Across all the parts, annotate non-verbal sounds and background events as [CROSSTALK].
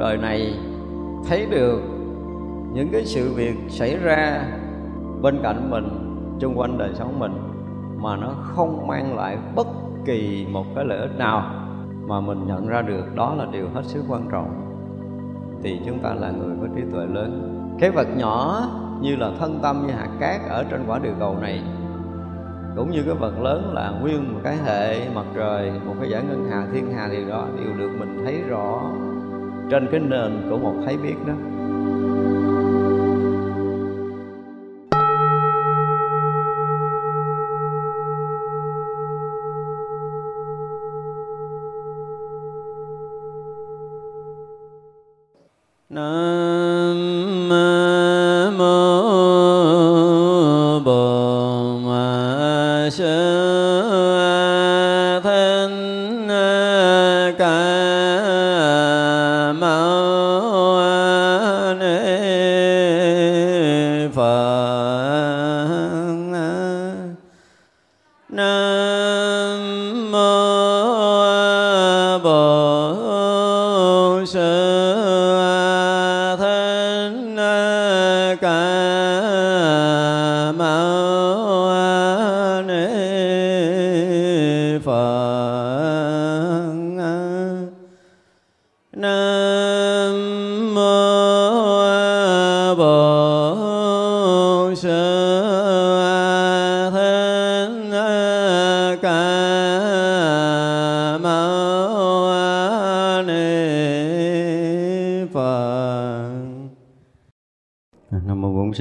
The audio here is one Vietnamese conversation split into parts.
đời này thấy được những cái sự việc xảy ra bên cạnh mình chung quanh đời sống mình, mà nó không mang lại bất kỳ một cái lợi ích nào mà mình nhận ra được. Đó là điều hết sức quan trọng. Thì chúng ta là người có trí tuệ lớn. Cái vật nhỏ như là thân tâm như hạt cát ở trên quả địa cầu này, cũng như cái vật lớn là nguyên một cái hệ, mặt trời, một cái giải ngân hà, thiên hà thì đó, đều được mình thấy rõ trên cái nền của một thấy biết đó.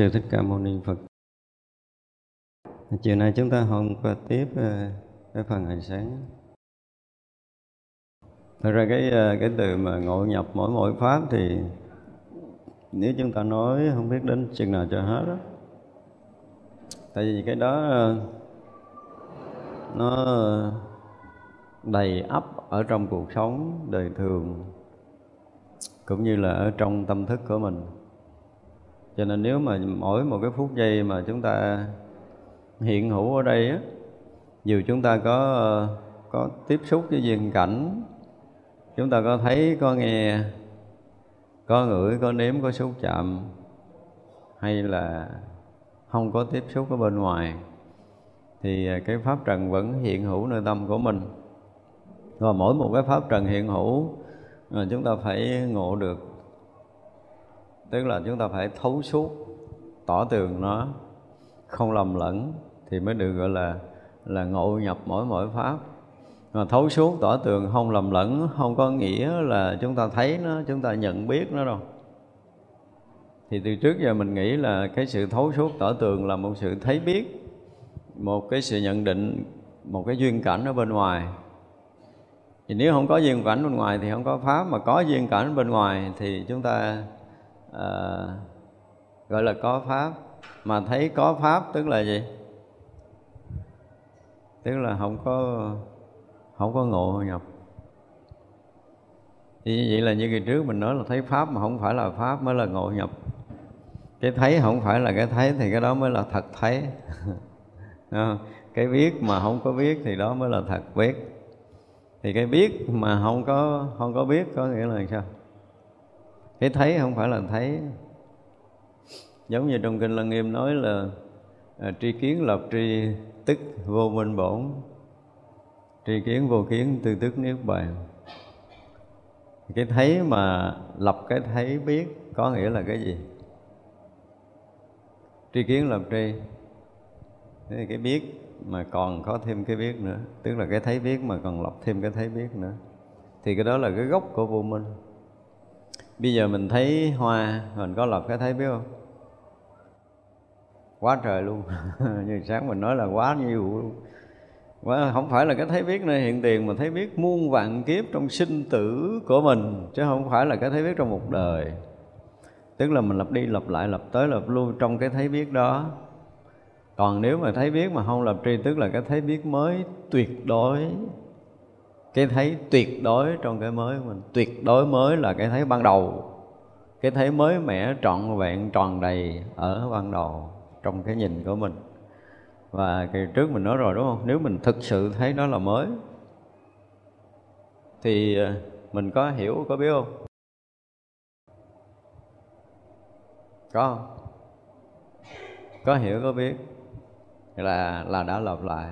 Sư thích ca mâu ni phật. Chiều nay chúng ta học qua tiếp ờ, cái phần hành sáng. Thật ra cái ờ, cái từ mà ngộ nhập mỗi mỗi pháp thì nếu chúng ta nói không biết đến chừng nào cho hết đó tại vì cái đó ờ, nó đầy ắp ở trong cuộc sống đời thường, cũng như là ở trong tâm thức của mình cho nên nếu mà mỗi một cái phút giây mà chúng ta hiện hữu ở đây á, dù chúng ta có có tiếp xúc với duyên cảnh, chúng ta có thấy, có nghe, có ngửi, có nếm, có xúc chạm, hay là không có tiếp xúc ở bên ngoài, thì cái pháp trần vẫn hiện hữu nơi tâm của mình. Và mỗi một cái pháp trần hiện hữu chúng ta phải ngộ được tức là chúng ta phải thấu suốt, tỏ tường nó, không lầm lẫn thì mới được gọi là là ngộ nhập mỗi mỗi pháp. Mà thấu suốt, tỏ tường, không lầm lẫn, không có nghĩa là chúng ta thấy nó, chúng ta nhận biết nó đâu. Thì từ trước giờ mình nghĩ là cái sự thấu suốt, tỏ tường là một sự thấy biết, một cái sự nhận định, một cái duyên cảnh ở bên ngoài. Thì nếu không có duyên cảnh bên ngoài thì không có pháp, mà có duyên cảnh bên ngoài thì chúng ta à, gọi là có pháp. Mà thấy có pháp tức là gì? Tức là không có không có ngộ nhập. Thì như vậy là như kỳ trước mình nói là thấy pháp mà không phải là pháp mới là ngộ nhập. Cái thấy không phải là cái thấy thì cái đó mới là thật thấy. [LAUGHS] Ờ, cái biết mà không có biết thì đó mới là thật biết. Thì cái biết mà không có không có biết có nghĩa là sao? Cái thấy không phải là thấy. Giống như trong kinh lăng nghiêm nói là à, tri kiến lập tri tức vô minh bổn. Tri kiến vô kiến tư tức niết bàn. Cái thấy mà lập cái thấy biết có nghĩa là cái gì? Tri kiến lập tri. Thế thì cái biết mà còn có thêm cái biết nữa. Tức là cái thấy biết mà còn lập thêm cái thấy biết nữa. Thì cái đó là cái gốc của vô minh bây giờ mình thấy hoa mình có lập cái thấy biết không? Quá trời luôn. [LAUGHS] Như sáng mình nói là quá nhiều luôn. Quá, không phải là cái thấy biết nơi hiện tiền mà thấy biết muôn vạn kiếp trong sinh tử của mình chứ không phải là cái thấy biết trong một đời. Tức là mình lập đi lập lại lập tới lập luôn trong cái thấy biết đó. Còn nếu mà thấy biết mà không lập tri tức là cái thấy biết mới tuyệt đối cái thấy tuyệt đối trong cái mới của mình. Tuyệt đối mới là cái thấy ban đầu. Cái thấy mới mẻ trọn vẹn, tròn đầy ở ban đầu trong cái nhìn của mình. Và kỳ trước mình nói rồi, đúng không? Nếu mình thực sự thấy nó là mới, thì ờ, mình có hiểu, có biết không? Có không? Có hiểu, có biết. Là là đã lặp lại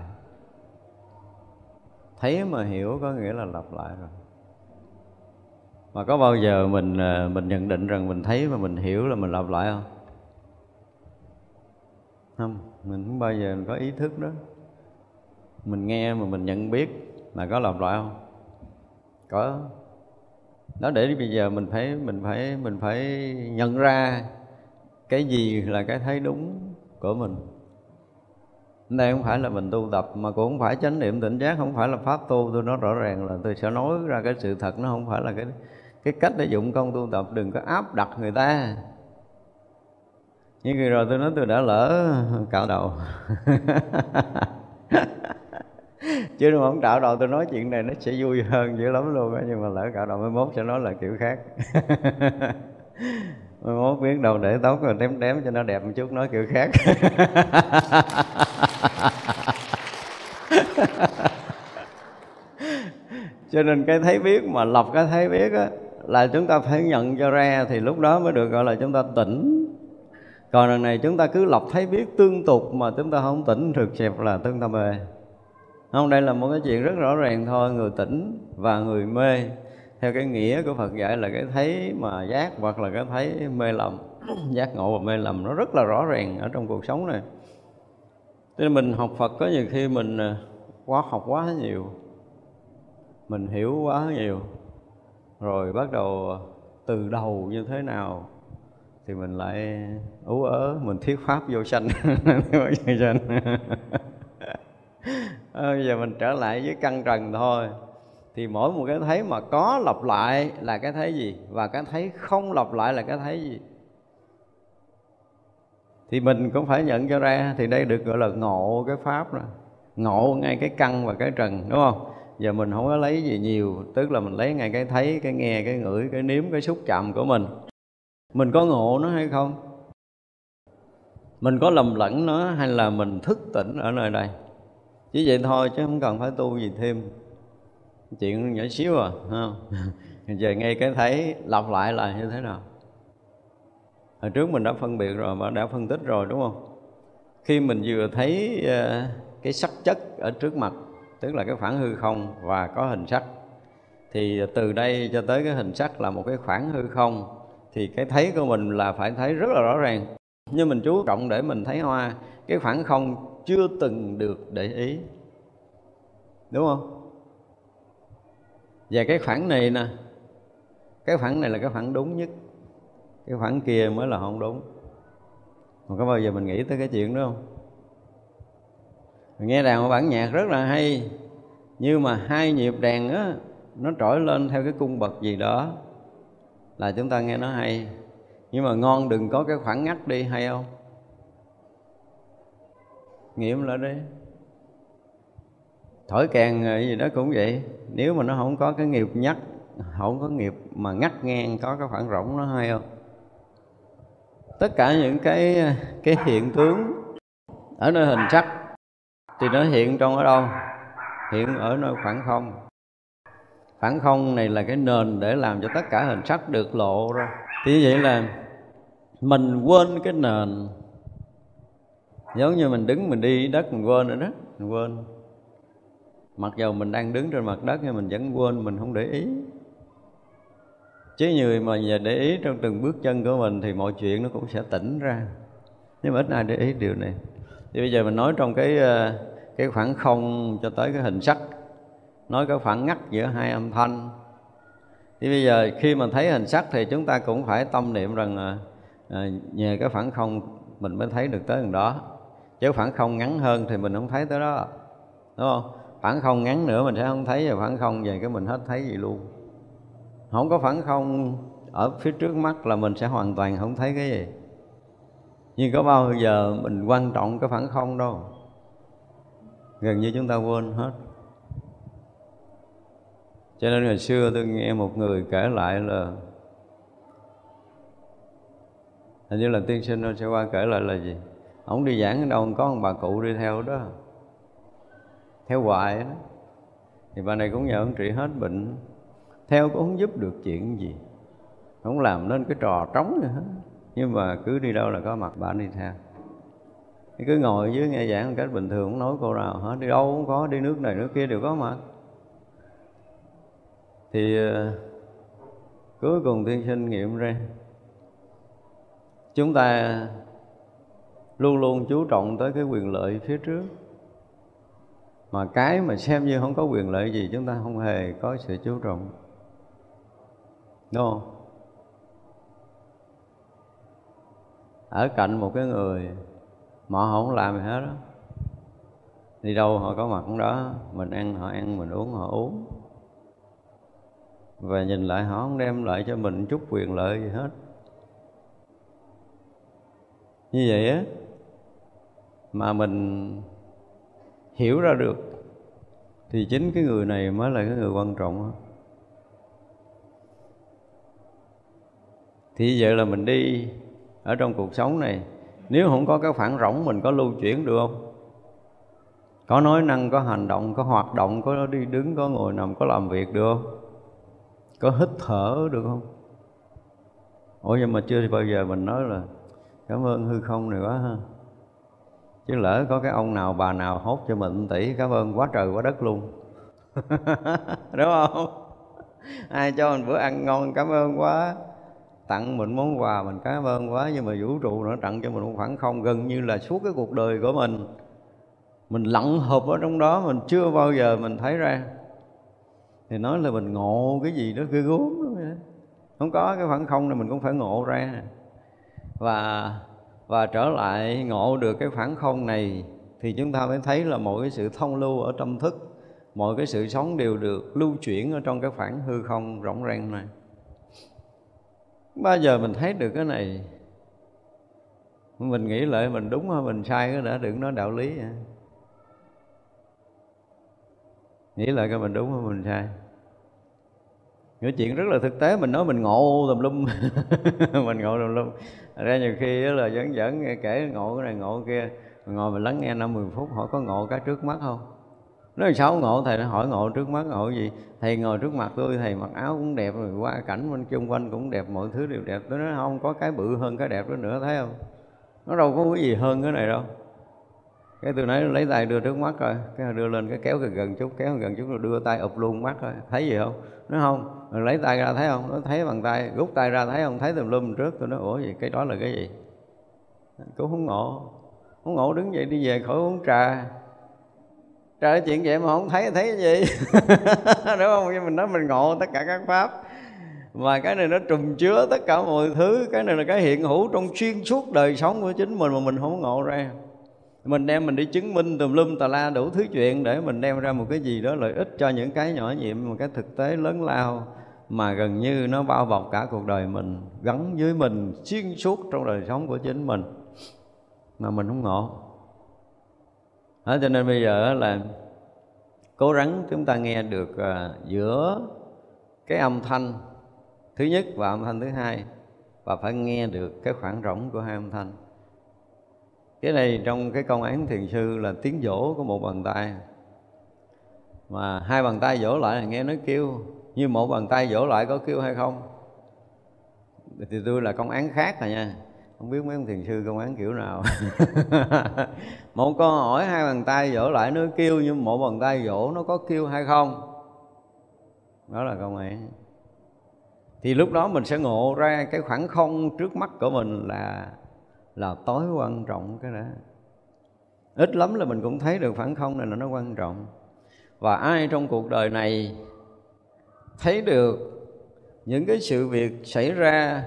thấy mà hiểu có nghĩa là lặp lại rồi. Mà có bao giờ mình ờ, mình nhận định rằng mình thấy và mình hiểu là mình lặp lại không? Không, mình không bao giờ có ý thức đó. Mình nghe mà mình nhận biết là có lặp lại không? Có. Đó, để bây giờ mình phải mình phải mình phải nhận ra cái gì là cái thấy đúng của mình đây không phải là mình tu tập, mà cũng không phải chánh niệm tỉnh giác, không phải là pháp tu. Tôi nói rõ ràng là tôi sẽ nói ra cái sự thật, nó không phải là cái cái cách để dụng công tu tập. Đừng có áp đặt người ta. Như kỳ rồi tôi nói tôi đã lỡ cạo đầu. [LAUGHS] Chứ nếu không cạo đầu tôi nói chuyện này nó sẽ vui hơn dữ lắm luôn á, nhưng mà lỡ cạo đầu mới mốt sẽ nói là kiểu khác. [LAUGHS] Mới mốt biết đầu để tóc rồi đếm đếm cho nó đẹp một chút, nói kiểu khác. [LAUGHS] [LAUGHS] cho nên cái thấy biết mà lọc cái thấy biết á, là chúng ta phải nhận cho ra thì lúc đó mới được gọi là chúng ta tỉnh. Còn lần này chúng ta cứ lọc thấy biết tương tục mà chúng ta không tỉnh thực xẹp là chúng ta mê. Không, đây là một cái chuyện rất rõ ràng thôi, người tỉnh và người mê. Theo cái nghĩa của Phật dạy là cái thấy mà giác hoặc là cái thấy mê lầm. [COUGHS] Giác ngộ và mê lầm nó rất là rõ ràng ở trong cuộc sống này cho nên mình học Phật có nhiều khi mình ờ, quá học quá nhiều. Mình hiểu quá nhiều. Rồi bắt đầu ờ, từ đầu như thế nào thì mình lại ú ớ, mình thuyết pháp vô sanh vô [LAUGHS] sanh. Bây giờ mình trở lại với căn trần thôi. Thì mỗi một cái thấy mà có lặp lại là cái thấy gì và cái thấy không lặp lại là cái thấy gì? Thì mình cũng phải nhận cho ra, thì đây được gọi là ngộ cái pháp rồi ngộ ngay cái căn và cái trần, đúng không? Giờ mình không có lấy gì nhiều, tức là mình lấy ngay cái thấy, cái nghe, cái ngửi, cái nếm, cái xúc chạm của mình. Mình có ngộ nó hay không? Mình có lầm lẫn nó hay là mình thức tỉnh ở nơi đây? Chỉ vậy thôi chứ không cần phải tu gì thêm. Chuyện nhỏ xíu à không? [LAUGHS] Giờ ngay cái thấy, lặp lại là như thế nào? Hồi trước mình đã phân biệt rồi và đã phân tích rồi, đúng không? Khi mình vừa thấy ờ, cái sắc chất ở trước mặt, tức là cái khoảng hư không và có hình sắc, thì từ đây cho tới cái hình sắc là một cái khoảng hư không, thì cái thấy của mình là phải thấy rất là rõ ràng. Nhưng mình chú trọng để mình thấy hoa, cái khoảng không chưa từng được để ý, đúng không? Và cái khoảng này nè, cái khoảng này là cái khoảng đúng nhất cái khoảng kia mới là không đúng. Mà có bao giờ mình nghĩ tới cái chuyện đó không? Nghe đàn một bản nhạc rất là hay, nhưng mà hai nhịp đàn á, nó trỗi lên theo cái cung bậc gì đó, là chúng ta nghe nó hay. Nhưng mà ngon đừng có cái khoảng ngắt đi, hay không? Nghiệm lại đi. Thổi kèn gì đó cũng vậy. Nếu mà nó không có cái nghiệp nhắc, không có nghiệp mà ngắt ngang, có cái khoảng rỗng nó hay không? Tất cả những cái cái hiện tướng ở nơi hình sắc thì nó hiện trong ở đâu? Hiện ở nơi khoảng không. Khoảng không này là cái nền để làm cho tất cả hình sắc được lộ ra. Thì như vậy là mình quên cái nền. Giống như mình đứng mình đi đất mình quên rồi đó, mình quên. Mặc dầu mình đang đứng trên mặt đất nhưng mình vẫn quên, mình không để ý chứ người mà giờ để ý trong từng bước chân của mình thì mọi chuyện nó cũng sẽ tỉnh ra. Nhưng mà ít ai để ý điều này. Thì bây giờ mình nói trong cái ờ, cái khoảng không cho tới cái hình sắc. Nói cái khoảng ngắt giữa hai âm thanh. Thì bây giờ khi mà thấy hình sắc thì chúng ta cũng phải tâm niệm rằng à, nhờ cái khoảng không mình mới thấy được tới gần đó. Chứ khoảng không ngắn hơn thì mình không thấy tới đó. Đúng không? Khoảng không ngắn nữa mình sẽ không thấy và khoảng không về cái mình hết thấy gì luôn không có phản không, ở phía trước mắt là mình sẽ hoàn toàn không thấy cái gì. Nhưng có bao giờ mình quan trọng cái phản không đâu. Gần như chúng ta quên hết. Cho nên ngày xưa tôi nghe một người kể lại là, hình như là tiên sinh nó sẽ qua kể lại là gì? Ông đi giảng ở đâu, có ông bà cụ đi theo đó. Theo hoài đó. Thì bà này cũng nhờ ông trị hết bệnh theo cũng không giúp được chuyện gì. Không làm nên cái trò trống nữa hết. Nhưng mà cứ đi đâu là có mặt bạn đi theo. Cứ ngồi dưới nghe giảng một cách bình thường, không nói cô nào hết. Đi đâu cũng có, đi nước này nước kia đều có mặt. Thì ờ, cuối cùng tiên sinh nghiệm ra. Chúng ta luôn luôn chú trọng tới cái quyền lợi phía trước. Mà cái mà xem như không có quyền lợi gì, chúng ta không hề có sự chú trọng đúng không? Ở cạnh một cái người, mà họ không làm gì hết đó đi đâu họ có mặt đó, mình ăn, họ ăn, mình uống, họ uống. Và nhìn lại họ không đem lại cho mình chút quyền lợi gì hết. Như vậy á, mà mình hiểu ra được, thì chính cái người này mới là cái người quan trọng thì vậy là mình đi ở trong cuộc sống này. Nếu không có cái phản rỗng, mình có lưu chuyển được không? Có nói năng, có hành động, có hoạt động, có đi đứng, có ngồi nằm, có làm việc được không? Có hít thở được không? Ủa, nhưng mà chưa bao giờ mình nói là, cảm ơn hư không này quá ha. Chứ lỡ có cái ông nào, bà nào hốt cho mình tỷ, cảm ơn quá trời quá đất luôn. [LAUGHS] Đúng không? Ai cho mình bữa ăn ngon, cảm ơn quá tặng mình món quà, mình cảm ơn quá, nhưng mà vũ trụ nó tặng cho mình một khoảng không gần như là suốt cái cuộc đời của mình. Mình lặn hộp ở trong đó, mình chưa bao giờ mình thấy ra. Thì nói là mình ngộ cái gì đó ghê gốm không có cái khoảng không này mình cũng phải ngộ ra. Và và trở lại ngộ được cái khoảng không này thì chúng ta mới thấy là mọi cái sự thông lưu ở tâm thức, mọi cái sự sống đều được lưu chuyển ở trong cái khoảng hư không rộng ràng này bao giờ mình thấy được cái này? Mình nghĩ lại mình đúng hay mình sai cái đã, đừng nói đạo lý vậy. nghĩ lại coi mình đúng hay mình sai. Những chuyện rất là thực tế, mình nói mình ngộ tùm lum. [LAUGHS] Mình ngộ tùm lum. Ra nhiều khi là dẫn dẫn nghe kể ngộ cái này ngộ cái kia. Mình ngồi mình lắng nghe năm mười phút, hỏi có ngộ cái trước mắt không? Nói sao ngộ, thầy nó hỏi ngộ trước mắt ngộ gì? Thầy ngồi trước mặt tôi, thầy mặc áo cũng đẹp, rồi qua cảnh bên chung quanh cũng đẹp, mọi thứ đều đẹp. Tôi nói, không có cái bự hơn cái đẹp đó nữa thấy không? Nó đâu có cái gì hơn cái này đâu. Cái tôi nói, lấy tay đưa trước mắt rồi cái đưa lên, cái kéo gần gần chút, kéo gần chút rồi đưa tay ụp luôn mắt rồi thấy gì không? Nó không. Rồi lấy tay ra, thấy không? Nó thấy bằng tay, rút tay ra, thấy không? Thấy tùm lum trước. Tôi nói, ủa gì? Cái đó là cái gì? Cũng không ngộ. Không ngộ đứng dậy đi về khỏi uống trà trời chuyện vậy mà không thấy thấy cái gì? [LAUGHS] Đúng không? Nhưng mình nói mình ngộ tất cả các pháp. Mà cái này nó trùm chứa tất cả mọi thứ. Cái này là cái hiện hữu trong xuyên suốt đời sống của chính mình mà mình không ngộ ra. Mình đem mình đi chứng minh tùm lum tà la đủ thứ chuyện để mình đem ra một cái gì đó lợi ích cho những cái nhỏ nhiệm một cái thực tế lớn lao mà gần như nó bao bọc cả cuộc đời mình, gắn với mình xuyên suốt trong đời sống của chính mình mà mình không ngộ đó, cho nên bây giờ là cố gắng chúng ta nghe được uh, giữa cái âm thanh thứ nhất và âm thanh thứ hai và phải nghe được cái khoảng rỗng của hai âm thanh. Cái này trong cái công án thiền sư là tiếng vỗ của một bàn tay. Mà hai bàn tay vỗ lại là nghe nó kêu như một bàn tay vỗ lại có kêu hay không? Thì tôi là công án khác rồi nha không biết mấy ông thiền sư công án kiểu nào. [LAUGHS] Một câu hỏi hai bàn tay vỗ lại, nó kêu nhưng một bàn tay vỗ nó có kêu hay không? Đó là công án thì lúc đó mình sẽ ngộ ra cái khoảng không trước mắt của mình là là tối quan trọng cái đó. Ít lắm là mình cũng thấy được khoảng không này là nó quan trọng. Và ai trong cuộc đời này thấy được những cái sự việc xảy ra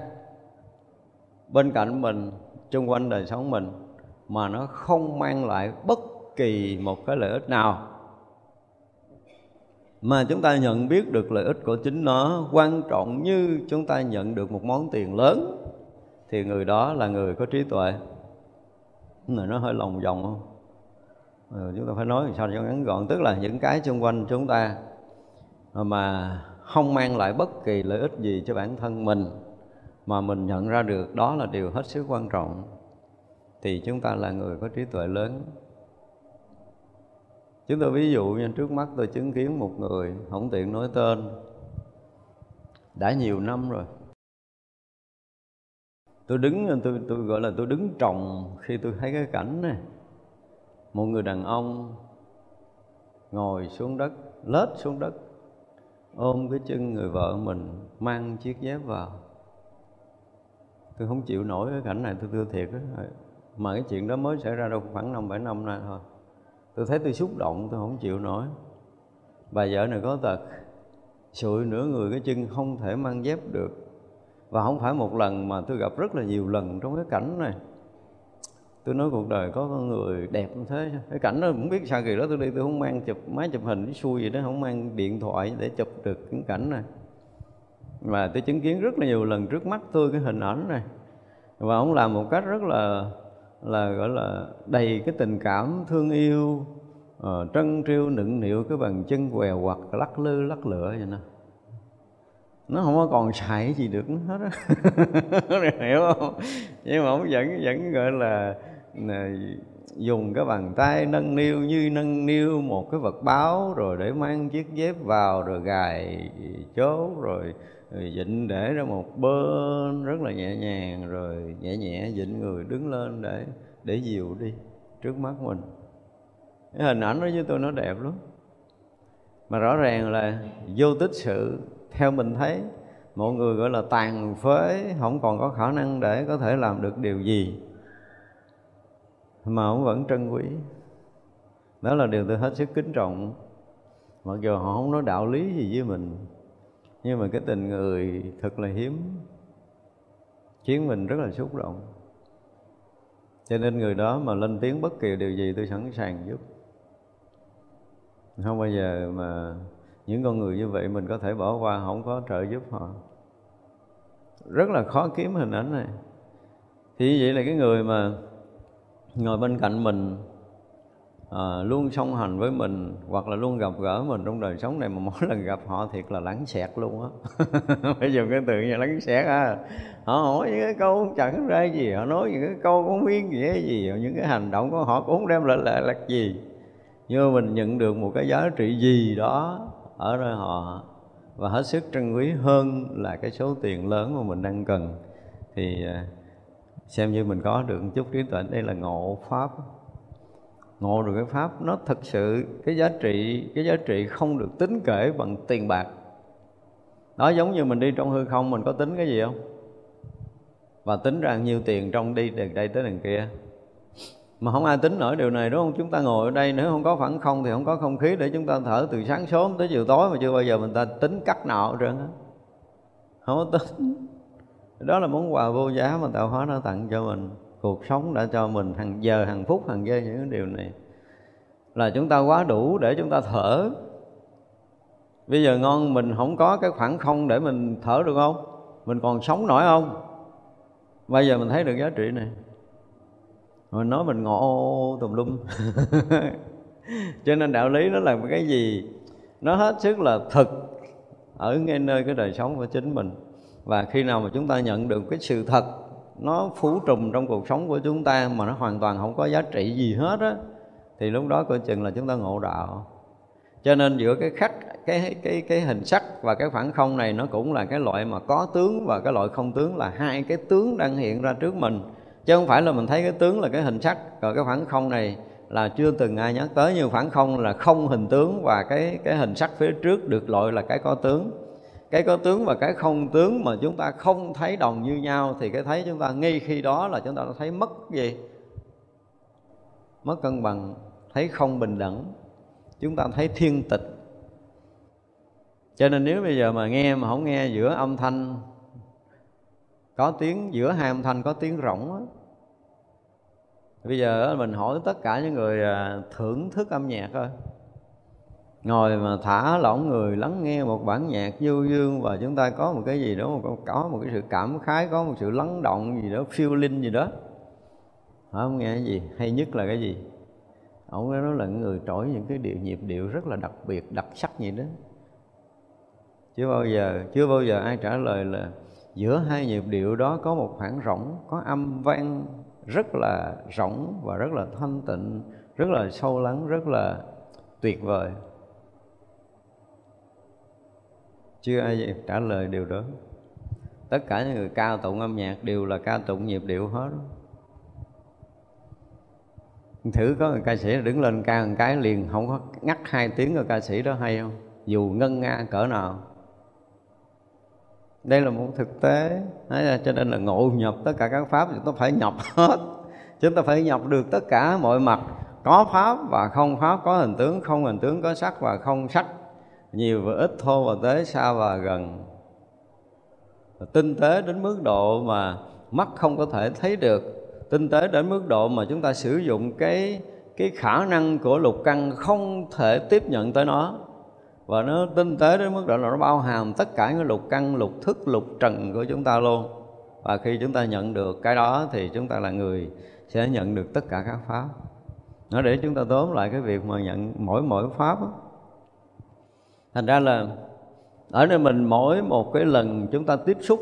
bên cạnh mình chung quanh đời sống mình mà nó không mang lại bất kỳ một cái lợi ích nào. Mà chúng ta nhận biết được lợi ích của chính nó quan trọng như chúng ta nhận được một món tiền lớn thì người đó là người có trí tuệ. Này nó hơi lòng vòng không? Ừ, chúng ta phải nói sao cho ngắn gọn tức là những cái xung quanh chúng ta mà không mang lại bất kỳ lợi ích gì cho bản thân mình mà mình nhận ra được đó là điều hết sức quan trọng. Thì chúng ta là người có trí tuệ lớn. Chúng tôi ví dụ như trước mắt tôi chứng kiến một người, không tiện nói tên, đã nhiều năm rồi. Tôi đứng, tôi tôi gọi là tôi đứng trồng khi tôi thấy cái cảnh này. Một người đàn ông ngồi xuống đất, lết xuống đất, ôm cái chân người vợ mình, mang chiếc dép vào tôi không chịu nổi cái cảnh này, tôi thưa thiệt đó. mà cái chuyện đó mới xảy ra đâu, khoảng năm, bảy năm nay thôi. Tôi thấy tôi xúc động, tôi không chịu nổi. Bà vợ này có tật sụi nửa người cái chân không thể mang dép được. Và không phải một lần mà tôi gặp rất là nhiều lần trong cái cảnh này. Tôi nói cuộc đời có con người đẹp như thế cái cảnh đó cũng biết sao kỳ đó, tôi đi, tôi không mang chụp, máy chụp hình, cái xui gì đó, không mang điện thoại để chụp được cái cảnh này và tôi chứng kiến rất là nhiều lần trước mắt tôi cái hình ảnh này. Và ông làm một cách rất là là gọi là đầy cái tình cảm thương yêu uh, trân trêu nựng nịu cái bàn chân què quặt lắc lư lắc lửa vậy nè. Nó không có còn xài gì được nữa hết á. [LAUGHS] Hiểu không? Nhưng mà ông vẫn vẫn gọi là, này, dùng cái bàn tay nâng niu như nâng niu một cái vật báo rồi để mang chiếc dép vào rồi gài chốt rồi, rồi dịnh để ra một bên rất là nhẹ nhàng, rồi nhẹ nhẹ dịnh người đứng lên để để dìu đi trước mắt mình. Cái hình ảnh đó với tôi nó đẹp lắm. Mà rõ ràng là vô tích sự, theo mình thấy, mọi người gọi là tàn phế, không còn có khả năng để có thể làm được điều gì. Mà ông vẫn trân quý. Đó là điều tôi hết sức kính trọng. Mặc dù họ không nói đạo lý gì với mình nhưng mà cái tình người thật là hiếm, khiến mình rất là xúc động. Cho nên người đó mà lên tiếng bất kỳ điều gì tôi sẵn sàng giúp. Không bao giờ mà những con người như vậy mình có thể bỏ qua, không có trợ giúp họ. Rất là khó kiếm hình ảnh này. Thì như vậy là cái người mà ngồi bên cạnh mình à, luôn song hành với mình hoặc là luôn gặp gỡ mình trong đời sống này mà mỗi lần gặp họ thiệt là lắng xẹt luôn á. Phải dùng cái từ như lắng xẹt á. Họ hỏi những cái câu chẳng ra gì họ nói những cái câu không biết nghĩa gì những cái hành động của họ cũng không đem lại lại là gì. Nhưng mà mình nhận được một cái giá trị gì đó ở nơi họ. Và hết sức trân quý hơn là cái số tiền lớn mà mình đang cần. Thì à, xem như mình có được một chút trí tuệ. Đây là ngộ pháp ngộ được cái pháp, nó thật sự cái giá trị, cái giá trị không được tính kể bằng tiền bạc. Đó giống như mình đi trong hư không, mình có tính cái gì không? Và tính ra nhiêu tiền trong đi từ đây tới đằng kia. Mà không ai tính nổi điều này, đúng không? Chúng ta ngồi ở đây, nếu không có phản không thì không có không khí để chúng ta thở từ sáng sớm tới chiều tối mà chưa bao giờ mình ta tính cắt nào trơn á. Không có tính. Đó là món quà vô giá mà tạo hóa nó tặng cho mình cuộc sống đã cho mình hàng giờ, hàng phút, hàng giây những điều này. Là chúng ta quá đủ để chúng ta thở. Bây giờ ngon, mình không có cái khoảng không để mình thở được không? Mình còn sống nổi không? Bây giờ mình thấy được giá trị này. Mình nói mình ngộ tùm lum. [LAUGHS] Cho nên đạo lý nó là cái gì? Nó hết sức là thực ở ngay nơi cái đời sống của chính mình. Và khi nào mà chúng ta nhận được cái sự thật nó phủ trùm trong cuộc sống của chúng ta mà nó hoàn toàn không có giá trị gì hết á, thì lúc đó coi chừng là chúng ta ngộ đạo. Cho nên giữa cái khắc cái cái cái hình sắc và cái khoảng không này nó cũng là cái loại mà có tướng và cái loại không tướng là hai cái tướng đang hiện ra trước mình. Chứ không phải là mình thấy cái tướng là cái hình sắc, rồi cái khoảng không này là chưa từng ai nhắc tới, nhưng khoảng không là không hình tướng và cái cái hình sắc phía trước được gọi là cái có tướng cái có tướng và cái không tướng mà chúng ta không thấy đồng như nhau thì cái thấy chúng ta ngay khi đó là chúng ta thấy mất gì? Mất cân bằng, thấy không bình đẳng, chúng ta thấy thiên tịch. Cho nên nếu bây giờ mà nghe mà không nghe giữa âm thanh, có tiếng giữa hai âm thanh, có tiếng rỗng á. Bây giờ mình hỏi tất cả những người à, thưởng thức âm nhạc thôi ngồi mà thả lỏng người, lắng nghe một bản nhạc du dương và chúng ta có một cái gì đó, một có một cái sự cảm khái, có một sự lắng động gì đó phiêu linh gì đó. Không nghe cái gì? Hay nhất là cái gì? Ông nói là người trỗi những cái điệu, nhịp điệu rất là đặc biệt, đặc sắc gì đó. Chưa bao giờ, chưa bao giờ ai trả lời là giữa hai nhịp điệu đó có một khoảng rỗng, có âm vang rất là rỗng và rất là thanh tịnh, rất là sâu lắng, rất là tuyệt vời. Chưa ai trả lời điều đó. Tất cả những người ca tụng âm nhạc đều là ca tụng nhịp điệu hết. Thử có người ca sĩ đứng lên ca một cái liền, không có ngắt hai tiếng của ca sĩ đó hay không? Dù ngân nga cỡ nào. Đây là một thực tế. Cho nên là ngộ nhập tất cả các pháp chúng ta phải nhập hết. Chúng ta phải nhập được tất cả mọi mặt. Có pháp và không pháp, có hình tướng, không hình tướng, có sắc và không sắc nhiều và ít thô và tế xa và gần. Tinh tế đến mức độ mà mắt không có thể thấy được. Tinh tế đến mức độ mà chúng ta sử dụng cái cái khả năng của lục căn không thể tiếp nhận tới nó. Và nó tinh tế đến mức độ là nó bao hàm tất cả những lục căn, lục thức, lục trần của chúng ta luôn. Và khi chúng ta nhận được cái đó thì chúng ta là người sẽ nhận được tất cả các pháp. Nó để chúng ta tóm lại cái việc mà nhận mỗi mỗi pháp đó thành ra là ở nơi mình mỗi một cái lần chúng ta tiếp xúc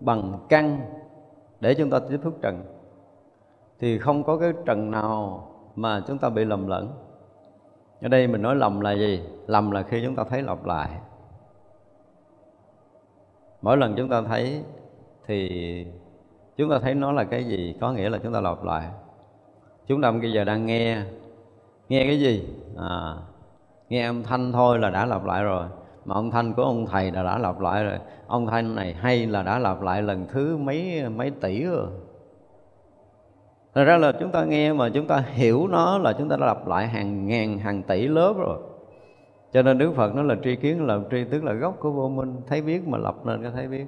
bằng căn để chúng ta tiếp xúc trần, thì không có cái trần nào mà chúng ta bị lầm lẫn. Ở đây mình nói lầm là gì? Lầm là khi chúng ta thấy lặp lại. Mỗi lần chúng ta thấy thì chúng ta thấy nó là cái gì? Có nghĩa là chúng ta lặp lại. Chúng ta bây giờ đang nghe. Nghe cái gì? À nghe âm thanh thôi là đã lặp lại rồi. Mà âm thanh của ông thầy là đã lặp lại rồi. Ông thanh này hay là đã lặp lại lần thứ mấy mấy tỷ rồi. Thật ra là chúng ta nghe mà chúng ta hiểu nó là chúng ta đã lặp lại hàng ngàn, hàng tỷ lớp rồi. Cho nên Đức Phật nó là tri kiến là tri tức là gốc của vô minh. Thấy biết mà lập nên cái thấy biết.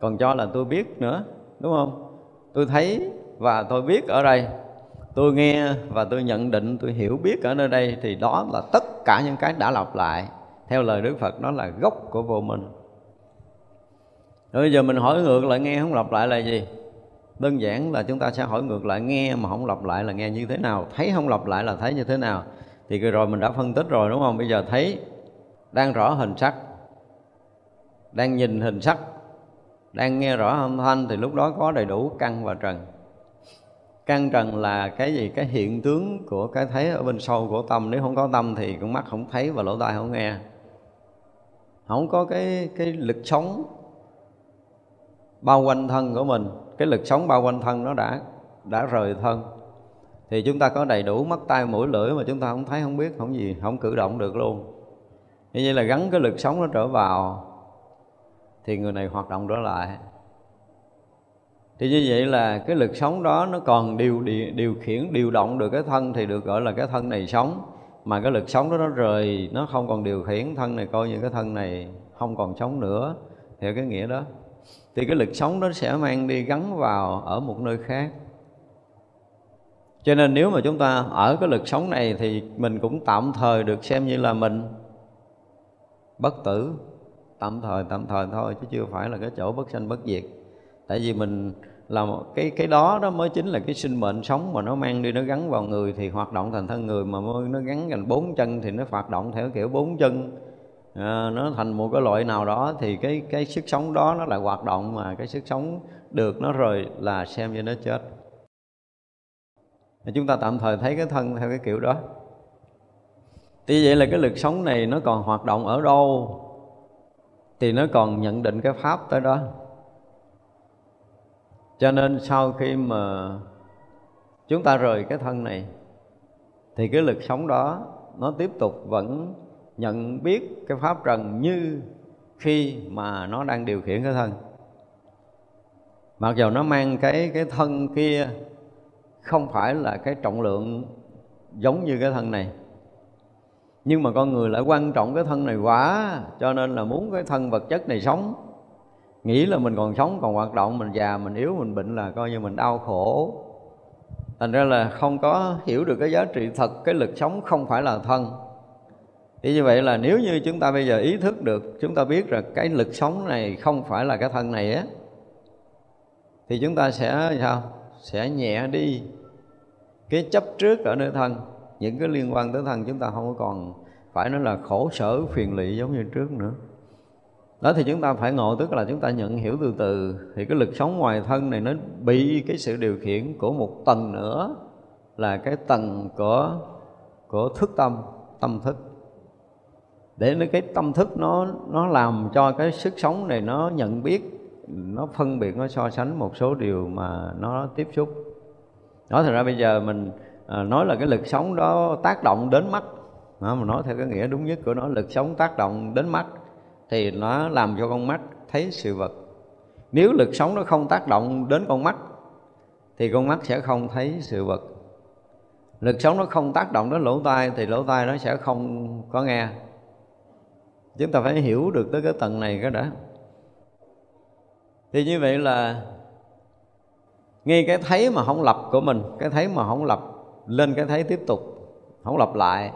Còn cho là tôi biết nữa, đúng không? Tôi thấy và tôi biết ở đây. Tôi nghe và tôi nhận định, tôi hiểu biết ở nơi đây Thì đó là tất cả những cái đã lặp lại. Theo lời Đức Phật, nó là gốc của vô minh. Rồi bây giờ mình hỏi ngược lại, nghe không lặp lại là gì? đơn giản là chúng ta sẽ hỏi ngược lại, nghe mà không lặp lại là nghe như thế nào? Thấy không lặp lại là thấy như thế nào? Thì rồi mình đã phân tích rồi, đúng không? Bây giờ thấy đang rõ hình sắc, đang nhìn hình sắc, đang nghe rõ âm thanh thì lúc đó có đầy đủ căn và trần căn trần là cái gì? Cái hiện tướng của cái thấy ở bên sâu của tâm. Nếu không có tâm thì con mắt không thấy và lỗ tai không nghe. Không có cái cái lực sống bao quanh thân của mình. Cái lực sống bao quanh thân nó đã đã rời thân. Thì chúng ta có đầy đủ mắt tay mũi, lưỡi mà chúng ta không thấy, không biết, không gì, không cử động được luôn. Như vậy là gắn cái lực sống nó trở vào thì người này hoạt động trở lại thì như vậy là cái lực sống đó nó còn điều, điều điều khiển điều động được cái thân thì được gọi là cái thân này sống. Mà cái lực sống đó nó rời nó không còn điều khiển thân này coi như cái thân này không còn sống nữa theo cái nghĩa đó. Thì cái lực sống đó sẽ mang đi gắn vào ở một nơi khác. Cho nên nếu mà chúng ta ở cái lực sống này thì mình cũng tạm thời được xem như là mình bất tử. Tạm thời tạm thời thôi chứ chưa phải là cái chỗ bất sanh bất diệt. Tại vì mình là một cái cái đó đó mới chính là cái sinh mệnh sống mà nó mang đi nó gắn vào người thì hoạt động thành thân người mà nó gắn thành bốn chân thì nó hoạt động theo kiểu bốn chân. À, nó thành một cái loại nào đó thì cái cái sức sống đó nó lại hoạt động mà cái sức sống được nó rồi là xem như nó chết. Chúng ta tạm thời thấy cái thân theo cái kiểu đó. Thì vậy là cái lực sống này nó còn hoạt động ở đâu thì nó còn nhận định cái pháp tới đó cho nên sau khi mà chúng ta rời cái thân này, thì cái lực sống đó nó tiếp tục vẫn nhận biết cái pháp trần như khi mà nó đang điều khiển cái thân. Mặc dù nó mang cái cái thân kia không phải là cái trọng lượng giống như cái thân này, nhưng mà con người lại quan trọng cái thân này quá, cho nên là muốn cái thân vật chất này sống nghĩ là mình còn sống, còn hoạt động, mình già, mình yếu, mình bệnh là coi như mình đau khổ. Thành ra là không có hiểu được cái giá trị thật, cái lực sống không phải là thân. Thì như vậy là nếu như chúng ta bây giờ ý thức được, chúng ta biết rằng cái lực sống này không phải là cái thân này á, thì chúng ta sẽ sao? Sẽ nhẹ đi. Cái chấp trước ở nơi thân, những cái liên quan tới thân chúng ta không còn phải nói là khổ sở phiền lụy giống như trước nữa đó thì chúng ta phải ngộ tức là chúng ta nhận hiểu từ từ. Thì cái lực sống ngoài thân này nó bị cái sự điều khiển của một tầng nữa là cái tầng của của thức tâm tâm thức. Để nó cái tâm thức nó nó làm cho cái sức sống này nó nhận biết nó phân biệt nó so sánh một số điều mà nó tiếp xúc. Nói thật ra bây giờ mình à, nói là cái lực sống đó tác động đến mắt. Đó, mà nói theo cái nghĩa đúng nhất của nó lực sống tác động đến mắt thì nó làm cho con mắt thấy sự vật. Nếu lực sống nó không tác động đến con mắt, thì con mắt sẽ không thấy sự vật. Lực sống nó không tác động đến lỗ tai, thì lỗ tai nó sẽ không có nghe. Chúng ta phải hiểu được tới cái tầng này cái đã. Thì như vậy là ngay cái thấy mà không lập của mình, cái thấy mà không lập, lên cái thấy tiếp tục, không lập lại,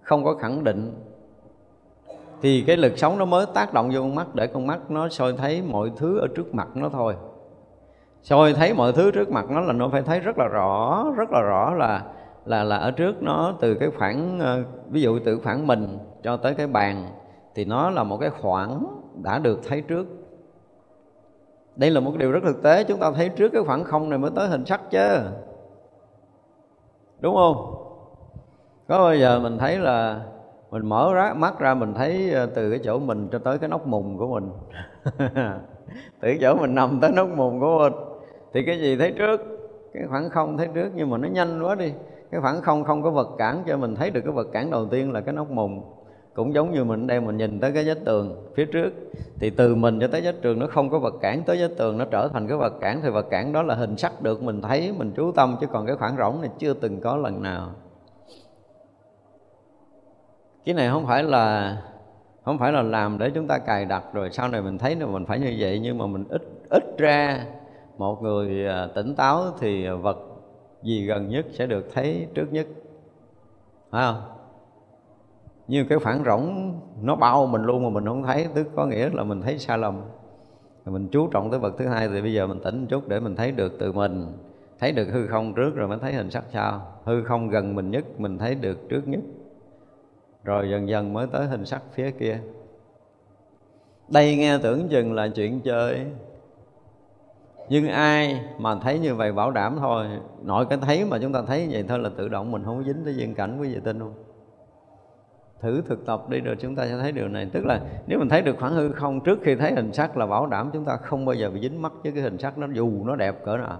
không có khẳng định thì cái lực sống nó mới tác động vô con mắt để con mắt nó soi thấy mọi thứ ở trước mặt nó thôi. Soi thấy mọi thứ trước mặt nó là nó phải thấy rất là rõ, rất là rõ là là là ở trước nó từ cái khoảng ờ, ví dụ từ khoảng mình cho tới cái bàn thì nó là một cái khoảng đã được thấy trước. Đây là một điều rất thực tế, chúng ta thấy trước cái khoảng không này mới tới hình sắc chứ. Đúng không? Có bao giờ mình thấy là mình mở ra, mắt ra mình thấy ờ, từ cái chỗ mình cho tới cái nóc mùng của mình. [LAUGHS] Từ chỗ mình nằm tới nóc mùng của mình. Thì cái gì thấy trước? Cái khoảng không thấy trước nhưng mà nó nhanh quá đi. Cái khoảng không không có vật cản cho mình thấy được cái vật cản đầu tiên là cái nóc mùng. Cũng giống như mình đây mình nhìn tới cái vách tường phía trước. Thì từ mình cho tới vách tường nó không có vật cản tới vách tường nó trở thành cái vật cản. Thì vật cản đó là hình sắc được mình thấy mình chú tâm. Chứ còn cái khoảng rỗng này chưa từng có lần nào cái này không phải là, không phải là làm để chúng ta cài đặt rồi sau này mình thấy là mình phải như vậy, nhưng mà mình ít ít ra một người à, tỉnh táo thì vật gì gần nhất sẽ được thấy trước nhất. Phải không? Như cái khoảng rỗng, nó bao mình luôn mà mình không thấy, tức có nghĩa là mình thấy sai lầm. Mình chú trọng tới vật thứ hai thì bây giờ mình tỉnh một chút để mình thấy được từ mình, thấy được hư không trước rồi mới thấy hình sắc sau hư không gần mình nhất, mình thấy được trước nhất rồi dần dần mới tới hình sắc phía kia. Đây nghe tưởng chừng là chuyện chơi. Nhưng ai mà thấy như vậy bảo đảm thôi. Nội cái thấy mà chúng ta thấy vậy thôi là tự động mình không có dính tới duyên cảnh quý vị tin không? Thử thực tập đi rồi chúng ta sẽ thấy điều này. Tức là nếu mình thấy được khoảng hư không trước khi thấy hình sắc là bảo đảm chúng ta không bao giờ bị dính mắt với cái hình sắc nó dù nó đẹp cỡ nào.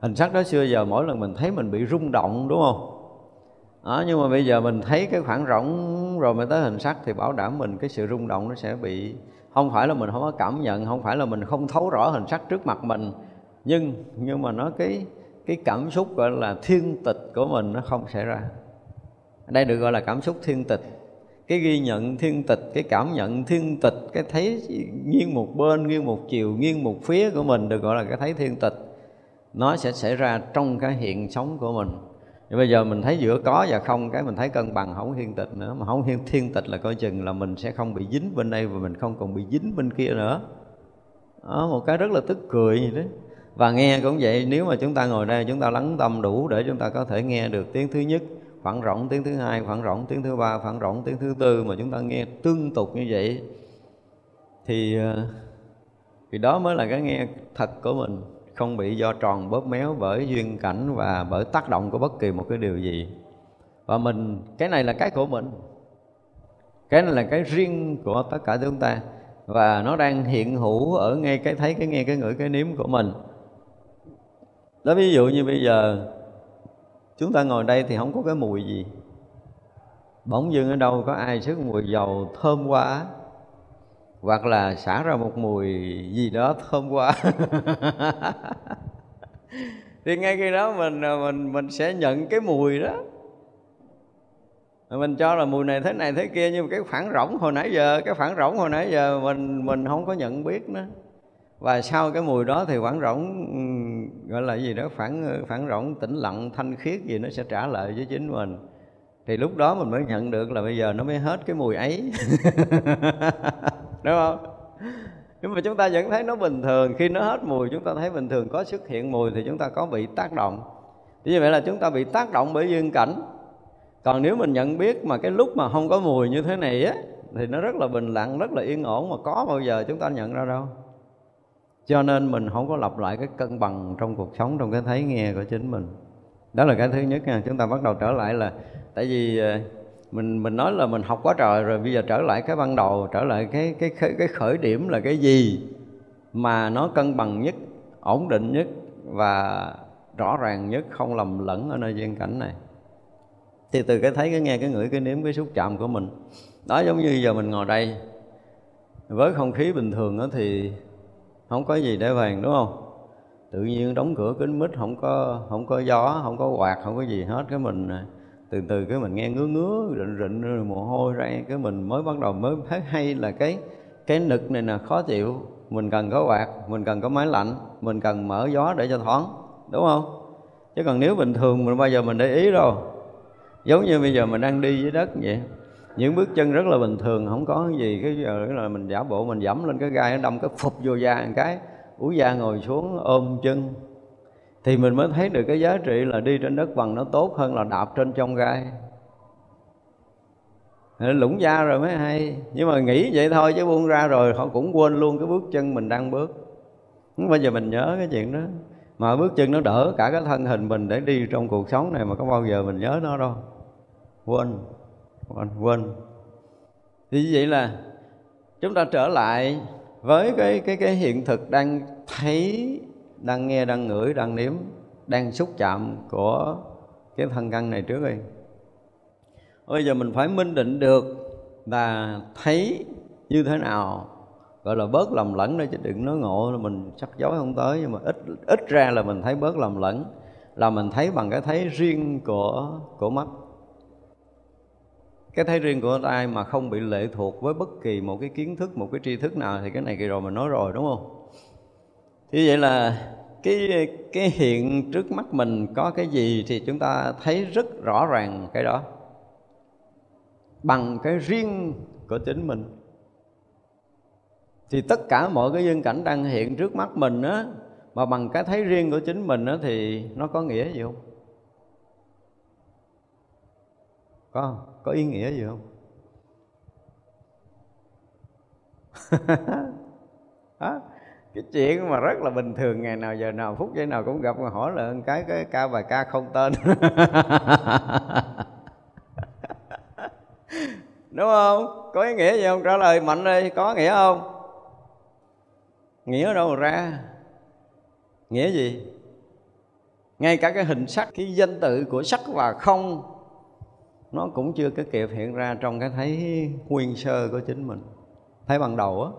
Hình sắc đó xưa giờ mỗi lần mình thấy mình bị rung động đúng không? Đó, nhưng mà bây giờ mình thấy cái khoảng rỗng rồi mới tới hình sắc thì bảo đảm mình cái sự rung động nó sẽ bị không phải là mình không có cảm nhận không phải là mình không thấu rõ hình sắc trước mặt mình nhưng nhưng mà nó cái cái cảm xúc gọi là thiên tịch của mình nó không xảy ra. Đây được gọi là cảm xúc thiên tịch. Cái ghi nhận thiên tịch cái cảm nhận thiên tịch cái thấy nghiêng một bên nghiêng một chiều nghiêng một phía của mình được gọi là cái thấy thiên tịch nó sẽ xảy ra trong cái hiện sống của mình thì bây giờ mình thấy giữa có và không cái mình thấy cân bằng không thiên tịch nữa. Mà không thiên, thiên tịch là coi chừng là mình sẽ không bị dính bên đây và mình không còn bị dính bên kia nữa. Đó, một cái rất là tức cười gì đấy và nghe cũng vậy nếu mà chúng ta ngồi đây chúng ta lắng tâm đủ để chúng ta có thể nghe được tiếng thứ nhất khoảng rộng tiếng thứ hai khoảng rộng tiếng thứ ba khoảng rộng tiếng thứ tư mà chúng ta nghe tương tục như vậy thì ờ, thì đó mới là cái nghe thật của mình không bị do tròn bóp méo bởi duyên cảnh và bởi tác động của bất kỳ một cái điều gì. Và mình, cái này là cái của mình. Cái này là cái riêng của tất cả chúng ta. Và nó đang hiện hữu ở ngay cái, thấy cái, nghe cái ngửi cái nếm của mình. Đó, ví dụ như bây giờ, chúng ta ngồi đây thì không có cái mùi gì. Bỗng dưng ở đâu có ai sức mùi dầu thơm quá hoặc là xả ra một mùi gì đó thơm quá. [LAUGHS] Thì ngay khi đó mình à, mình mình sẽ nhận cái mùi đó. Mình cho là mùi này thế này thế kia, nhưng mà cái khoảng rỗng hồi nãy giờ, cái khoảng rỗng hồi nãy giờ mình mình không có nhận biết nữa. Và sau cái mùi đó thì khoảng rỗng gọi là gì đó phản phản ờ, rỗng tĩnh lặng, thanh khiết gì nó sẽ trả lại với chính mình. Thì lúc đó mình mới nhận được là bây giờ nó mới hết cái mùi ấy. [LAUGHS] đúng không? Nhưng mà chúng ta vẫn thấy nó bình thường. Khi nó hết mùi, chúng ta thấy bình thường. Có xuất hiện mùi thì chúng ta có bị tác động. Như vậy là chúng ta bị tác động bởi duyên cảnh. Còn nếu mình nhận biết mà cái lúc mà không có mùi như thế này á, thì nó rất là bình lặng, rất là yên ổn mà có bao giờ chúng ta nhận ra đâu. Cho nên mình không có lặp lại cái cân bằng trong cuộc sống, trong cái thấy nghe của chính mình. Đó là cái thứ nhất nha. Chúng ta bắt đầu trở lại là, tại vì ờ, mình mình nói là mình học quá trời rồi bây giờ trở lại cái ban đầu trở lại cái cái cái, cái khởi điểm là cái gì mà nó cân bằng nhất ổn định nhất và rõ ràng nhất không lầm lẫn ở nơi duyên cảnh này. Thì từ cái thấy cái nghe cái ngửi cái nếm cái xúc chạm của mình. Đó giống như giờ mình ngồi đây với không khí bình thường đó thì không có gì để vàng đúng không? Tự nhiên đóng cửa kính mít không có không có gió không có quạt không có gì hết cái mình này từ từ cái mình nghe ngứa ngứa, rịn rịn mồ hôi ra, cái mình mới bắt đầu mới thấy hay là cái cái nực này là khó chịu. Mình cần có quạt, mình cần có máy lạnh, mình cần mở gió để cho thoáng, đúng không? Chứ còn nếu bình thường mình bao giờ mình để ý đâu. Giống như bây giờ mình đang đi dưới đất vậy. Những bước chân rất là bình thường, không có gì cái giờ là mình giả bộ, mình dẫm lên cái gai nó đâm cái phục vô da một cái. Úi da ngồi xuống, ôm chân thì mình mới thấy được cái giá trị là đi trên đất bằng nó tốt hơn là đạp trên trong gai. Ờ, lũng da rồi mới hay. Nhưng mà nghĩ vậy thôi chứ buông ra rồi họ cũng quên luôn cái bước chân mình đang bước. Không bao giờ mình nhớ cái chuyện đó. Mà bước chân nó đỡ cả cái thân hình mình để đi trong cuộc sống này mà có bao giờ mình nhớ nó đâu. Quên. Quên quên. Thì như vậy là chúng ta trở lại với cái cái cái hiện thực đang thấy đang nghe, đang ngửi, đang nếm, đang xúc chạm của cái thân căn này trước đi bây giờ mình phải minh định được là thấy như thế nào, gọi là bớt lầm lẫn đó chứ đừng nói ngộ là mình sắc dối không tới, nhưng mà ít ít ra là mình thấy bớt lầm lẫn, là mình thấy bằng cái thấy riêng của của mắt. Cái thấy riêng của ai mà không bị lệ thuộc với bất kỳ một cái kiến thức, một cái tri thức nào thì cái này kỳ rồi mình nói rồi, đúng không? Như vậy là cái cái hiện trước mắt mình có cái gì thì chúng ta thấy rất rõ ràng cái đó. Bằng cái riêng của chính mình. Thì tất cả mọi cái duyên cảnh đang hiện trước mắt mình á, mà bằng cái thấy riêng của chính mình á thì nó có nghĩa gì không? Có có ý nghĩa gì không? [LAUGHS] Đó cái chuyện mà rất là bình thường, ngày nào giờ nào, phút giây nào cũng gặp, mà hỏi là cái cái ca, bài ca không tên. [LAUGHS] Đúng không? Có ý nghĩa gì không? Trả lời mạnh đi có nghĩa không? Nghĩa đâu mà ra? Nghĩa gì? Ngay cả cái hình sắc, cái danh tự của sắc và không, nó cũng chưa có kịp hiện ra trong cái thấy nguyên sơ của chính mình. Thấy ban đầu á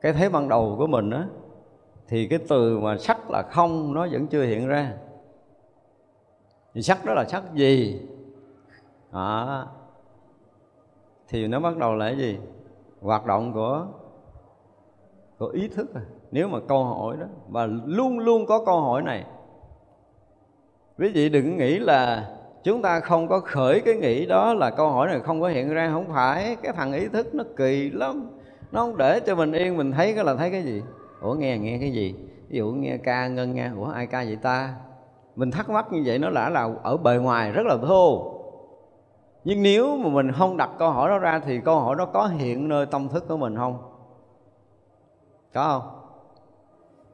cái thế ban đầu của mình á thì cái từ mà sắc là không nó vẫn chưa hiện ra. Thì sắc đó là sắc gì? À, thì nó bắt đầu là cái gì? Hoạt động của của ý thức à. Nếu mà câu hỏi đó và luôn luôn có câu hỏi này quý vị đừng nghĩ là chúng ta không có khởi cái nghĩ đó là câu hỏi này không có hiện ra. Không phải cái thằng ý thức nó kỳ lắm nó không để cho mình yên, mình thấy cái là thấy cái gì? Ủa, nghe nghe cái gì? Ví dụ nghe ca ngân nghe ủa, ai ca vậy ta? Mình thắc mắc như vậy nó đã là ở bề ngoài rất là thô. Nhưng nếu mà mình không đặt câu hỏi đó ra thì câu hỏi đó có hiện nơi tâm thức của mình không? Có không?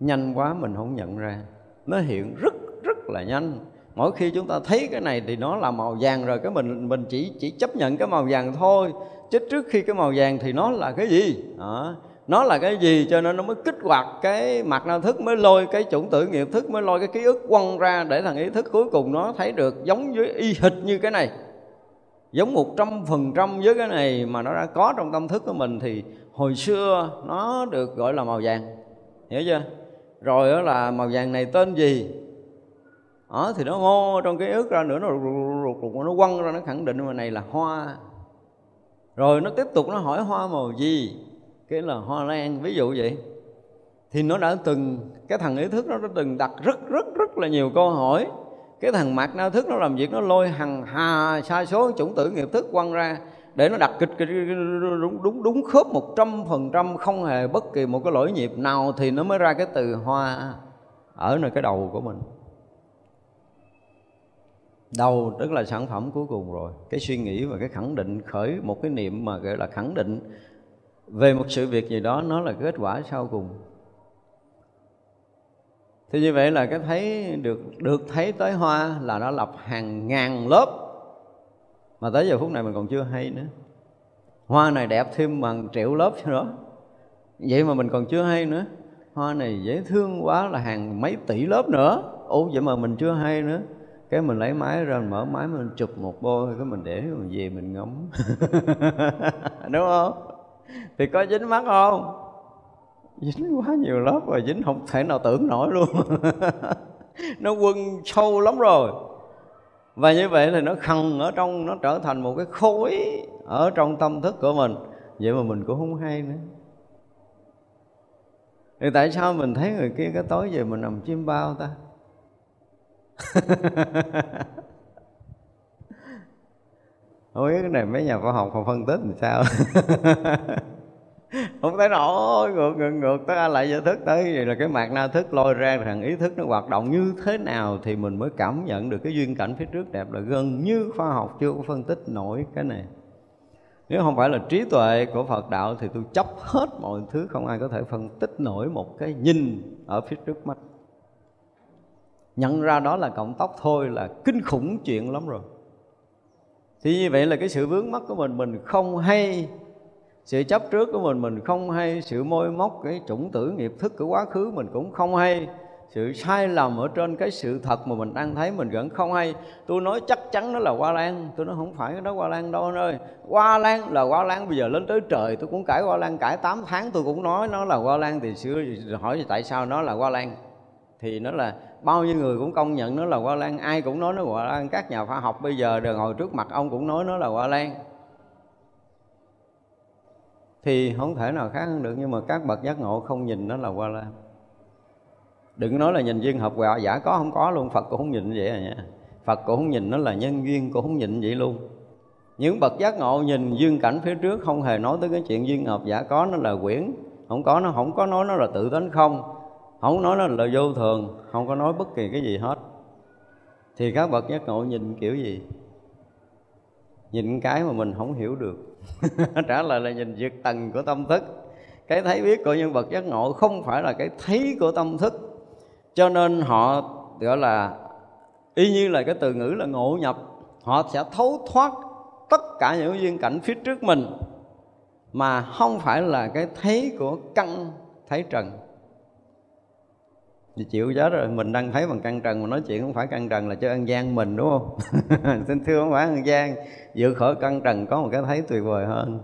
Nhanh quá mình không nhận ra. Nó hiện rất rất là nhanh. Mỗi khi chúng ta thấy cái này thì nó là màu vàng rồi, cái mình mình chỉ chỉ chấp nhận cái màu vàng thôi chứ trước khi cái màu vàng thì nó là cái gì? Đó. nó là cái gì cho nên nó mới kích hoạt cái mặt năng thức, mới lôi cái chủng tử nghiệp thức, mới lôi cái ký ức quăng ra để thằng ý thức cuối cùng nó thấy được giống với y hệt như cái này. Giống một trăm phần trăm với cái này mà nó đã có trong tâm thức của mình thì hồi xưa nó được gọi là màu vàng. Hiểu chưa? Rồi đó là màu vàng này tên gì? Đó, thì nó ngô trong cái ức ra nữa, nó rụt rụt, nó quăng ra, nó khẳng định mà này là hoa rồi nó tiếp tục nó hỏi hoa màu gì? Cái là hoa lan, ví dụ vậy. Thì nó đã từng, cái thằng ý thức nó đã từng đặt rất rất rất là nhiều câu hỏi. Cái thằng mặt não thức nó làm việc nó lôi hằng hà sai số chủng tử nghiệp thức quăng ra để nó đặt kịch kịch, đúng đúng đúng khớp một trăm phần trăm không hề bất kỳ một cái lỗi nhịp nào thì nó mới ra cái từ hoa ở nơi cái đầu của mình đầu tức là sản phẩm cuối cùng rồi. Cái suy nghĩ và cái khẳng định, khởi một cái niệm mà gọi là khẳng định về một sự việc gì đó, nó là kết quả sau cùng. Thì như vậy là cái thấy được được thấy tới hoa là nó lập hàng ngàn lớp. Mà tới giờ phút này mình còn chưa hay nữa. Hoa này đẹp thêm bằng triệu lớp nữa vậy mà mình còn chưa hay nữa. Hoa này dễ thương quá là hàng mấy tỷ lớp nữa. Ủa, vậy mà mình chưa hay nữa cái mình lấy máy ra mở máy, mình chụp một bôi cái mình để mình về mình ngắm. [LAUGHS] Đúng không? Thì có dính mắt không? Dính quá nhiều lớp rồi, dính không thể nào tưởng nổi luôn. [LAUGHS] Nó quân sâu lắm rồi. Và như vậy thì nó khăn ở trong, nó trở thành một cái khối ở trong tâm thức của mình. Vậy mà mình cũng không hay nữa. Thì tại sao mình thấy người kia cái tối về mình nằm chim bao ta? [LAUGHS] không biết cái này mấy nhà khoa học còn phân tích làm sao. [LAUGHS] Không thấy nổi ngược ngược ngược tới lại giải thức tới vậy là cái mạc na thức lôi ra thằng ý thức nó hoạt động như thế nào thì mình mới cảm nhận được cái duyên cảnh phía trước đẹp. Là gần như khoa học chưa có phân tích nổi cái này. Nếu không phải là trí tuệ của Phật đạo thì tôi chấp hết mọi thứ, không ai có thể phân tích nổi một cái nhìn ở phía trước mắt nhận ra đó là cộng tóc thôi là kinh khủng chuyện lắm rồi. Thì như vậy là cái sự vướng mắc của mình mình không hay, sự chấp trước của mình mình không hay, sự môi móc, cái chủng tử nghiệp thức của quá khứ mình cũng không hay, sự sai lầm ở trên cái sự thật mà mình đang thấy mình vẫn không hay. Tôi nói chắc chắn nó là hoa lan, tôi nói không phải cái đó hoa lan đâu anh ơi. Hoa lan là hoa lan, bây giờ lên tới trời tôi cũng cãi hoa lan, cãi 8 tháng tôi cũng nói nó là hoa lan, thì xưa hỏi tại sao nó là hoa lan? Thì nó là bao nhiêu người cũng công nhận nó là hoa lan. Ai cũng nói nó là hoa lan. Các nhà khoa học bây giờ đều ngồi trước mặt ông cũng nói nó là hoa lan. Thì không thể nào khác hơn được, nhưng mà các bậc giác ngộ không nhìn nó là hoa lan. Đừng nói là nhìn duyên hợp quả giả có không có luôn. Phật cũng không nhìn vậy à nha. Phật cũng không nhìn nó là nhân duyên, cũng không nhìn vậy luôn. Những bậc giác ngộ nhìn duyên cảnh phía trước không hề nói tới cái chuyện duyên hợp. Giả có nó là quyển, không có nó, không có nói nó là tự tánh không không nói nó là vô thường, không có nói bất kỳ cái gì hết. Thì các bậc giác ngộ nhìn kiểu gì? Nhìn cái mà mình không hiểu được. [LAUGHS] Trả lời là nhìn diệt tầng của tâm thức. Cái thấy biết của nhân vật giác ngộ không phải là cái thấy của tâm thức. Cho nên họ gọi là, y như là cái từ ngữ là ngộ nhập, họ sẽ thấu thoát tất cả những duyên cảnh phía trước mình, mà không phải là cái thấy của căn, thấy trần thì chịu chết rồi. Mình đang thấy bằng căn trần mà nói chuyện không phải căn trần là cho ăn gian mình, đúng không? [LAUGHS] Xin thưa không phải ăn gian. Dự khỏi căn trần có một cái thấy tuyệt vời hơn.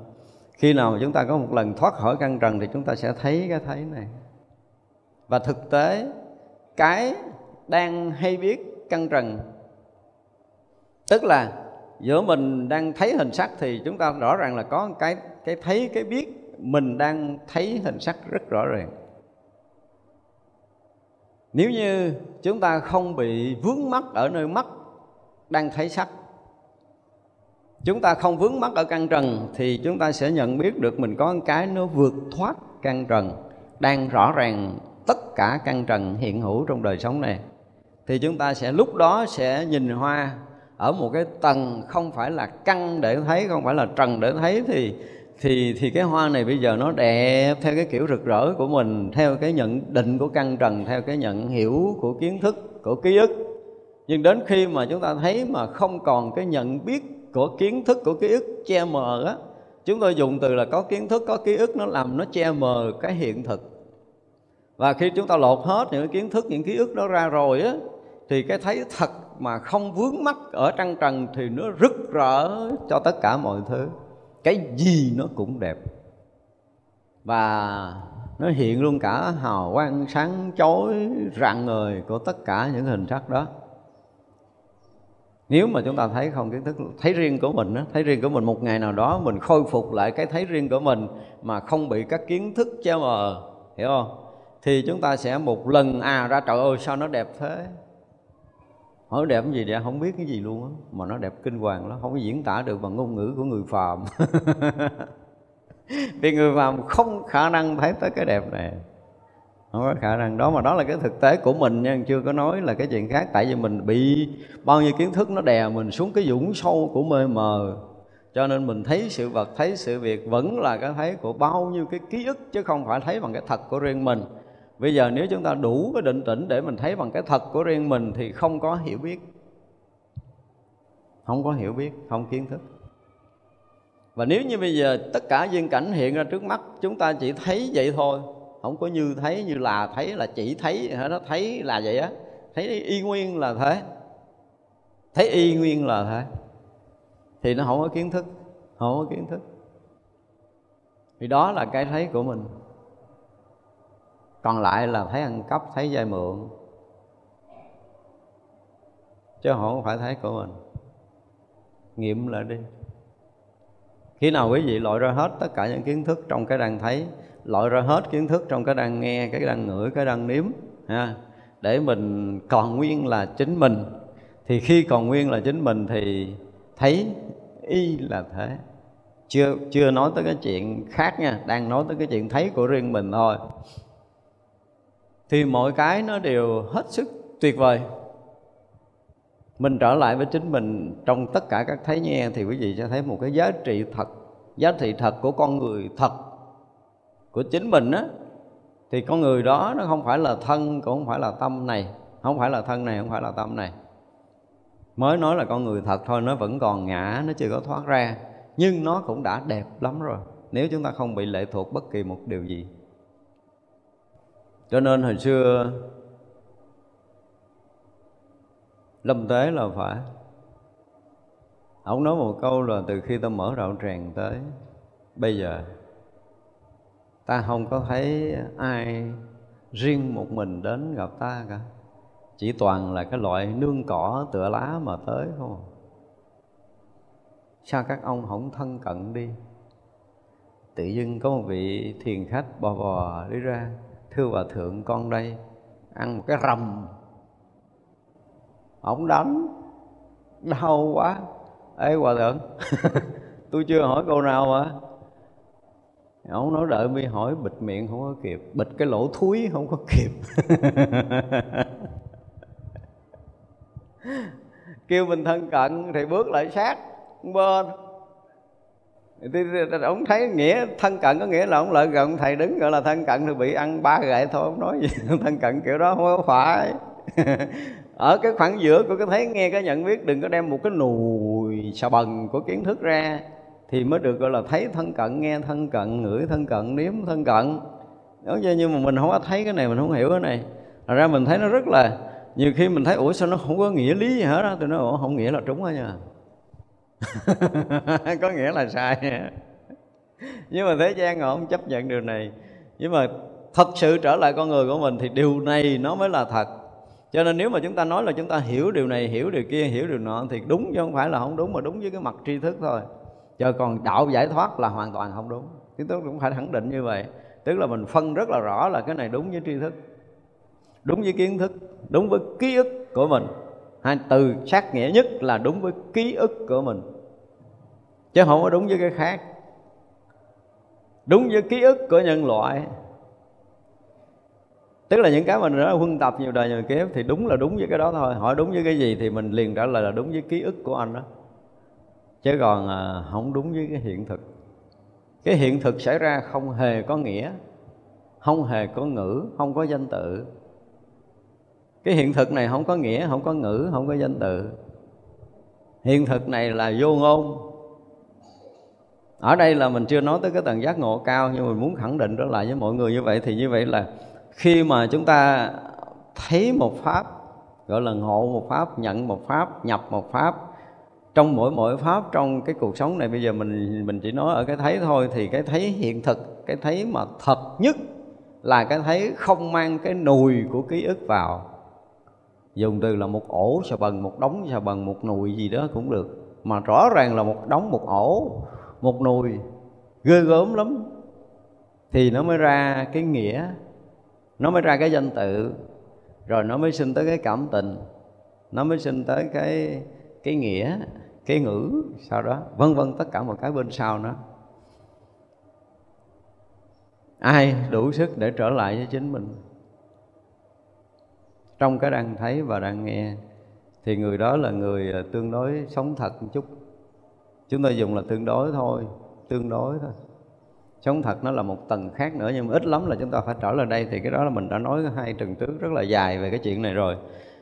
Khi nào mà chúng ta có một lần thoát khỏi căn trần thì chúng ta sẽ thấy cái thấy này. Và thực tế, cái đang hay biết căn trần, tức là giữa mình đang thấy hình sắc thì chúng ta rõ ràng là có cái cái thấy, cái biết mình đang thấy hình sắc rất rõ ràng nếu như chúng ta không bị vướng mắc ở nơi mắt đang thấy sắc, chúng ta không vướng mắc ở căn trần thì chúng ta sẽ nhận biết được mình có cái nó vượt thoát căn trần, đang rõ ràng tất cả căn trần hiện hữu trong đời sống này. Thì chúng ta sẽ lúc đó sẽ nhìn hoa ở một cái tầng không phải là căn để thấy, không phải là trần để thấy, thì thì thì cái hoa này bây giờ nó đẹp theo cái kiểu rực rỡ của mình, theo cái nhận định của căn trần, theo cái nhận hiểu của kiến thức, của ký ức. Nhưng đến khi mà chúng ta thấy mà không còn cái nhận biết của kiến thức, của ký ức che mờ á, chúng tôi dùng từ là có kiến thức, có ký ức, nó làm nó che mờ cái hiện thực. Và khi chúng ta lột hết những kiến thức, những ký ức đó ra rồi á, thì cái thấy thật mà không vướng mắc ở trăng trần thì nó rực rỡ cho tất cả mọi thứ cái gì nó cũng đẹp. Và nó hiện luôn cả hào quang sáng chói rạng ngời của tất cả những hình sắc đó. Nếu mà chúng ta thấy không kiến thức, thấy riêng của mình đó thấy riêng của mình một ngày nào đó, mình khôi phục lại cái thấy riêng của mình mà không bị các kiến thức che mờ, hiểu không? Thì chúng ta sẽ một lần à ra trời ơi, sao nó đẹp thế? Hỏi đẹp cái gì vậy không biết cái gì luôn á. Mà nó đẹp kinh hoàng lắm, không có diễn tả được bằng ngôn ngữ của người phàm. [LAUGHS] Vì người phàm không khả năng thấy tới cái đẹp này. Không có khả năng. Đó mà đó là cái thực tế của mình nha, chưa có nói là cái chuyện khác. Tại vì mình bị bao nhiêu kiến thức nó đè mình xuống cái dũng sâu của mê mờ. Cho nên mình thấy sự vật, thấy sự việc vẫn là cái thấy của bao nhiêu cái ký ức, chứ không phải thấy bằng cái thật của riêng mình bây giờ nếu chúng ta đủ cái định tĩnh để mình thấy bằng cái thật của riêng mình thì không có hiểu biết. Không có hiểu biết, không kiến thức. Và nếu như bây giờ tất cả duyên cảnh hiện ra trước mắt, chúng ta chỉ thấy vậy thôi, không có như thấy, như là thấy, là chỉ thấy nó thấy là vậy á. Thấy y nguyên là thế. Thấy y nguyên là thế. Thì nó không có kiến thức, không có kiến thức. Thì đó là cái thấy của mình còn lại là thấy ăn cắp, thấy vay mượn. Chứ không phải thấy của mình. Nghiệm lại đi. Khi nào quý vị loại ra hết tất cả những kiến thức trong cái đang thấy loại ra hết kiến thức trong cái đang nghe, cái đang ngửi, cái đang nếm, ha, để mình còn nguyên là chính mình, thì khi còn nguyên là chính mình thì thấy y là thế. Chưa chưa nói tới cái chuyện khác nha, đang nói tới cái chuyện thấy của riêng mình thôi thì mọi cái nó đều hết sức tuyệt vời. Mình trở lại với chính mình trong tất cả các thấy nghe thì quý vị sẽ thấy một cái giá trị thật, giá trị thật của con người thật của chính mình á. Thì con người đó nó không phải là thân, cũng không phải là tâm này, không phải là thân này, không phải là tâm này. Mới nói là con người thật thôi, nó vẫn còn ngã, nó chưa có thoát ra. Nhưng nó cũng đã đẹp lắm rồi, nếu chúng ta không bị lệ thuộc bất kỳ một điều gì cho nên hồi xưa, lâm tế là phải. Ông nói một câu là từ khi ta mở đạo tràng tới bây giờ, ta không có thấy ai riêng một mình đến gặp ta cả. Chỉ toàn là cái loại nương cỏ, tựa lá mà tới không sao các ông không thân cận đi? Tự dưng có một vị thiền khách bò bò đi ra thưa hòa thượng, con đây ăn một cái rầm ổng đánh. Đau quá. Ê, hòa thượng, [LAUGHS] tôi chưa hỏi câu nào mà. Ổng nói đợi mi hỏi, bịt miệng không có kịp. Bịt cái lỗ thúi không có kịp. [LAUGHS] Kêu mình thân cận thì bước lại sát bên thì ông thấy nghĩa, thân cận có nghĩa là ông lợi gần, thầy đứng gọi là thân cận thì bị ăn ba gậy thôi, ông nói gì? [LAUGHS] Thân cận kiểu đó không có phải. [LAUGHS] Ở cái khoảng giữa của cái thấy nghe cái nhận biết, đừng có đem một cái nùi xà bần của kiến thức ra thì mới được gọi là thấy thân cận, nghe thân cận, ngửi thân cận, nếm thân cận. Đó nhưng mà mình không có thấy cái này, mình không hiểu cái này. Thật ra mình thấy nó rất là, nhiều khi mình thấy, ủa, sao nó không có nghĩa lý gì hết á? Tôi nói, ủa, không nghĩa là trúng đó nha. [LAUGHS] có nghĩa là sai. Nhưng mà thế gian họ không chấp nhận điều này. Nhưng mà thật sự trở lại con người của mình thì điều này nó mới là thật. Cho nên nếu mà chúng ta nói là chúng ta hiểu điều này, hiểu điều kia, hiểu điều nọ thì đúng chứ không phải là không đúng mà đúng với cái mặt tri thức thôi. Chờ còn đạo giải thoát là hoàn toàn không đúng. Chúng tôi cũng phải khẳng định như vậy. Tức là mình phân rất là rõ là cái này đúng với tri thức, đúng với kiến thức, đúng với ký ức của mình hai từ sát nghĩa nhất là đúng với ký ức của mình. Chứ không có đúng với cái khác. Đúng với ký ức của nhân loại. Tức là những cái mình đã huân tập nhiều đời nhiều kiếp thì đúng là đúng với cái đó thôi. Hỏi đúng với cái gì thì mình liền trả lời là đúng với ký ức của anh đó. Chứ còn à, không đúng với cái hiện thực. Cái hiện thực xảy ra không hề có nghĩa không hề có ngữ không có danh tự cái hiện thực này không có nghĩa, không có ngữ, không có danh tự hiện thực này là vô ngôn. Ở đây là mình chưa nói tới cái tầng giác ngộ cao, nhưng mình muốn khẳng định trở lại với mọi người như vậy thì như vậy là khi mà chúng ta thấy một pháp, gọi là ngộ một pháp, nhận một pháp, nhập một pháp, trong mỗi mỗi pháp trong cái cuộc sống này, bây giờ mình mình chỉ nói ở cái thấy thôi, thì cái thấy hiện thực, cái thấy mà thật nhất là cái thấy không mang cái nùi của ký ức vào dùng từ là một ổ xà bần một đống xà bần một nùi gì đó cũng được. Mà rõ ràng là một đống, một ổ, một nùi. Ghê gớm lắm. Thì nó mới ra cái nghĩa, nó mới ra cái danh tự. Rồi nó mới sinh tới cái cảm tình. Nó mới sinh tới cái cái nghĩa, cái ngữ sau đó. Vân vân tất cả một cái bên sau nó. Ai đủ sức để trở lại với chính mình? Trong cái đang thấy và đang nghe, thì người đó là người ờ, tương đối sống thật một chút. Chúng ta dùng là tương đối thôi, tương đối thôi. Sống thật nó là một tầng khác nữa, nhưng mà ít lắm là chúng ta phải trở lại đây, thì cái đó là mình đã nói hai tuần trước rất là dài về cái chuyện này rồi.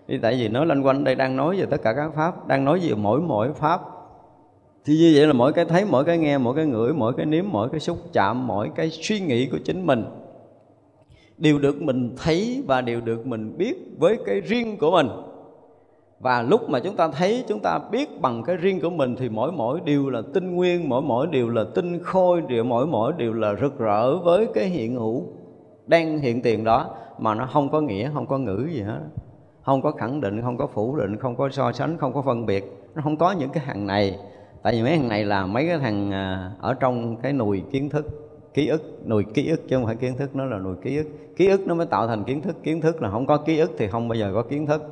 Vì tại vì nói lanh quanh đây, đang nói về tất cả các pháp, đang nói về mỗi mỗi pháp. Thì như vậy là mỗi cái thấy, mỗi cái nghe, mỗi cái ngửi, mỗi cái nếm, mỗi cái xúc chạm, mỗi cái suy nghĩ của chính mình đều được mình thấy và đều được mình biết với cái riêng của mình. Và lúc mà chúng ta thấy, chúng ta biết bằng cái riêng của mình thì mỗi mỗi điều là tinh nguyên, mỗi mỗi điều là tinh khôi, điều mỗi mỗi điều là rực rỡ với cái hiện hữu đang hiện tiền đó, mà nó không có nghĩa, không có ngữ gì hết. Không có khẳng định, không có phủ định, không có so sánh, không có phân biệt. Nó không có những cái hàng này. Tại vì mấy hàng này là mấy cái thằng à, ở trong cái nùi kiến thức ký ức nuôi ký ức chứ không phải kiến thức nó là nuôi ký ức. Ký ức nó mới tạo thành kiến thức kiến thức là không có ký ức thì không bao giờ có kiến thức.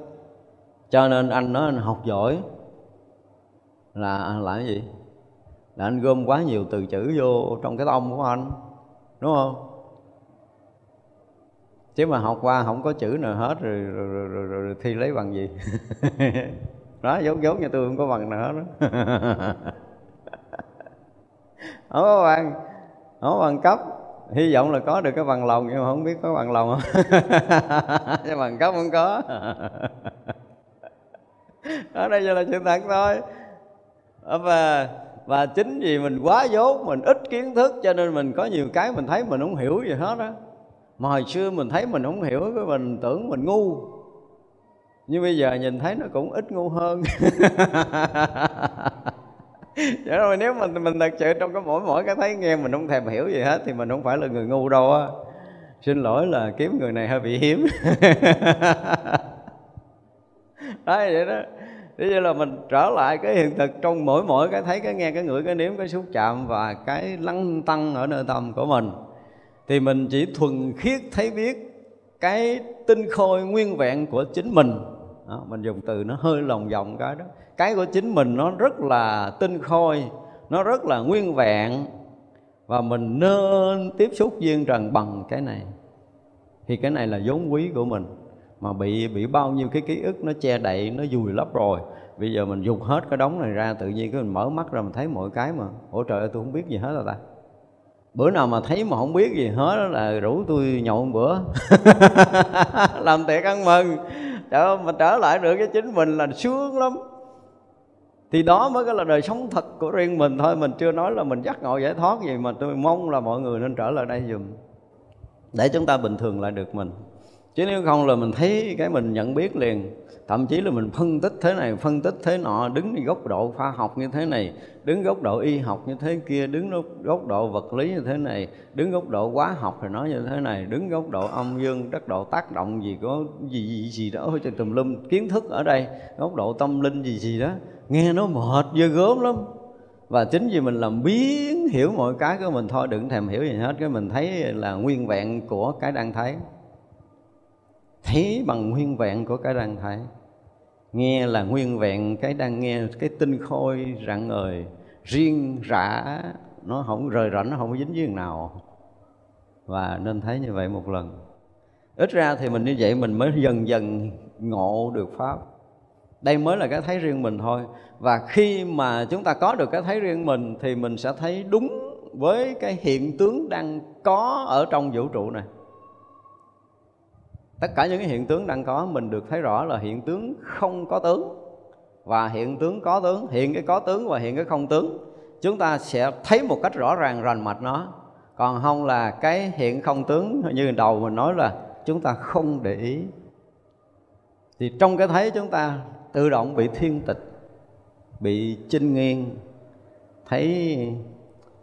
Cho nên anh nói anh học giỏi. Là là cái gì? Là anh gom quá nhiều từ chữ vô trong cái tông của anh đúng không? Chứ mà học qua không có chữ nào hết rồi, rồi, rồi, rồi, rồi, rồi thi lấy bằng gì? [LAUGHS] Đó giống giống như tôi không có bằng nào hết đó [LAUGHS] không có bằng không có bằng cấp. Hy vọng là có được cái bằng lòng, nhưng mà không biết có bằng lòng không? [LAUGHS] Cái bằng cấp không có. [LAUGHS] Ở đây giờ là sự thật thôi. Ờ, và và chính vì mình quá dốt, mình ít kiến thức, cho nên mình có nhiều cái mình thấy mình không hiểu gì hết á. Mà hồi xưa mình thấy mình không hiểu, cái mình tưởng mình ngu. Nhưng bây giờ nhìn thấy nó cũng ít ngu hơn. [LAUGHS] Vậy [LAUGHS] dạ rồi nếu mình mình thật sự trong cái mỗi mỗi cái thấy nghe mình không thèm hiểu gì hết thì mình không phải là người ngu đâu á. Xin lỗi là kiếm người này hơi bị hiếm. [LAUGHS] Đấy vậy đó. Thế như là mình trở lại cái hiện thực trong mỗi mỗi cái thấy cái nghe cái ngửi cái nếm cái xúc chạm và cái lăng tăng ở nơi tâm của mình thì mình chỉ thuần khiết thấy biết cái tinh khôi nguyên vẹn của chính mình đó, mình dùng từ nó hơi lòng vòng cái đó cái của chính mình nó rất là tinh khôi nó rất là nguyên vẹn và mình nên tiếp xúc duyên trần bằng cái này. Thì cái này là vốn quý của mình mà bị bị bao nhiêu cái ký ức nó che đậy nó vùi lấp rồi. Bây giờ mình dùng hết cái đống này ra tự nhiên cái mình mở mắt ra mình thấy mọi cái mà. Ủa trời ơi tôi không biết gì hết rồi ta. Bữa nào mà thấy mà không biết gì hết là rủ tôi nhậu một bữa. [LAUGHS] Làm tiệc ăn mừng. Trời ơi, mà trở lại được cái chính mình là sướng lắm thì đó mới là đời sống thật của riêng mình thôi. Mình chưa nói là mình giác ngộ, giải thoát gì, mà tôi mong là mọi người nên trở lại đây dùm để chúng ta bình thường lại được mình chứ nếu không là mình thấy cái mình nhận biết liền. Thậm chí là mình phân tích thế này phân tích thế nọ đứng góc độ khoa học như thế này đứng góc độ y học như thế kia đứng góc độ vật lý như thế này đứng góc độ hóa học thì nói như thế này đứng góc độ âm dương đất độ tác động gì có gì gì, gì đó ôi tùm lum kiến thức ở đây góc độ tâm linh gì gì đó nghe nó mệt ghê gớm lắm. Và chính vì mình làm biến hiểu mọi cái của mình thôi đừng thèm hiểu gì hết cái mình thấy là nguyên vẹn của cái đang thấy thấy bằng nguyên vẹn của cái đang thấy nghe là nguyên vẹn, cái đang nghe cái tinh khôi rạng ngời, riêng rã, nó không, rời rảnh nó không có dính với nào. Và nên thấy như vậy một lần. Ít ra thì mình như vậy mình mới dần dần ngộ được pháp. Đây mới là cái thấy riêng mình thôi. Và khi mà chúng ta có được cái thấy riêng mình thì mình sẽ thấy đúng với cái hiện tướng đang có ở trong vũ trụ này tất cả những cái hiện tướng đang có, mình được thấy rõ là hiện tướng không có tướng. Và hiện tướng có tướng, hiện cái có tướng và hiện cái không tướng. Chúng ta sẽ thấy một cách rõ ràng, rành mạch nó. Còn không là cái hiện không tướng, như đầu mình nói là chúng ta không để ý. Thì trong cái thấy chúng ta tự động bị thiên tịch, bị chinh nghiêng. Thấy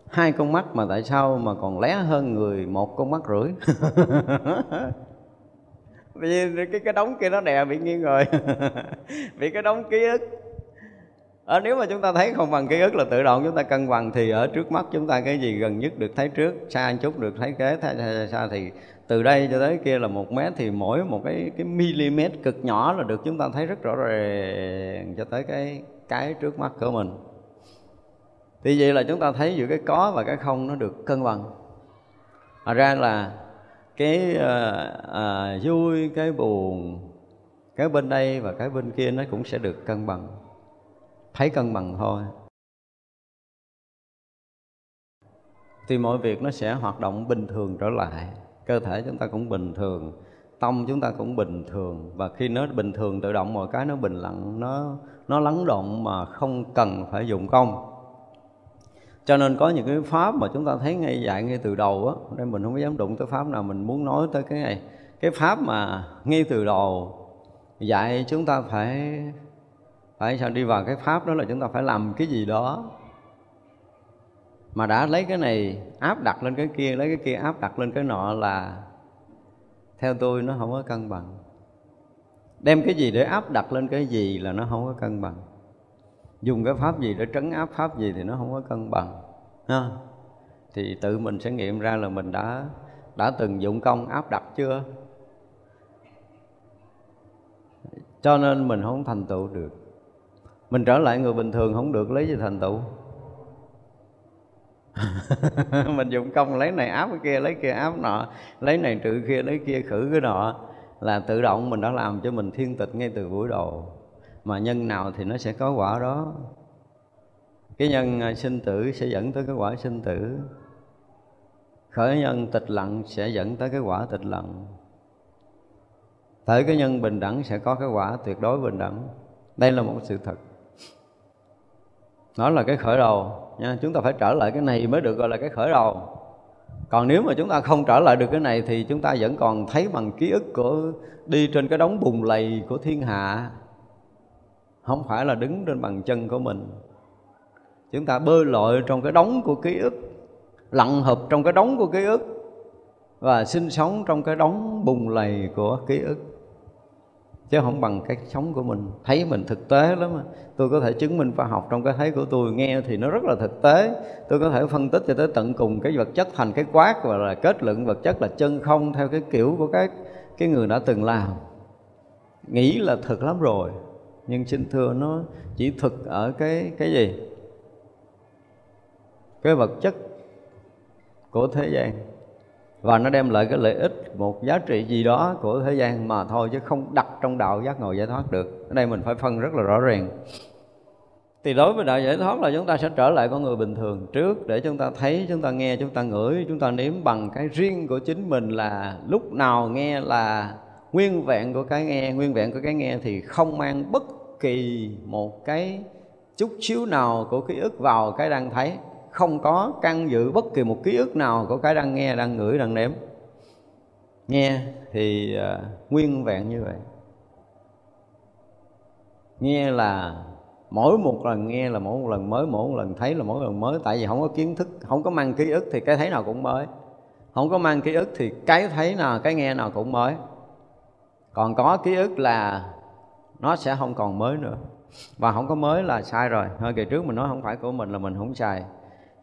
hai con mắt mà tại sao mà còn lé hơn người một con mắt rưỡi? [LAUGHS] vì cái cái đống kia nó đè bị nghiêng rồi bị [LAUGHS] cái đống ký ức. Ở nếu mà chúng ta thấy không bằng ký ức là tự động chúng ta cân bằng thì ở trước mắt chúng ta cái gì gần nhất được thấy trước xa một chút được thấy kế xa, xa, xa thì từ đây cho tới kia là một mét thì mỗi một cái cái mm cực nhỏ là được chúng ta thấy rất rõ ràng cho tới cái cái trước mắt của mình. Thì vậy là chúng ta thấy giữa cái có và cái không nó được cân bằng. Hóa ra là cái à, à, vui cái buồn cái bên đây và cái bên kia nó cũng sẽ được cân bằng. Thấy cân bằng thôi. Thì mọi việc nó sẽ hoạt động bình thường trở lại. Cơ thể chúng ta cũng bình thường tâm chúng ta cũng bình thường. Và khi nó bình thường tự động mọi cái nó bình lặng nó nó lắng động mà không cần phải dụng công cho nên có những cái pháp mà chúng ta thấy ngay dạy ngay từ đầu á, nên mình không dám đụng tới pháp nào, mình muốn nói tới cái này. Cái pháp mà ngay từ đầu dạy chúng ta phải phải sao đi vào cái pháp đó là chúng ta phải làm cái gì đó. Mà đã lấy cái này áp đặt lên cái kia, lấy cái kia áp đặt lên cái nọ là theo tôi nó không có cân bằng. Đem cái gì để áp đặt lên cái gì là nó không có cân bằng dùng cái pháp gì để trấn áp pháp gì thì nó không có cân bằng, ha? Thì tự mình sẽ nghiệm ra là mình đã đã từng dụng công áp đặt chưa? Cho nên mình không thành tựu được. Mình trở lại người bình thường không được, lấy gì thành tựu? [LAUGHS] Mình dụng công lấy này áp cái kia, lấy kia áp nọ, lấy này trừ kia, lấy kia khử cái nọ là tự động mình đã làm cho mình thiên tịch ngay từ buổi đầu mà nhân nào thì nó sẽ có quả đó. Cái nhân à, sinh tử sẽ dẫn tới cái quả sinh tử. Khởi nhân tịch lặng sẽ dẫn tới cái quả tịch lặng. Tới cái nhân bình đẳng sẽ có cái quả tuyệt đối bình đẳng. Đây là một sự thật. Nó là cái khởi đầu, nha. Chúng ta phải trở lại cái này mới được gọi là cái khởi đầu. Còn nếu mà chúng ta không trở lại được cái này thì chúng ta vẫn còn thấy bằng ký ức của, đi trên cái đống bùn lầy của thiên hạ không phải là đứng trên bàn chân của mình. Chúng ta bơi lội trong cái đống của ký ức, lặn hợp trong cái đống của ký ức, và sinh sống trong cái đống bùng lầy của ký ức. Chứ không bằng cái sống của mình. Thấy mình thực tế lắm mà tôi có thể chứng minh khoa học trong cái thấy của tôi, nghe thì nó rất là thực tế. Tôi có thể phân tích cho tới tận cùng cái vật chất thành cái quát và là kết luận vật chất là chân không theo cái kiểu của các cái người đã từng làm. Nghĩ là thực lắm rồi nhưng xin thưa nó chỉ thực ở cái cái gì? Cái vật chất của thế gian. Và nó đem lại cái lợi ích, một giá trị gì đó của thế gian mà thôi, chứ không đặt trong đạo giác ngộ giải thoát được. Ở đây mình phải phân rất là rõ ràng. Thì đối với đạo giải thoát là chúng ta sẽ trở lại con người bình thường trước, để chúng ta thấy, chúng ta nghe, chúng ta ngửi, chúng ta nếm bằng cái riêng của chính mình là lúc nào nghe là nguyên vẹn của cái nghe nguyên vẹn của cái nghe thì không mang bất kỳ một cái chút xíu nào của ký ức vào cái đang thấy. Không có căn dự bất kỳ một ký ức nào của cái đang nghe đang ngửi đang nếm. Nghe thì uh, nguyên vẹn như vậy. Nghe là mỗi một lần nghe là mỗi một lần mới mỗi một lần thấy là mỗi lần mới tại vì không có kiến thức không có mang ký ức thì cái thấy nào cũng mới. Không có mang ký ức thì cái thấy nào cái nghe nào cũng mới còn có ký ức là nó sẽ không còn mới nữa. Và không có mới là sai rồi. Hơi kỳ trước mình nói không phải của mình là mình không xài.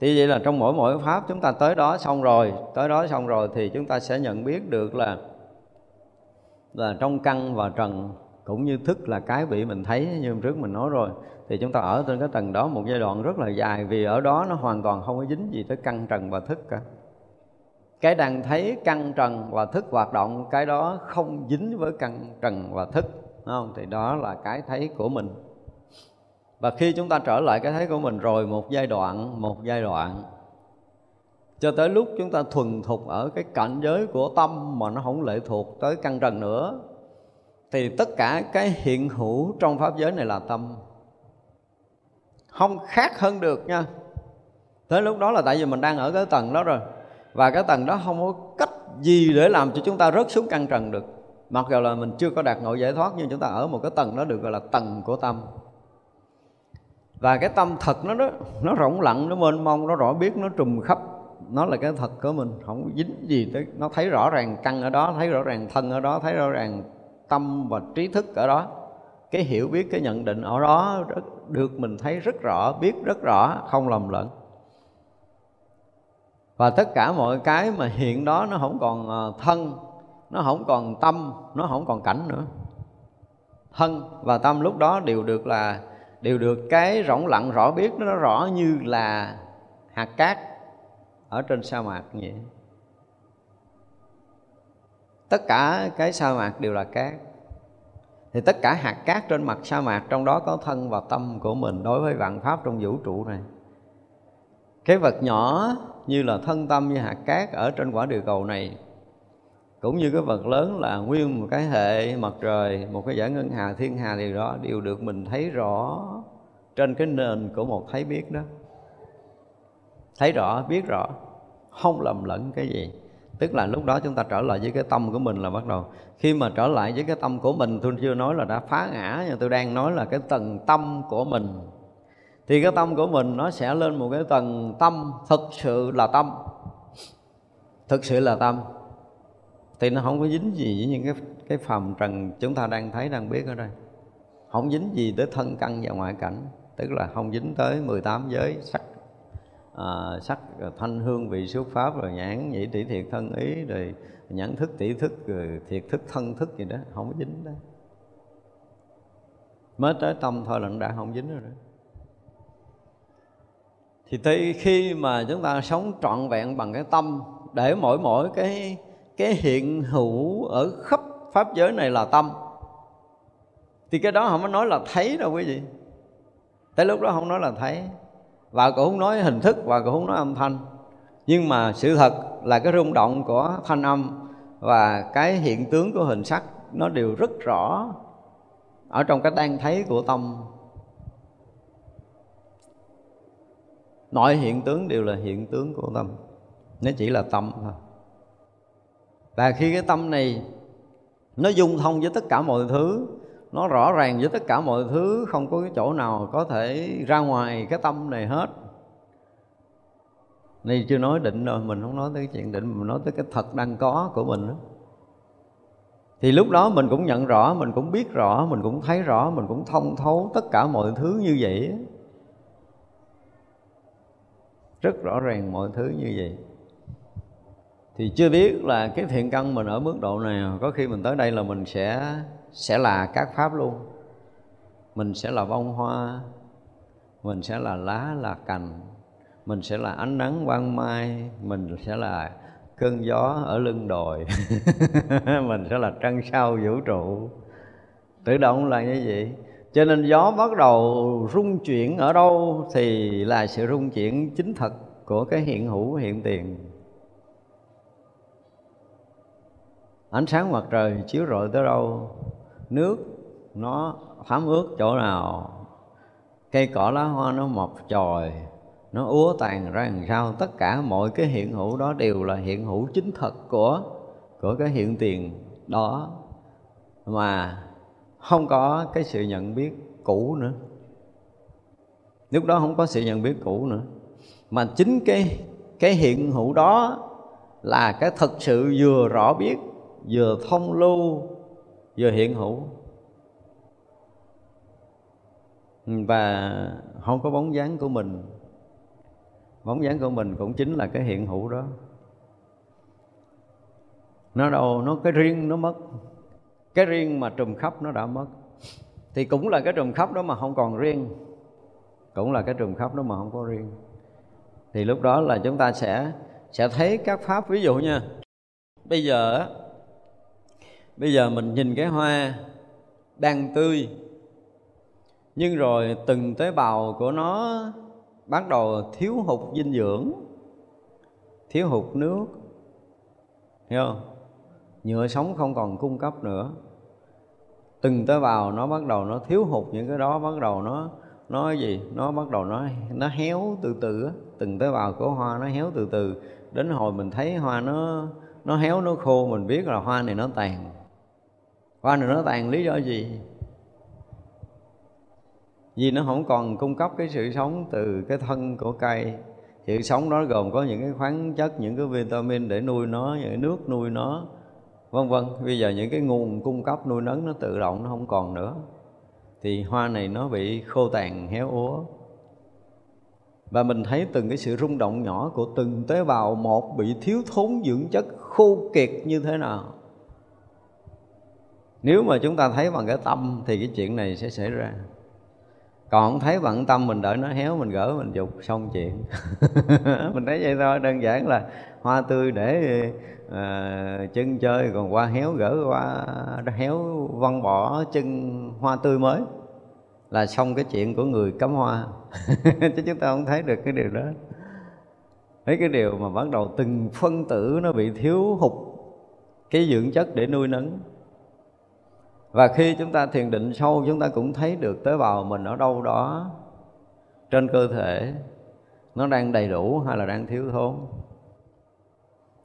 Thì vậy là trong mỗi mỗi pháp chúng ta tới đó xong rồi, tới đó xong rồi thì chúng ta sẽ nhận biết được là là trong căn và trần cũng như thức là cái bị mình thấy như hôm trước mình nói rồi. Thì chúng ta ở trên cái tầng đó một giai đoạn rất là dài vì ở đó nó hoàn toàn không có dính gì tới căn trần và thức cả cái đang thấy căn trần và thức hoạt động, cái đó không dính với căn trần và thức không? Thì đó là cái thấy của mình. Và khi chúng ta trở lại cái thấy của mình rồi, một giai đoạn, một giai đoạn, cho tới lúc chúng ta thuần thục ở cái cảnh giới của tâm mà nó không lệ thuộc tới căn trần nữa, thì tất cả cái hiện hữu trong pháp giới này là tâm. Không khác hơn được nha. Tới lúc đó là tại vì mình đang ở cái tầng đó rồi và cái tầng đó không có cách gì để làm cho chúng ta rớt xuống căn trần được. Mặc dù là mình chưa có đạt ngộ giải thoát nhưng chúng ta ở một cái tầng đó được gọi là tầng của tâm. Và cái tâm thật nó đó nó rộng lặng nó mênh mông nó rõ biết nó trùm khắp. Nó là cái thật của mình không dính gì tới. Nó thấy rõ ràng căn ở đó thấy rõ ràng thân ở đó thấy rõ ràng tâm và trí thức ở đó. Cái hiểu biết cái nhận định ở đó rất, được mình thấy rất rõ biết rất rõ không lầm lẫn và tất cả mọi cái mà hiện đó nó không còn ờ, thân, nó không còn tâm, nó không còn cảnh nữa. Thân và tâm lúc đó đều được là, đều được cái rỗng lặng, rõ biết, nó rõ như là hạt cát ở trên sa mạc vậy. Tất cả cái sa mạc đều là cát. Thì tất cả hạt cát trên mặt sa mạc trong đó có thân và tâm của mình đối với vạn pháp trong vũ trụ này cái vật nhỏ như là thân tâm như hạt cát ở trên quả địa cầu này, cũng như cái vật lớn là nguyên một cái hệ, mặt trời, một cái giải ngân hà, thiên hà, thì đó đều được mình thấy rõ trên cái nền của một thấy biết đó. Thấy rõ, biết rõ, không lầm lẫn cái gì. Tức là lúc đó chúng ta trở lại với cái tâm của mình là bắt đầu. Khi mà trở lại với cái tâm của mình, tôi chưa nói là đã phá ngã, nhưng tôi đang nói là cái tầng tâm của mình thì cái tâm của mình nó sẽ lên một cái tầng tâm thực sự là tâm. Thực sự là tâm. Thì nó không có dính gì với những cái cái phàm trần chúng ta đang thấy đang biết ở đây. Không dính gì tới thân căn và ngoại cảnh. Tức là không dính tới 18 giới sắc à, sắc thanh hương vị xuất pháp rồi nhãn nhĩ tỷ thiệt thân ý rồi nhãn thức tỷ thức rồi thiệt thức thân thức gì đó. Không có dính đó mới tới tâm thôi là nó đã không dính rồi đó thì tới khi mà chúng ta sống trọn vẹn bằng cái tâm, để mỗi mỗi cái cái hiện hữu ở khắp pháp giới này là tâm, thì cái đó không có nói là thấy đâu quý vị. Tới lúc đó không nói là thấy, và cũng không nói hình thức, và cũng không nói âm thanh. Nhưng mà sự thật là cái rung động của thanh âm và cái hiện tướng của hình sắc nó đều rất rõ ở trong cái đang thấy của tâm. Mọi hiện tướng đều là hiện tướng của tâm. Nó chỉ là tâm thôi. Và khi cái tâm này nó dung thông với tất cả mọi thứ, nó rõ ràng với tất cả mọi thứ, không có cái chỗ nào có thể ra ngoài cái tâm này hết. Này chưa nói định rồi, mình không nói tới cái chuyện định, mình nói tới cái thật đang có của mình đó. thì lúc đó mình cũng nhận rõ, mình cũng biết rõ, mình cũng thấy rõ, mình cũng thông thấu tất cả mọi thứ như vậy rất rõ ràng mọi thứ như vậy. Thì chưa biết là cái thiện căn mình ở mức độ nào có khi mình tới đây là mình sẽ sẽ là các pháp luôn. Mình sẽ là bông hoa, mình sẽ là lá, là cành, mình sẽ là ánh nắng ban mai, mình sẽ là cơn gió ở lưng đồi, [LAUGHS] mình sẽ là trăng sao vũ trụ. Tự động là như vậy cho nên gió bắt đầu rung chuyển ở đâu thì là sự rung chuyển chính thật của cái hiện hữu, hiện tiền. Ánh sáng mặt trời chiếu rọi tới đâu, nước nó thấm ướt chỗ nào, cây cỏ lá hoa nó mọc chồi nó úa tàn ra làm sao, tất cả mọi cái hiện hữu đó đều là hiện hữu chính thật của của cái hiện tiền đó. Mà không có cái sự nhận biết cũ nữa. Lúc đó không có sự nhận biết cũ nữa. Mà chính cái cái hiện hữu đó là cái thật sự vừa rõ biết, vừa thông lưu, vừa hiện hữu. Và không có bóng dáng của mình. Bóng dáng của mình cũng chính là cái hiện hữu đó. Nó đâu, nó cái riêng nó mất cái riêng mà trùm khắp nó đã mất. Thì cũng là cái trùm khắp đó mà không còn riêng. Cũng là cái trùm khắp đó mà không có riêng. Thì lúc đó là chúng ta sẽ sẽ thấy các pháp. Ví dụ nha, bây giờ bây giờ mình nhìn cái hoa đang tươi, nhưng rồi từng tế bào của nó bắt đầu thiếu hụt dinh dưỡng, thiếu hụt nước. Hiểu không? Nhựa sống không còn cung cấp nữa từng tế bào nó bắt đầu nó thiếu hụt những cái đó, bắt đầu nó nó gì? Nó bắt đầu nó nó héo từ từ á. Từng tế bào của hoa nó héo từ từ. Đến hồi mình thấy hoa nó nó héo, nó khô, mình biết là hoa này nó tàn. Hoa này nó tàn, lý do gì? Vì nó không còn cung cấp cái sự sống từ cái thân của cây. Sự sống đó gồm có những cái khoáng chất, những cái vitamin để nuôi nó, những cái nước nuôi nó vân vân, bây giờ những cái nguồn cung cấp nuôi nấng nó tự động nó không còn nữa. Thì hoa này nó bị khô tàn, héo úa. Và mình thấy từng cái sự rung động nhỏ của từng tế bào một bị thiếu thốn dưỡng chất khô kiệt như thế nào. Nếu mà chúng ta thấy bằng cái tâm thì cái chuyện này sẽ xảy ra. Còn không thấy bằng tâm mình đợi nó héo, mình gỡ, mình dục, xong chuyện. [LAUGHS] Mình thấy vậy thôi, đơn giản là hoa tươi để à, chân chơi còn qua héo gỡ qua héo văng bỏ chân hoa tươi mới. Là xong cái chuyện của người cắm hoa. [LAUGHS] Chứ chúng ta không thấy được cái điều đó. Thấy cái điều mà bắt đầu từng phân tử nó bị thiếu hụt cái dưỡng chất để nuôi nấng. Và khi chúng ta thiền định sâu chúng ta cũng thấy được tế bào mình ở đâu đó trên cơ thể nó đang đầy đủ hay là đang thiếu thốn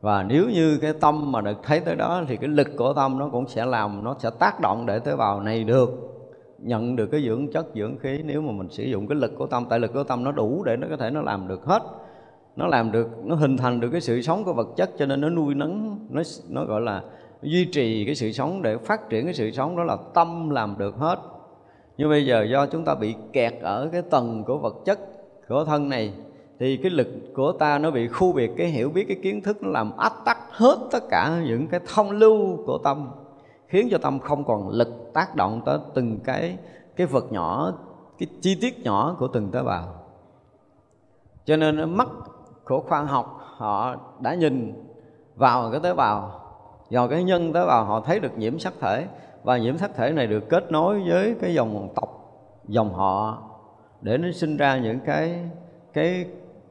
và nếu như cái tâm mà được thấy tới đó thì cái lực của tâm nó cũng sẽ làm, nó sẽ tác động để tế bào này được, nhận được cái dưỡng chất, dưỡng khí. Nếu mà mình sử dụng cái lực của tâm, tại lực của tâm nó đủ để nó có thể nó làm được hết, nó làm được, nó hình thành được cái sự sống của vật chất, cho nên nó nuôi nấng, nó nó gọi là duy trì cái sự sống để phát triển cái sự sống đó là tâm làm được hết. Nhưng bây giờ do chúng ta bị kẹt ở cái tầng của vật chất, của thân này thì cái lực của ta nó bị khu biệt, cái hiểu biết, cái kiến thức nó làm ách tắc hết tất cả những cái thông lưu của tâm, khiến cho tâm không còn lực tác động tới từng cái cái vật nhỏ, cái chi tiết nhỏ của từng tế bào. Cho nên mắt của khoa học, họ đã nhìn vào cái tế bào, vào cái nhân tế bào, họ thấy được nhiễm sắc thể, và nhiễm sắc thể này được kết nối với cái dòng tộc, dòng họ, để nó sinh ra những cái cái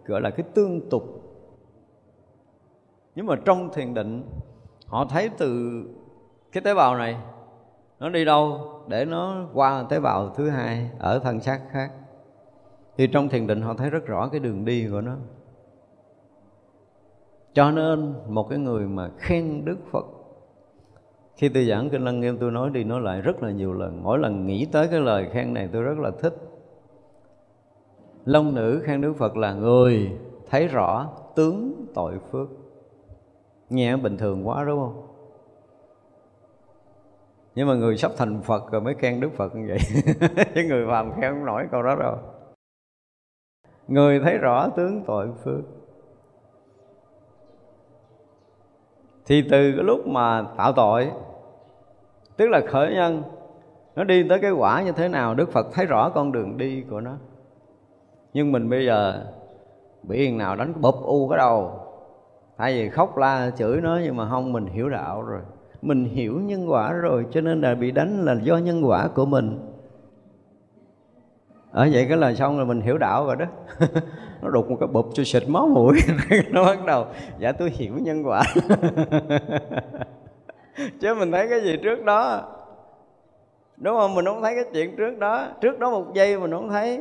gọi là cái tương tục. Nhưng mà trong thiền định, họ thấy từ cái tế bào này, nó đi đâu để nó qua tế bào thứ hai ở thân xác khác. Thì trong thiền định họ thấy rất rõ cái đường đi của nó. Cho nên một cái người mà khen đức phật, khi tôi giảng kinh lăng nghiêm tôi nói đi nói lại rất là nhiều lần, mỗi lần nghĩ tới cái lời khen này tôi rất là thích long nữ khen đức phật là người thấy rõ tướng tội phước. Nghe bình thường quá đúng không? Nhưng mà người sắp thành phật rồi mới khen đức phật như vậy. [LAUGHS] Chứ người phàm khen không nổi câu đó đâu. Người thấy rõ tướng tội phước. Thì từ cái lúc mà tạo tội, tức là khởi nhân, nó đi tới cái quả như thế nào, đức phật thấy rõ con đường đi của nó nhưng mình bây giờ bị thằng nào đánh bụp u cái đầu. Tại vì khóc la chửi nó nhưng mà không, mình hiểu đạo rồi. Mình hiểu nhân quả rồi, cho nên là bị đánh là do nhân quả của mình. Ở vậy cái là xong rồi mình hiểu đạo rồi đó. [LAUGHS] Nó đục một cái bụp cho xịt máu mũi. [LAUGHS] Nó bắt đầu dạ tôi hiểu nhân quả. [LAUGHS] Chứ mình thấy cái gì trước đó? Đúng không? Mình không thấy cái chuyện trước đó. Trước đó một giây mình không thấy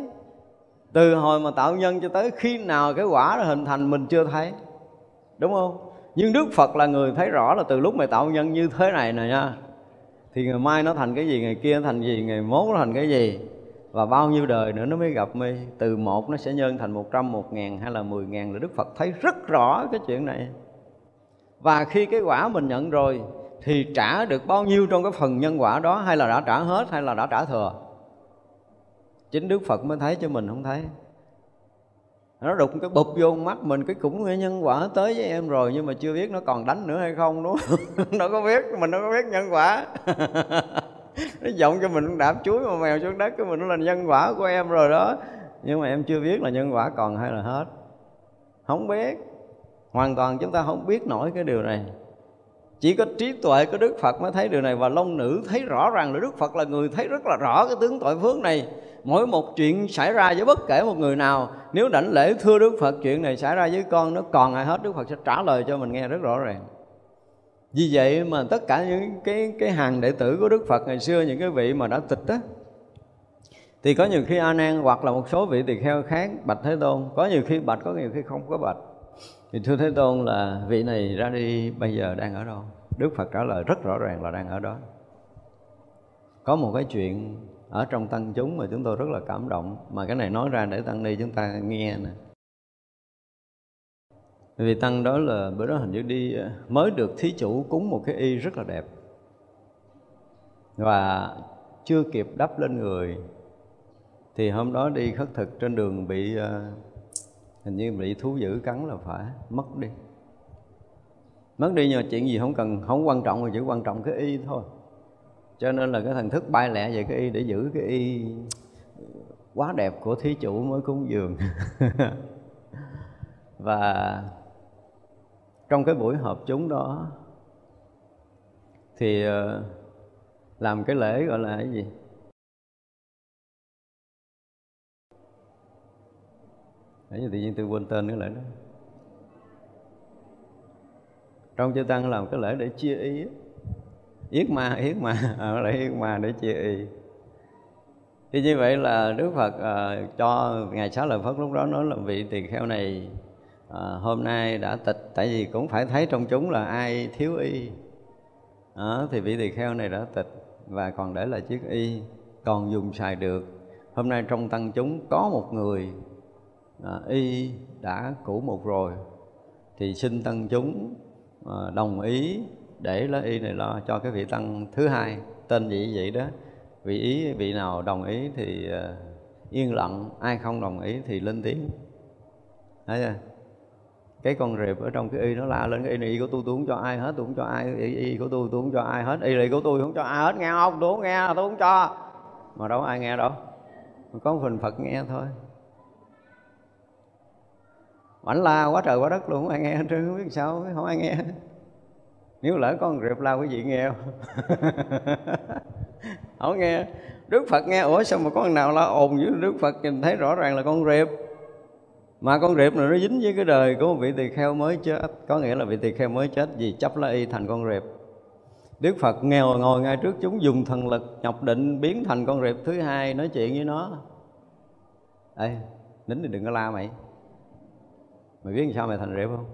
từ hồi mà tạo nhân cho tới khi nào cái quả nó hình thành mình chưa thấy. Đúng không? Nhưng đức phật là người thấy rõ là từ lúc mày tạo nhân như thế này nè nha, thì ngày mai nó thành cái gì, ngày kia nó thành gì, ngày mốt nó thành cái gì, và bao nhiêu đời nữa nó mới gặp mi. Từ một nó sẽ nhân thành một trăm, một ngàn hay là mười ngàn là đức phật thấy rất rõ cái chuyện này. Và khi cái quả mình nhận rồi, thì trả được bao nhiêu trong cái phần nhân quả đó, hay là đã trả hết, hay là đã trả thừa? Chính đức phật mới thấy cho mình không thấy. Nó đục cái bụp vô mắt mình, cái cũng nhân quả tới với em rồi, nhưng mà chưa biết nó còn đánh nữa hay không, đúng không? [LAUGHS] Nó có biết, mình nó có biết nhân quả. [LAUGHS] Nó giọng cho mình đạp chuối mà mèo xuống đất, cái mình nó là nhân quả của em rồi đó. Nhưng mà em chưa biết là nhân quả còn hay là hết. Không biết. Hoàn toàn chúng ta không biết nổi cái điều này chỉ có trí tuệ của đức phật mới thấy điều này. Và long nữ thấy rõ ràng là đức phật là người thấy rất là rõ cái tướng tội phước này. Mỗi một chuyện xảy ra với bất kể một người nào, nếu đảnh lễ thưa đức phật, chuyện này xảy ra với con, nó còn ai hết, đức phật sẽ trả lời cho mình nghe rất rõ ràng. Vì vậy mà tất cả những cái cái hàng đệ tử của đức phật ngày xưa, những cái vị mà đã tịch á, thì có nhiều khi a nan hoặc là một số vị tỳ kheo khác, bạch thế tôn, có nhiều khi bạch, có nhiều khi không có bạch thì thưa thế tôn, là vị này ra đi, bây giờ đang ở đâu? Đức phật trả lời rất rõ ràng là đang ở đó. Có một cái chuyện ở trong tăng chúng mà chúng tôi rất là cảm động, mà cái này nói ra để tăng ni chúng ta nghe nè. Vì tăng đó là, bữa đó hình như đi ờ, mới được thí chủ cúng một cái y rất là đẹp. Và chưa kịp đắp lên người, thì hôm đó đi khất thực trên đường bị ờ, hình như bị thú dữ cắn là phải, mất đi. Mất đi nhưng mà chuyện gì không cần, không quan trọng mà chỉ quan trọng cái y thôi. Cho nên là cái thần thức bay lẹ về cái y để giữ cái y quá đẹp của thí chủ mới cúng dường. [LAUGHS] Và trong cái buổi họp chúng đó thì ờ, làm cái lễ gọi là cái gì? Nãy giờ tự nhiên tôi quên tên cái lễ đó. Trong chư Tăng làm cái lễ để chia y Yết ma, yết ma à, Lễ yết ma để chia y. Thì như vậy là đức phật à, cho ngài xá lợi phất lúc đó nói là vị tỳ kheo này à, hôm nay đã tịch tại vì cũng phải thấy trong chúng là ai thiếu y. À, thì vị tỳ kheo này đã tịch và còn để lại chiếc y còn dùng xài được. Hôm nay trong tăng chúng có một người à, y đã cũ một rồi thì xin tăng chúng à, đồng ý để lấy y này lo cho cái vị tăng thứ hai tên vị vậy đó. Vị ý vị nào đồng ý thì à, yên lặng ai không đồng ý thì lên tiếng. Thấy chưa? Cái con rệp ở trong cái y nó la lên cái y này y của tôi tôi không cho ai hết tôi không cho ai y, y của tôi tôi không cho ai hết. Y này của tôi không cho ai hết nghe không? Tôi không nghe tôi không cho. Mà đâu ai nghe đâu. Có phần phật nghe thôi ảnh la quá trời quá đất luôn không ai nghe hết trơn không biết sao không ai nghe nếu lỡ con rệp la quý vị nghe không? [LAUGHS] Không nghe. Đức phật nghe ủa sao mà có con nào la ồn với đức phật nhìn thấy rõ ràng là con rệp. Mà con rệp này nó dính với cái đời của một vị tỳ kheo mới chết. Có nghĩa là vị tỳ kheo mới chết vì chấp la y thành con rệp. Đức Phật nghèo ngồi ngay trước chúng dùng thần lực nhập định biến thành con rệp thứ hai nói chuyện với nó. Ê, nín thì đừng có la mày. Mày biết sao mày thành rệp không?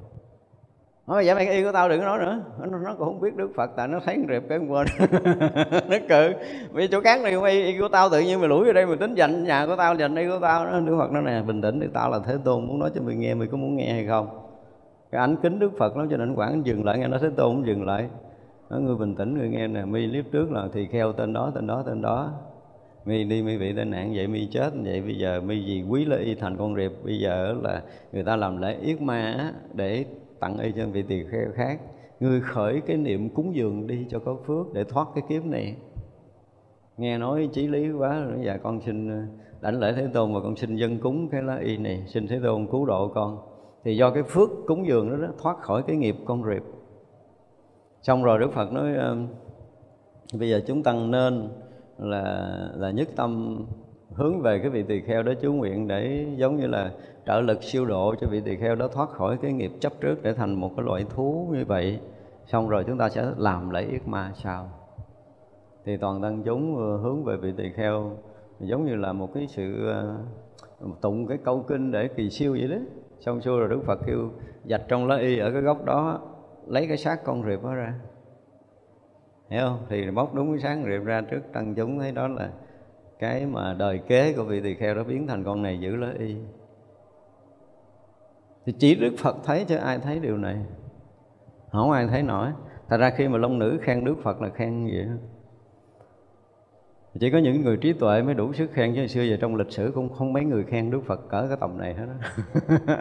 nói vậy mày y của tao đừng có nói nữa. Nó, nó cũng không biết đức phật tại nó thấy rệp cái quên. [LAUGHS] Nó cự vì chỗ cán này không y, y của tao tự nhiên mày lủi vào đây mày tính dành nhà của tao dành y của tao. Đó đức phật nó nè bình tĩnh thì tao là thế tôn muốn nói cho mày nghe mày có muốn nghe hay không? Cái ảnh kính đức phật nó cho nên quản dừng lại. Nghe nó thế tôn cũng dừng lại. Nói người bình tĩnh người nghe nè. Mi liếp trước là thì kheo tên đó tên đó tên đó mi đi mi bị tai nạn vậy mi chết. Vậy bây giờ mi vì quý lợi y thành con rệp bây giờ là người ta làm lễ yết ma để tặng y cho vị tỳ kheo khác. Ngươi khởi cái niệm cúng dường đi cho có phước để thoát cái kiếp này. Nghe nói chí lý quá rồi dạ con xin ờ, đảnh lễ thế tôn và con xin dân cúng cái lá y này. Xin thế tôn cứu độ con. Thì do cái phước cúng dường đó, đó thoát khỏi cái nghiệp con rệp. Xong rồi đức phật nói ờ, bây giờ chúng tăng nên là là nhất tâm hướng về cái vị tỳ kheo đó chú nguyện để giống như là trợ lực siêu độ cho vị tỳ kheo đó thoát khỏi cái nghiệp chấp trước để thành một cái loại thú như vậy. Xong rồi chúng ta sẽ làm lễ yết ma sau. Thì toàn tăng chúng ờ, hướng về vị tỳ kheo giống như là một cái sự ờ, tụng cái câu kinh để kỳ siêu vậy đó. Xong xuôi rồi đức phật kêu dạch trong lá y ở cái góc đó, lấy cái xác con rệp đó ra hiểu không? Thì bóc đúng cái sáng rệp ra trước, tăng chúng, thấy đó là cái mà đời kế của vị tỳ kheo đó biến thành con này giữ lấy y. Thì chỉ đức phật thấy chứ ai thấy điều này. Không ai thấy nổi. Thật ra khi mà long nữ khen đức phật là khen vậy chỉ có những người trí tuệ mới đủ sức khen, chứ xưa giờ trong lịch sử cũng không mấy người khen Đức Phật cỡ cái tầm này hết đó.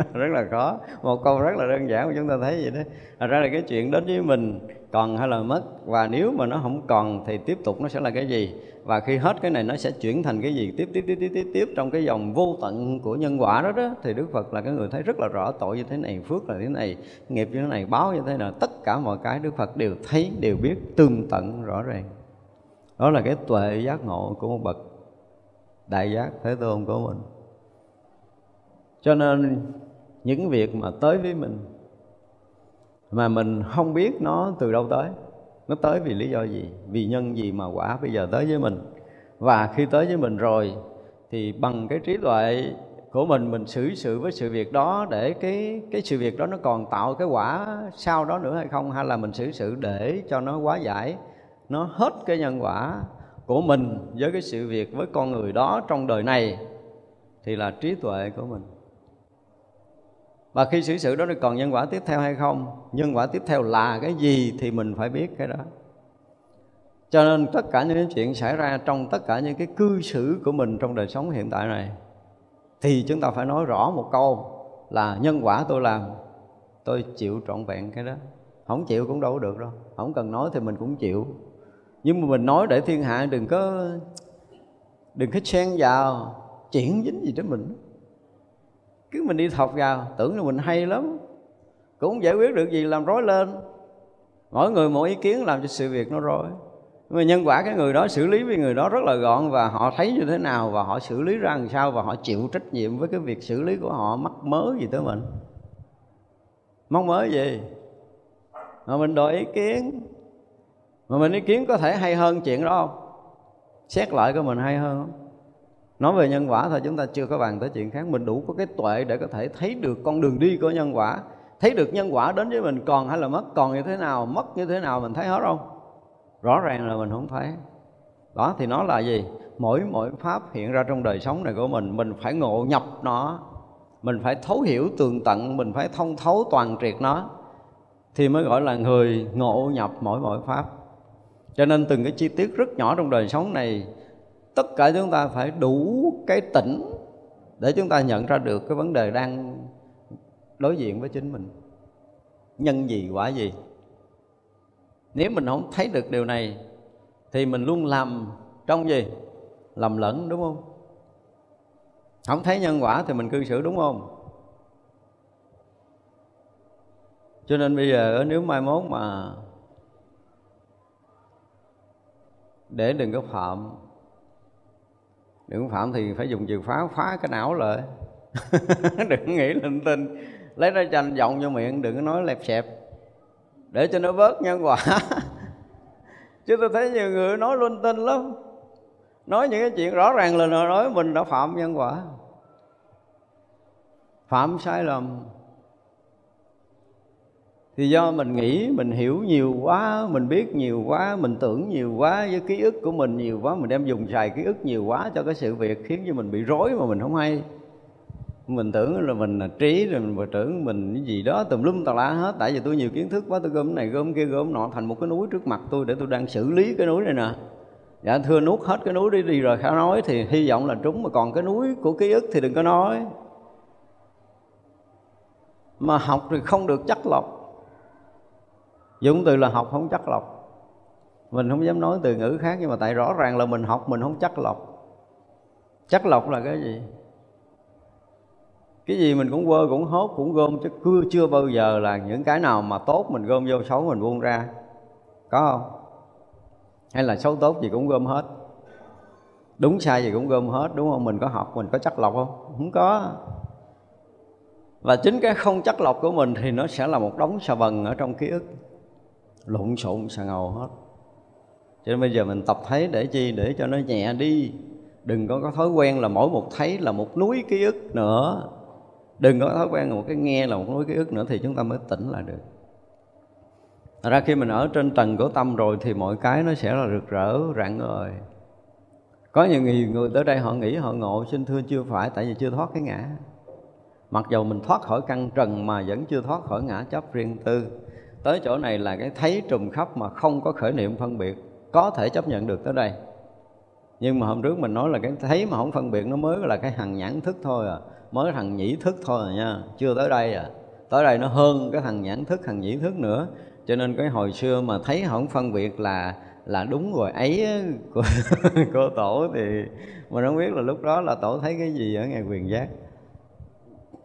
[LAUGHS] rất là khó. Một câu rất là đơn giản mà chúng ta thấy vậy đó. Thật ra là cái chuyện đến với mình còn hay là mất, và nếu mà nó không còn thì tiếp tục nó sẽ là cái gì? Và khi hết cái này nó sẽ chuyển thành cái gì? Tiếp tiếp tiếp tiếp tiếp tiếp trong cái dòng vô tận của nhân quả đó đó, thì Đức Phật là cái người thấy rất là rõ tội như thế này, phước là thế này, nghiệp như thế này, báo như thế nào. Tất cả mọi cái Đức Phật đều thấy, đều biết tương tận, rõ ràng đó là cái tuệ giác ngộ của một bậc đại giác, thế tôn của mình. Cho nên những việc mà tới với mình, mà mình không biết nó từ đâu tới, nó tới vì lý do gì? Vì nhân gì mà quả bây giờ tới với mình? Và khi tới với mình rồi, thì bằng cái trí tuệ của mình mình xử sự với sự việc đó để cái cái sự việc đó nó còn tạo cái quả sau đó nữa hay không? Hay là mình xử sự để cho nó quá giải? Nó hết cái nhân quả của mình với cái sự việc với con người đó trong đời này thì là trí tuệ của mình. Và khi xử sự đó còn nhân quả tiếp theo hay không? Nhân quả tiếp theo là cái gì thì mình phải biết cái đó. Cho nên tất cả những chuyện xảy ra trong tất cả những cái cư xử của mình trong đời sống hiện tại này thì chúng ta phải nói rõ một câu là nhân quả tôi làm, tôi chịu trọn vẹn cái đó. Không chịu cũng đâu được đâu. Không cần nói thì mình cũng chịu nhưng mà mình nói để thiên hạ đừng có đừng có xen vào chuyển dính gì đến mình. Cứ mình đi thọc vào, tưởng là mình hay lắm. Cũng giải quyết được gì, làm rối lên. Mỗi người mỗi ý kiến làm cho sự việc nó rối. Nhưng mà nhân quả cái người đó, xử lý với người đó rất là gọn và họ thấy như thế nào và họ xử lý ra làm sao và họ chịu trách nhiệm với cái việc xử lý của họ, mắc mớ gì tới mình. Mắc mớ gì? Mà mình đòi ý kiến mà mình ý kiến có thể hay hơn chuyện đó không? Xét lại của mình hay hơn không? Nói về nhân quả thôi, chúng ta chưa có bàn tới chuyện khác. Mình đủ có cái tuệ để có thể thấy được con đường đi của nhân quả. Thấy được nhân quả đến với mình còn hay là mất, còn như thế nào, mất như thế nào, mình thấy hết không? Rõ ràng là mình không thấy. Đó, thì nó là gì? Mỗi mỗi pháp hiện ra trong đời sống này của mình mình phải ngộ nhập nó. Mình phải thấu hiểu tường tận, mình phải thông thấu toàn triệt nó. Thì mới gọi là người ngộ nhập mỗi mỗi pháp cho nên từng cái chi tiết rất nhỏ trong đời sống này, tất cả chúng ta phải đủ cái tỉnh để chúng ta nhận ra được cái vấn đề đang đối diện với chính mình. Nhân gì, quả gì? Nếu mình không thấy được điều này, thì mình luôn làm trong gì? Lầm lẫn, đúng không? Không thấy nhân quả thì mình cư xử, đúng không? Cho nên bây giờ, nếu mai mốt mà để đừng có phạm. Đừng có phạm thì phải dùng chìa phá phá cái não lại. [LAUGHS] Đừng nghĩ linh tinh. Lấy ra chanh giọng vô miệng, đừng có nói lẹp xẹp. Để cho nó bớt nhân quả. [LAUGHS] Chứ tôi thấy nhiều người nói linh tinh lắm. Nói những cái chuyện rõ ràng là nói mình đã phạm nhân quả. Phạm sai lầm thì do mình nghĩ mình hiểu nhiều quá, mình biết nhiều quá, mình tưởng nhiều quá với ký ức của mình nhiều quá, mình đem dùng xài ký ức nhiều quá cho cái sự việc khiến cho mình bị rối mà mình không hay. Mình tưởng là mình là trí, rồi mình tưởng mình cái gì đó, tùm lum tà lá hết. Tại vì tôi nhiều kiến thức quá, tôi gom này, gom kia, gom nọ, thành một cái núi trước mặt tôi để tôi đang xử lý cái núi này nè. Dạ thưa nuốt hết cái núi đi đi rồi khá nói thì hy vọng là trúng, mà còn cái núi của ký ức thì đừng có nói. Mà học thì không được chắc lọc dùng từ là học không chắc lọc. Mình không dám nói từ ngữ khác, nhưng mà tại rõ ràng là mình học, mình không chắc lọc. Chắc lọc là cái gì? Cái gì mình cũng quơ, cũng hốt, cũng gom, chứ chưa chưa bao giờ là những cái nào mà tốt mình gom vô, xấu mình buông ra. Có không? Hay là xấu tốt gì cũng gom hết. Đúng sai gì cũng gom hết, đúng không? Mình có học, mình có chắc lọc không? Không có. Và chính cái không chắc lọc của mình thì nó sẽ là một đống xà bần ở trong ký ức lộn xộn xà ngầu hết. Cho nên bây giờ mình tập thấy để chi? Để cho nó nhẹ đi. Đừng có có thói quen là mỗi một thấy là một núi ký ức nữa. Đừng có thói quen là một cái nghe là một núi ký ức nữa thì chúng ta mới tỉnh lại được. Thật ra khi mình ở trên tầng của tâm rồi thì mọi cái nó sẽ là rực rỡ rạng ngời. Có nhiều người, người tới đây họ nghĩ họ ngộ xin thưa chưa phải tại vì chưa thoát cái ngã. Mặc dầu mình thoát khỏi căn trần mà vẫn chưa thoát khỏi ngã chấp riêng tư tới chỗ này là cái thấy trùm khắp mà không có khởi niệm phân biệt. Có thể chấp nhận được tới đây. Nhưng mà hôm trước mình nói là cái thấy mà không phân biệt nó mới là cái hằng nhãn thức thôi à. Mới thằng nhĩ thức thôi à nha. Chưa tới đây à. Tới đây nó hơn cái thằng nhãn thức thằng nhĩ thức nữa. Cho nên cái hồi xưa mà thấy không phân biệt là là đúng rồi ấy của, [LAUGHS] của tổ thì mình không biết là lúc đó là tổ thấy cái gì ở ngày quyền giác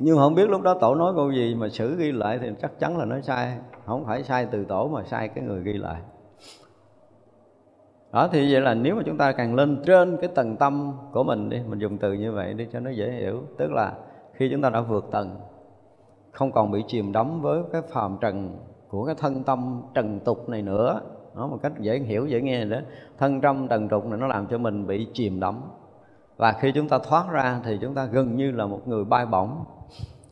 nhưng mà không biết lúc đó tổ nói câu gì mà sử ghi lại thì chắc chắn là nó sai. Không phải sai từ tổ mà sai cái người ghi lại. Đó, thì vậy là nếu mà chúng ta càng lên trên cái tầng tâm của mình đi, mình dùng từ như vậy đi cho nó dễ hiểu. Tức là khi chúng ta đã vượt tầng, không còn bị chìm đắm với cái phàm trần của cái thân tâm trần tục này nữa. Nó một cách dễ hiểu, dễ nghe đó. Thân trong trần tục này nó làm cho mình bị chìm đắm. Và khi chúng ta thoát ra thì chúng ta gần như là một người bay bổng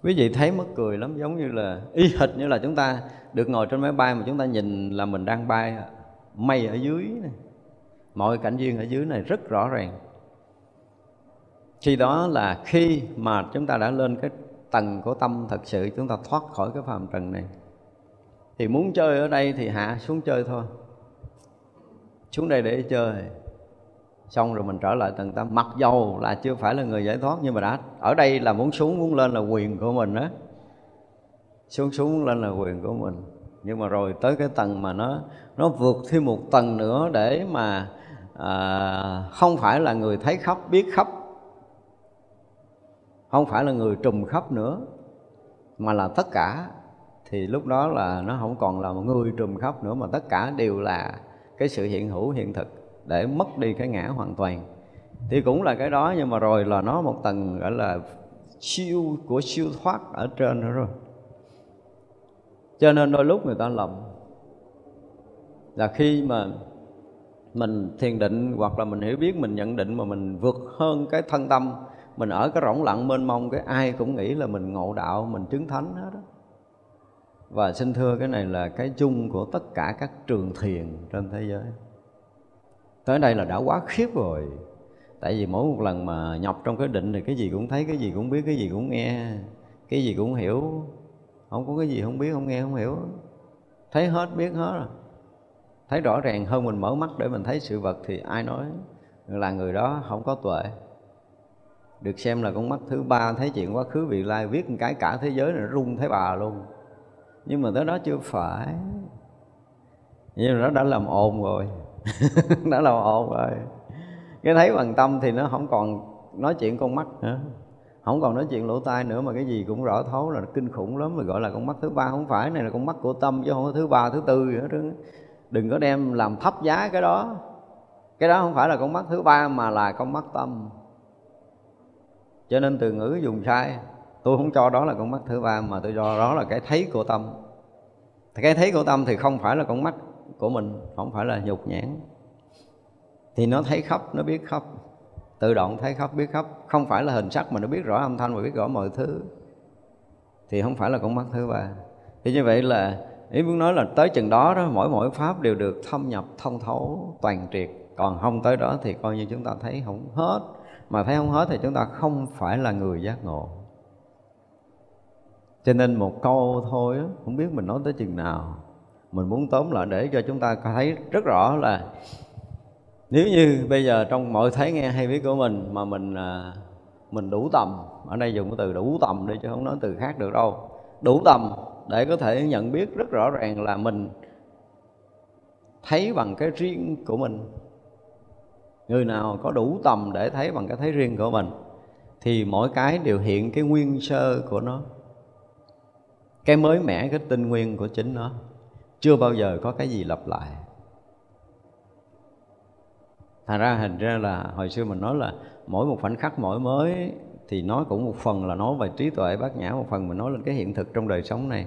quý vị thấy mất cười lắm, giống như là, y hệt như là chúng ta được ngồi trên máy bay mà chúng ta nhìn là mình đang bay mây ở dưới này. mọi cảnh duyên ở dưới này rất rõ ràng. Khi đó là khi mà chúng ta đã lên cái tầng của tâm thật sự, chúng ta thoát khỏi cái phàm trần này. Thì muốn chơi ở đây thì hạ xuống chơi thôi. Xuống đây để chơi xong rồi mình trở lại tầng tâm mặc dầu là chưa phải là người giải thoát nhưng mà đã ở đây là muốn xuống muốn lên là quyền của mình đó xuống xuống lên là quyền của mình. Nhưng mà rồi tới cái tầng mà nó nó vượt thêm một tầng nữa để mà à, không phải là người thấy khóc biết khóc không phải là người trùm khóc nữa mà là tất cả. Thì lúc đó là nó không còn là một người trùm khóc nữa mà tất cả đều là cái sự hiện hữu hiện thực để mất đi cái ngã hoàn toàn. Thì cũng là cái đó, nhưng mà rồi là nó một tầng gọi là siêu của siêu thoát ở trên nữa rồi. Cho nên đôi lúc người ta lầm. Là khi mà mình thiền định hoặc là mình hiểu biết, mình nhận định mà mình vượt hơn cái thân tâm, mình ở cái rỗng lặng mênh mông, cái ai cũng nghĩ là mình ngộ đạo, mình chứng thánh hết đó và xin thưa, cái này là cái chung của tất cả các trường thiền trên thế giới tới đây là đã quá khiếp rồi. Tại vì mỗi một lần mà nhập trong cái định thì cái gì cũng thấy, cái gì cũng biết, cái gì cũng nghe, cái gì cũng hiểu. Không có cái gì không biết, không nghe không hiểu. Thấy hết, biết hết rồi. Thấy rõ ràng hơn mình mở mắt để mình thấy sự vật thì ai nói là người đó không có tuệ. Được xem là con mắt thứ ba thấy chuyện quá khứ vị lai viết một cái cả thế giới này nó rung thấy bà luôn. Nhưng mà tới đó chưa phải. Nhưng mà nó đã làm ồn rồi. [LAUGHS] nó là ồn rồi. Cái thấy bằng tâm thì nó không còn nói chuyện con mắt nữa. Không còn nói chuyện lỗ tai nữa mà cái gì cũng rõ thấu là kinh khủng lắm. Mà gọi là con mắt thứ ba. Không phải, này là con mắt của tâm chứ không có thứ ba, thứ tư gì hết đó. đừng có đem làm thấp giá cái đó. Cái đó không phải là con mắt thứ ba mà là con mắt tâm. Cho nên từ ngữ dùng sai. Tôi không cho đó là con mắt thứ ba mà tôi cho đó là cái thấy của tâm. Thì cái thấy của tâm thì không phải là con mắt của mình, không phải là nhục nhãn. Thì nó thấy khắp nó biết khắp tự động thấy khắp biết khắp không phải là hình sắc mà nó biết rõ âm thanh và biết rõ mọi thứ. Thì không phải là con mắt thứ ba. Thì như vậy là, ý muốn nói là tới chừng đó đó, mỗi mỗi pháp đều được thâm nhập, thông thấu, toàn triệt. Còn không tới đó thì coi như chúng ta thấy không hết. Mà thấy không hết thì chúng ta không phải là người giác ngộ. Cho nên một câu thôi không biết mình nói tới chừng nào mình muốn tóm lại để cho chúng ta thấy rất rõ là nếu như bây giờ trong mọi thấy nghe hay biết của mình mà mình à, mình đủ tầm, ở đây dùng cái từ đủ tầm đi chứ không nói từ khác được đâu. Đủ tầm để có thể nhận biết rất rõ ràng là mình thấy bằng cái riêng của mình. Người nào có đủ tầm để thấy bằng cái thấy riêng của mình thì mỗi cái đều hiện cái nguyên sơ của nó, cái mới mẻ, cái tinh nguyên của chính nó chưa bao giờ có cái gì lặp lại. Thành ra hình ra là hồi xưa mình nói là mỗi một khoảnh khắc mỗi mới thì nói cũng một phần là nói về trí tuệ bát nhã, một phần mình nói lên cái hiện thực trong đời sống này.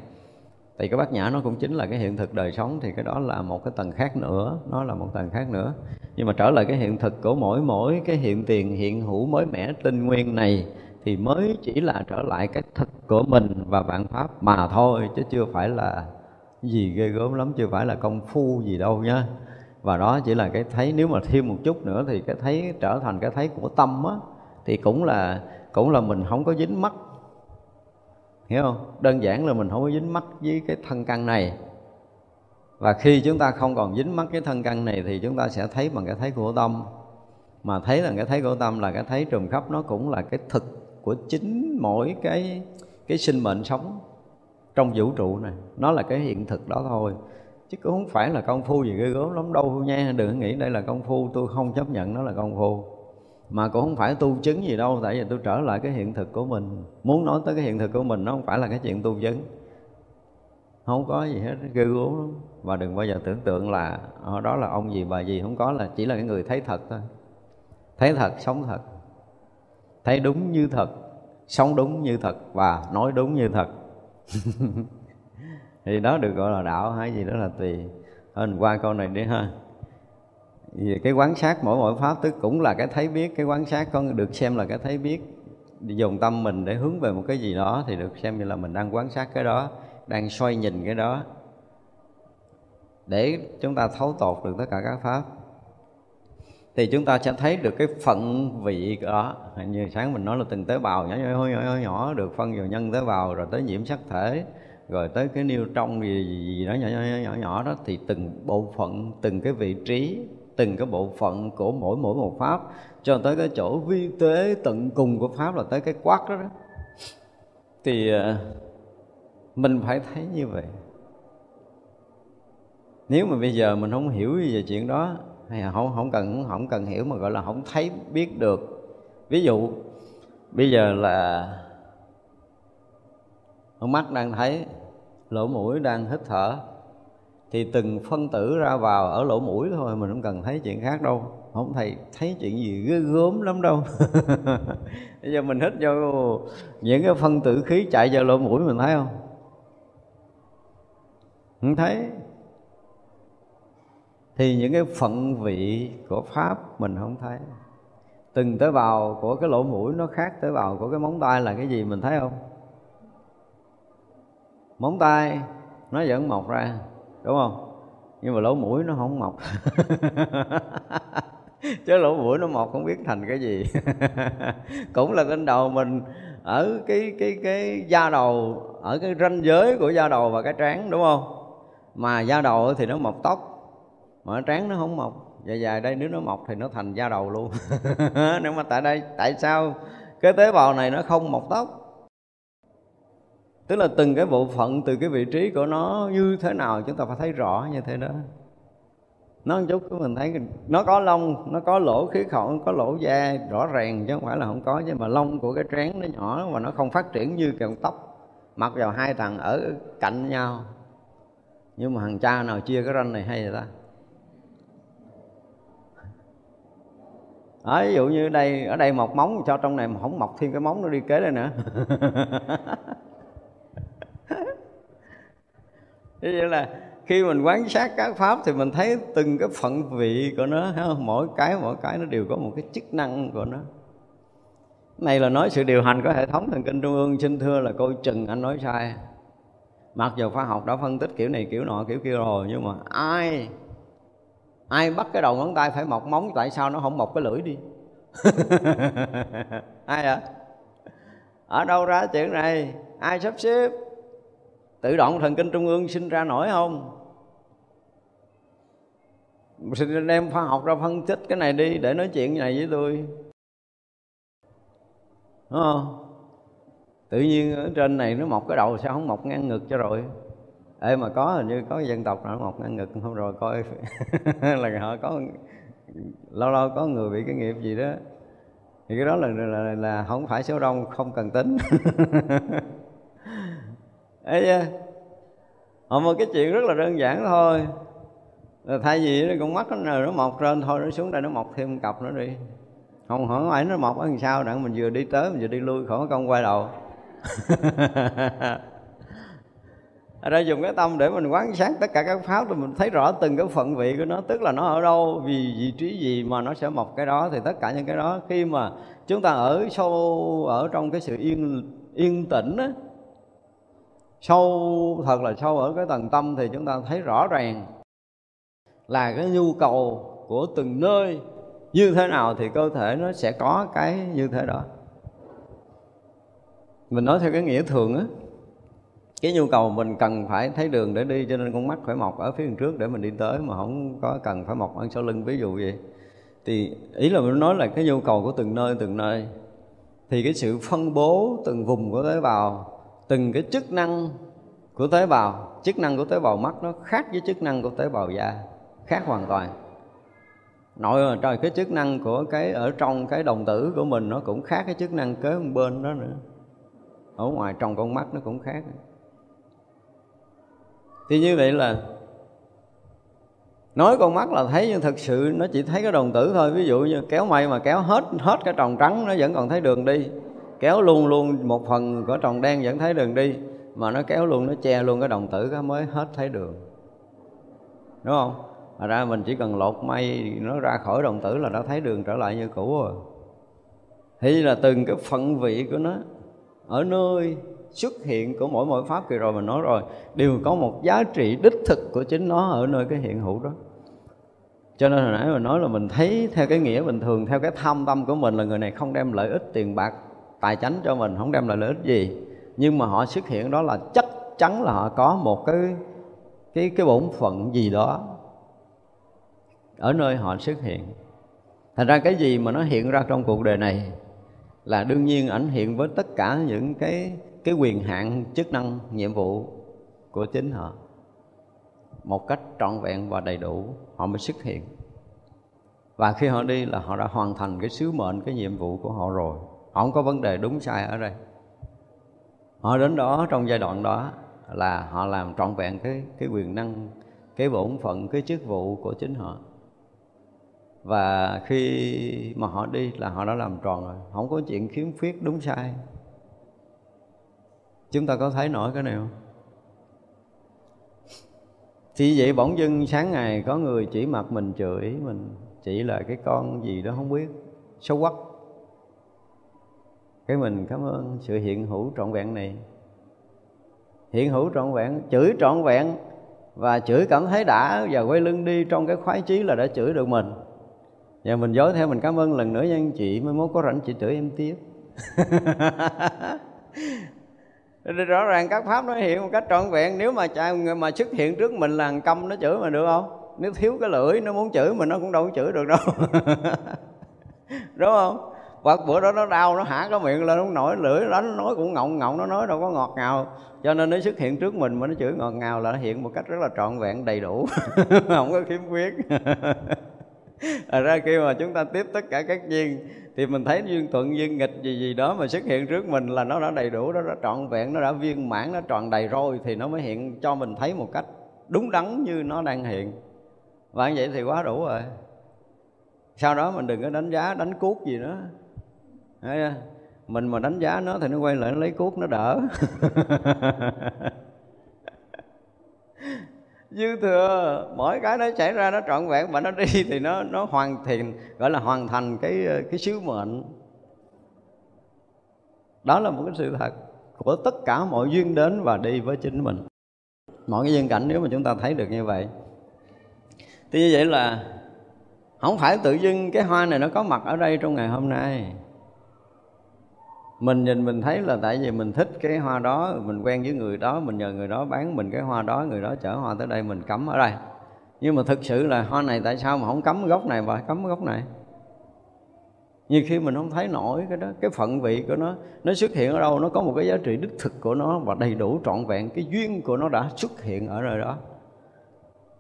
Thì cái bát nhã nó cũng chính là cái hiện thực đời sống thì cái đó là một cái tầng khác nữa, nó là một tầng khác nữa. Nhưng mà trở lại cái hiện thực của mỗi mỗi cái hiện tiền, hiện hữu mới mẻ, tinh nguyên này thì mới chỉ là trở lại cái thực của mình và vạn pháp mà thôi, chứ chưa phải là gì ghê gớm lắm chưa phải là công phu gì đâu nhá. Và đó chỉ là cái thấy, nếu mà thêm một chút nữa thì cái thấy trở thành cái thấy của tâm á, thì cũng là cũng là mình không có dính mắt hiểu không? Đơn giản là mình không có dính mắt với cái thân căn này. Và khi chúng ta không còn dính mắt cái thân căn này thì chúng ta sẽ thấy bằng cái thấy của tâm. Mà thấy là cái thấy của tâm là cái thấy trùm khắp, nó cũng là cái thực của chính mỗi cái cái sinh mệnh sống trong vũ trụ này. Nó là cái hiện thực đó thôi. Chứ cũng không phải là công phu gì ghê gớm lắm. Đâu nha, đừng nghĩ đây là công phu, tôi không chấp nhận nó là công phu. Mà cũng không phải tu chứng gì đâu, tại vì tôi trở lại cái hiện thực của mình. Muốn nói tới cái hiện thực của mình, nó không phải là cái chuyện tu chứng. Không có gì hết, ghê gớm lắm. Và đừng bao giờ tưởng tượng là ở đó là ông gì, bà gì. Không có, là chỉ là cái người thấy thật thôi. Thấy thật, sống thật. Thấy đúng như thật, sống đúng như thật và nói đúng như thật. [LAUGHS] thì đó được gọi là đạo, hay gì đó là tùy thôi, mình qua câu này đi ha. Vì cái quán sát mỗi mỗi pháp tức cũng là cái thấy biết, cái quán sát con được xem là cái thấy biết. Dùng tâm mình để hướng về một cái gì đó thì được xem như là mình đang quán sát cái đó, đang xoay nhìn cái đó. Để chúng ta thấu tột được tất cả các pháp thì chúng ta sẽ thấy được cái phận vị đó. Như sáng mình nói là từng tế bào nhỏ nhỏ nhỏ nhỏ, nhỏ được phân vào nhân tế bào rồi tới nhiễm sắc thể rồi tới cái niêu trong gì, gì, gì đó nhỏ, nhỏ nhỏ nhỏ đó. Thì từng bộ phận từng cái vị trí từng cái bộ phận của mỗi mỗi một pháp cho tới cái chỗ vi tế tận cùng của pháp là tới cái quát đó, đó. thì ờ, mình phải thấy như vậy. Nếu mà bây giờ mình không hiểu về chuyện đó hay là không không cần không cần hiểu mà, gọi là không thấy, biết được. Ví dụ, bây giờ là mắt đang thấy lỗ mũi đang hít thở, thì từng phân tử ra vào ở lỗ mũi thôi, mình không cần thấy chuyện khác đâu. Không thầy thấy chuyện gì ghê gớm lắm đâu. [LAUGHS] Bây giờ mình hít vô, những cái phân tử khí chạy vào lỗ mũi mình thấy không? Không thấy thì những cái phận vị của pháp mình không thấy. Từng tế bào của cái lỗ mũi nó khác tế bào của cái móng tay là cái gì mình thấy không? Móng tay nó vẫn mọc ra, đúng không? Nhưng mà lỗ mũi nó không mọc. [LAUGHS] Chứ lỗ mũi nó mọc không biết thành cái gì. [LAUGHS] Cũng là trên đầu mình ở cái cái cái da đầu, ở cái ranh giới của da đầu và cái trán, đúng không? Mà da đầu thì nó mọc tóc mà trán nó không mọc. Dài dài đây, nếu nó mọc thì nó thành da đầu luôn. [LAUGHS] Nếu mà tại đây, tại sao cái tế bào này nó không mọc tóc? Tức là từng cái bộ phận từ cái vị trí của nó như thế nào chúng ta phải thấy rõ như thế đó. Nó một chút, mình thấy nó có lông, nó có lỗ khí khẩu, có lỗ da, rõ ràng chứ không phải là không có. Nhưng mà lông của cái trán nó nhỏ và nó không phát triển như cọng tóc. Mặc vào hai thằng ở cạnh nhau. Nhưng mà thằng cha nào chia cái ranh này hay vậy ta? À, ví dụ như đây ở đây mọc móng cho trong này mà không mọc thêm cái móng nó đi kế đây nữa. [LAUGHS] Ví dụ là khi mình quan sát các pháp thì mình thấy từng cái phận vị của nó không? mỗi cái mỗi cái nó đều có một cái chức năng của nó. Này là nói sự điều hành của hệ thống thần kinh trung ương. Xin thưa là coi chừng anh nói sai. Mặc dù khoa học đã phân tích kiểu này kiểu nọ kiểu kia rồi nhưng mà ai ai bắt cái đầu ngón tay phải mọc móng, tại sao nó không mọc cái lưỡi đi? [LAUGHS] Ai ạ ở đâu ra chuyện này? Ai sắp xếp? Tự động thần kinh trung ương sinh ra nổi không? Xin đem khoa học ra phân tích cái này đi, để nói chuyện này với tôi. Đúng không? Tự nhiên ở trên này nó mọc cái đầu, sao không mọc ngang ngực cho rồi? Ê mà có hình như có dân tộc nào mọc ngang ngực không rồi coi [LAUGHS] là họ có lâu lâu có người bị cái nghiệp gì đó. Thì cái đó là là, là không phải số đông không cần tính. [LAUGHS] Ấy họ một cái chuyện rất là đơn giản thôi. Là thay vì con mắt nó nó mọc lên thôi nó xuống đây nó mọc thêm một cặp nữa đi. Không hỏi ai nó mọc ở đằng sau đặng mình vừa đi tới mình vừa đi lui khỏi công quay đầu. [LAUGHS] Ra dùng cái tâm để mình quán sát tất cả các pháp thì mình thấy rõ từng cái phận vị của nó, tức là nó ở đâu, vì vị trí gì mà nó sẽ mọc cái đó, thì tất cả những cái đó khi mà chúng ta ở sâu, ở trong cái sự yên yên tĩnh á, sâu, thật là sâu ở cái tầng tâm thì chúng ta thấy rõ ràng là cái nhu cầu của từng nơi như thế nào thì cơ thể nó sẽ có cái như thế đó. Mình nói theo cái nghĩa thường á cái nhu cầu mình cần phải thấy đường để đi, cho nên con mắt phải mọc ở phía trước để mình đi tới mà không có cần phải mọc ở sau lưng. Ví dụ vậy, thì ý là mình nói là cái nhu cầu của từng nơi từng nơi. Thì cái sự phân bố từng vùng của tế bào, từng cái chức năng của tế bào, chức năng của tế bào mắt nó khác với chức năng của tế bào da, khác hoàn toàn. Nội, trời, cái chức năng của cái ở trong cái đồng tử của mình nó cũng khác cái chức năng kế bên đó nữa. Ở ngoài trong con mắt nó cũng khác thì như vậy là nói con mắt là thấy, nhưng thực sự nó chỉ thấy cái đồng tử thôi. Ví dụ như kéo mây mà kéo hết hết cái tròn trắng nó vẫn còn thấy đường đi. Kéo luôn luôn một phần của tròn đen vẫn thấy đường đi, mà nó kéo luôn, nó che luôn cái đồng tử cái mới hết thấy đường. Đúng không? Mà ra mình chỉ cần lột mây nó ra khỏi đồng tử là đã thấy đường trở lại như cũ rồi. Thì là từng cái phận vị của nó Ở nơi xuất hiện của mỗi mỗi pháp kỳ rồi mình nói rồi, đều có một giá trị đích thực của chính nó ở nơi cái hiện hữu đó. Cho nên hồi nãy mình nói là mình thấy theo cái nghĩa bình thường, theo cái tham tâm của mình là người này không đem lợi ích tiền bạc, tài chánh cho mình, không đem lại lợi ích gì. Nhưng mà họ xuất hiện đó là chắc chắn là họ có một cái cái cái bổn phận gì đó ở nơi họ xuất hiện. Thành ra cái gì mà nó hiện ra trong cuộc đời này là đương nhiên ảnh hiện với tất cả những cái cái quyền hạn, chức năng, nhiệm vụ của chính họ một cách trọn vẹn và đầy đủ, họ mới xuất hiện. Và khi họ đi là họ đã hoàn thành cái sứ mệnh, cái nhiệm vụ của họ rồi. Họ không có vấn đề đúng sai ở đây. Họ đến đó trong giai đoạn đó là họ làm trọn vẹn cái cái quyền năng, cái bổn phận, cái chức vụ của chính họ. Và khi mà họ đi là họ đã làm tròn rồi. Không có chuyện khiếm khuyết đúng sai chúng ta có thấy nổi cái này không? Thì vậy bỗng dưng sáng ngày có người chỉ mặt mình, chửi mình, chỉ là cái con gì đó không biết. Xấu quắc cái mình cảm ơn sự hiện hữu trọn vẹn này. Hiện hữu trọn vẹn, chửi trọn vẹn và chửi cảm thấy đã và quay lưng đi trong cái khoái chí là đã chửi được mình. Và mình dối theo mình cảm ơn lần nữa nha anh chị mới mốt có rảnh chị chửi em tiếp. [LAUGHS] rõ ràng các pháp nó hiện một cách trọn vẹn. Nếu mà người mà xuất hiện trước mình là câm nó chửi mà được không? Nếu thiếu cái lưỡi nó muốn chửi mình, nó cũng đâu có chửi được đâu. [LAUGHS] Đúng không? Hoặc bữa đó nó đau, nó hả cái miệng lên, nó nổi lưỡi, nó nói cũng ngọng ngọng, nó nói đâu có ngọt ngào. Cho nên nó xuất hiện trước mình mà nó chửi ngọt ngào là nó hiện một cách rất là trọn vẹn, đầy đủ. [LAUGHS] Không có khiếm khuyết. [LAUGHS] à ra khi mà chúng ta tiếp tất cả các duyên, thì mình thấy duyên thuận, duyên nghịch gì gì đó mà xuất hiện trước mình là nó đã đầy đủ, nó đã trọn vẹn, nó đã viên mãn, nó tròn đầy rồi thì nó mới hiện cho mình thấy một cách đúng đắn như nó đang hiện. Và như vậy thì quá đủ rồi. Sau đó mình đừng có đánh giá, đánh cuốc gì nữa. Mình mà đánh giá nó thì nó quay lại nó lấy cuốc, nó đỡ. [LAUGHS] dư thừa. Mỗi cái nó xảy ra, nó trọn vẹn mà nó đi [LAUGHS] thì nó nó hoàn thiện, gọi là hoàn thành cái cái sứ mệnh. Đó là một cái sự thật của tất cả mọi duyên đến và đi với chính mình. Mọi cái duyên cảnh, nếu mà chúng ta thấy được như vậy. Thì như vậy là không phải tự dưng cái hoa này nó có mặt ở đây trong ngày hôm nay mình nhìn mình thấy là tại vì mình thích cái hoa đó, mình quen với người đó, mình nhờ người đó bán mình cái hoa đó, người đó chở hoa tới đây mình cắm ở đây. Nhưng mà thực sự là hoa này tại sao mà không cắm gốc này và cắm gốc này. Như khi mình không thấy nổi cái đó, cái phận vị của nó nó xuất hiện ở đâu, nó có một cái giá trị đích thực của nó và đầy đủ trọn vẹn, cái duyên của nó đã xuất hiện ở nơi đó.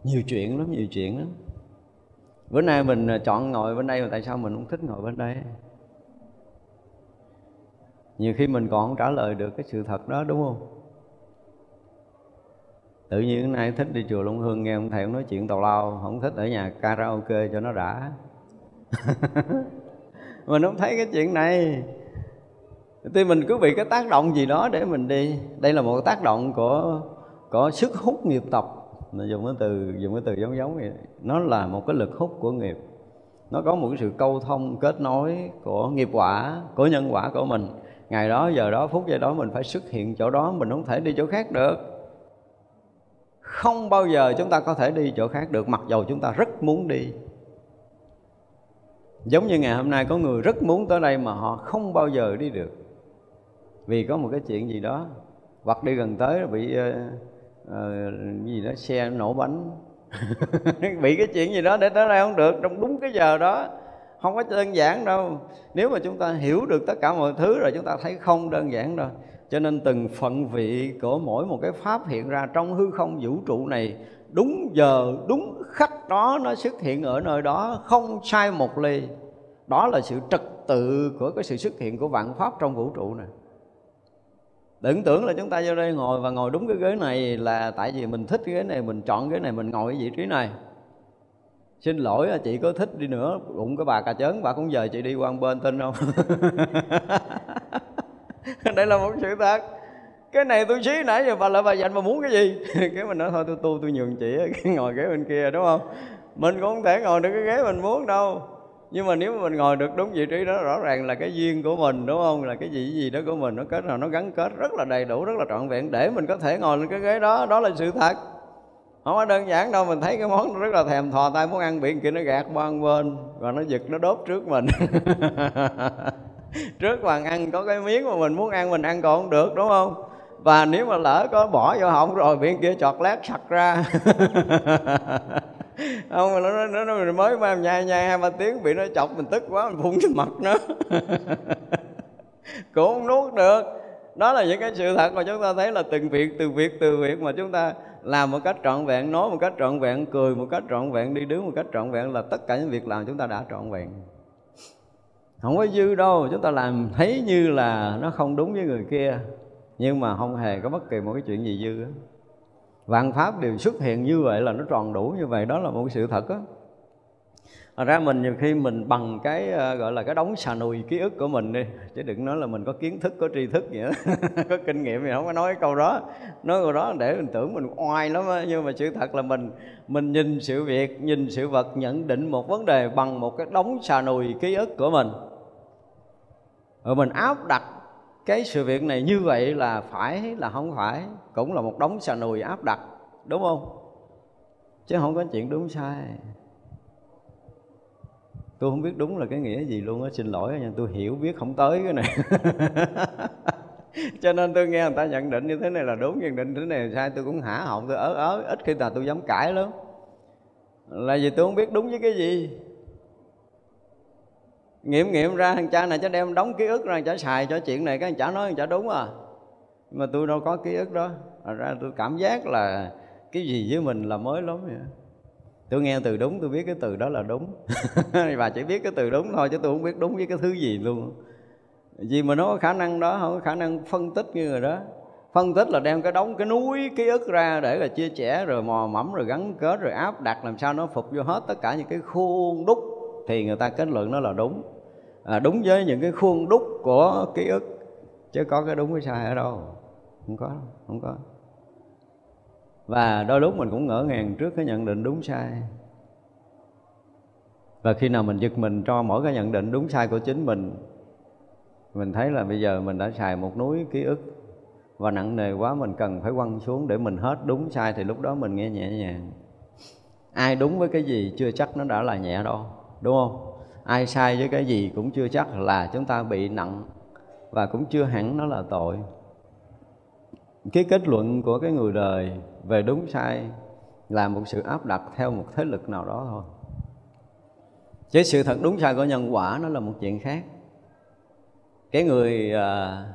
Nhiều chuyện lắm, nhiều chuyện lắm. Bữa nay mình à, chọn ngồi bên đây mà tại sao mình không thích ngồi bên đây? Nhiều khi mình còn không trả lời được cái sự thật đó, đúng không? Tự nhiên hôm nay thích đi chùa Long Hương nghe ông thầy ông nói chuyện tào lao, không thích ở nhà karaoke cho nó đã. [LAUGHS] Mình không thấy cái chuyện này. Thì mình cứ bị cái tác động gì đó để mình đi. Đây là một tác động của, có sức hút nghiệp tập. Mình dùng cái từ, dùng cái từ giống giống vậy. Nó là một cái lực hút của nghiệp. Nó có một cái sự câu thông kết nối của nghiệp quả, của nhân quả của mình ngày đó giờ đó phút giây đó mình phải xuất hiện chỗ đó mình không thể đi chỗ khác được. Không bao giờ chúng ta có thể đi chỗ khác được mặc dầu chúng ta rất muốn đi. Giống như ngày hôm nay có người rất muốn tới đây mà họ không bao giờ đi được. Vì có một cái chuyện gì đó hoặc đi gần tới bị uh, uh, gì đó xe nổ bánh. [LAUGHS] Bị cái chuyện gì đó để tới đây không được trong đúng cái giờ đó không có đơn giản đâu. Nếu mà chúng ta hiểu được tất cả mọi thứ rồi, chúng ta thấy không đơn giản đâu. Cho nên từng phận vị của mỗi một cái pháp hiện ra trong hư không vũ trụ này, đúng giờ, đúng khắc đó nó xuất hiện ở nơi đó, không sai một ly. Đó là sự trật tự của cái sự xuất hiện của vạn pháp trong vũ trụ này đừng tưởng là chúng ta vô đây ngồi và ngồi đúng cái ghế này là tại vì mình thích cái ghế này, mình chọn ghế này, mình ngồi ở vị trí này xin lỗi chị có thích đi nữa, đụng cái bà cà chớn, bà cũng giờ chị đi qua bên, tin không? [LAUGHS] Đây là một sự thật. Cái này tôi xí nãy giờ bà lại bà dành, bà muốn cái gì? [LAUGHS] Cái mình nói thôi, tôi tu, tôi nhường chị [LAUGHS] cái ngồi ghế bên kia, đúng không? Mình cũng không thể ngồi được cái ghế mình muốn đâu. Nhưng mà nếu mà mình ngồi được đúng vị trí đó, rõ ràng là cái duyên của mình, đúng không? Là cái gì gì đó của mình, nó kết nào nó gắn kết rất là đầy đủ, rất là trọn vẹn để mình có thể ngồi lên cái ghế đó. Đó là sự thật không có đơn giản đâu mình thấy cái món nó rất là thèm thò tay muốn ăn biển kia nó gạt qua bên và nó giật nó đốt trước mình. [LAUGHS] Trước bàn ăn có cái miếng mà mình muốn ăn mình ăn còn không được đúng không? Và nếu mà lỡ có bỏ vô họng rồi biển kia chọt lát sặc ra. [LAUGHS] Không mà nó, nó, nó mới mà nhai nhai hai ba tiếng bị nó chọc mình tức quá mình phun cái mặt nó. [LAUGHS] Cũng không nuốt được đó là những cái sự thật mà chúng ta thấy là từng việc, từ việc từ việc mà chúng ta làm một cách trọn vẹn, nói một cách trọn vẹn, cười một cách trọn vẹn, đi đứng một cách trọn vẹn là tất cả những việc làm chúng ta đã trọn vẹn không có dư đâu, chúng ta làm thấy như là nó không đúng với người kia, nhưng mà không hề có bất kỳ một cái chuyện gì dư đó. vạn pháp đều xuất hiện như vậy là nó tròn đủ như vậy, đó là một sự thật á Thật ra mình nhiều khi mình bằng cái uh, gọi là cái đống xà nùi ký ức của mình đi Chứ đừng nói là mình có kiến thức, có tri thức gì đó [LAUGHS] Có kinh nghiệm thì không có nói cái câu đó. Nói câu đó để mình tưởng mình oai lắm á Nhưng mà sự thật là mình mình nhìn sự việc, nhìn sự vật Nhận định một vấn đề bằng một cái đống xà nùi ký ức của mình. Rồi mình áp đặt cái sự việc này như vậy là phải là không phải Cũng là một đống xà nùi áp đặt Đúng không? Chứ không có chuyện đúng sai tôi không biết đúng là cái nghĩa gì luôn á, xin lỗi nha, tôi hiểu biết không tới cái này. [LAUGHS] Cho nên tôi nghe người ta nhận định như thế này là đúng, nhận định thế này là sai, tôi cũng hả họng, tôi ớ ớ, ít khi nào tôi dám cãi lắm. Là vì tôi không biết đúng với cái gì. Nghiệm nghiệm ra, thằng cha này cho đem đóng ký ức ra cho xài cho chuyện này, cái chả nói thằng chả đúng à. Mà tôi đâu có ký ức đó. Ra tôi cảm giác là cái gì với mình là mới lắm vậy tôi nghe từ đúng tôi biết cái từ đó là đúng. [LAUGHS] Và chỉ biết cái từ đúng thôi chứ tôi không biết đúng với cái thứ gì luôn. Vì mà nó có khả năng đó không có khả năng phân tích như người đó. Phân tích là đem cái đống cái núi ký ức ra để là chia sẻ rồi mò mẫm rồi gắn kết rồi áp đặt làm sao nó phục vô hết tất cả những cái khuôn đúc thì người ta kết luận nó là đúng. À, đúng với những cái khuôn đúc của ký ức chứ có cái đúng cái sai ở đâu. Không có không có và đôi lúc mình cũng ngỡ ngàng trước cái nhận định đúng sai. Và khi nào mình giật mình cho mỗi cái nhận định đúng sai của chính mình mình thấy là bây giờ mình đã xài một núi ký ức và nặng nề quá, mình cần phải quăng xuống để mình hết đúng sai thì lúc đó mình nghe nhẹ nhàng. Ai đúng với cái gì chưa chắc nó đã là nhẹ đâu, đúng không? Ai sai với cái gì cũng chưa chắc là chúng ta bị nặng và cũng chưa hẳn nó là tội. Cái kết luận của cái người đời về đúng sai là một sự áp đặt theo một thế lực nào đó thôi. Chứ sự thật đúng sai của nhân quả nó là một chuyện khác. Cái người à,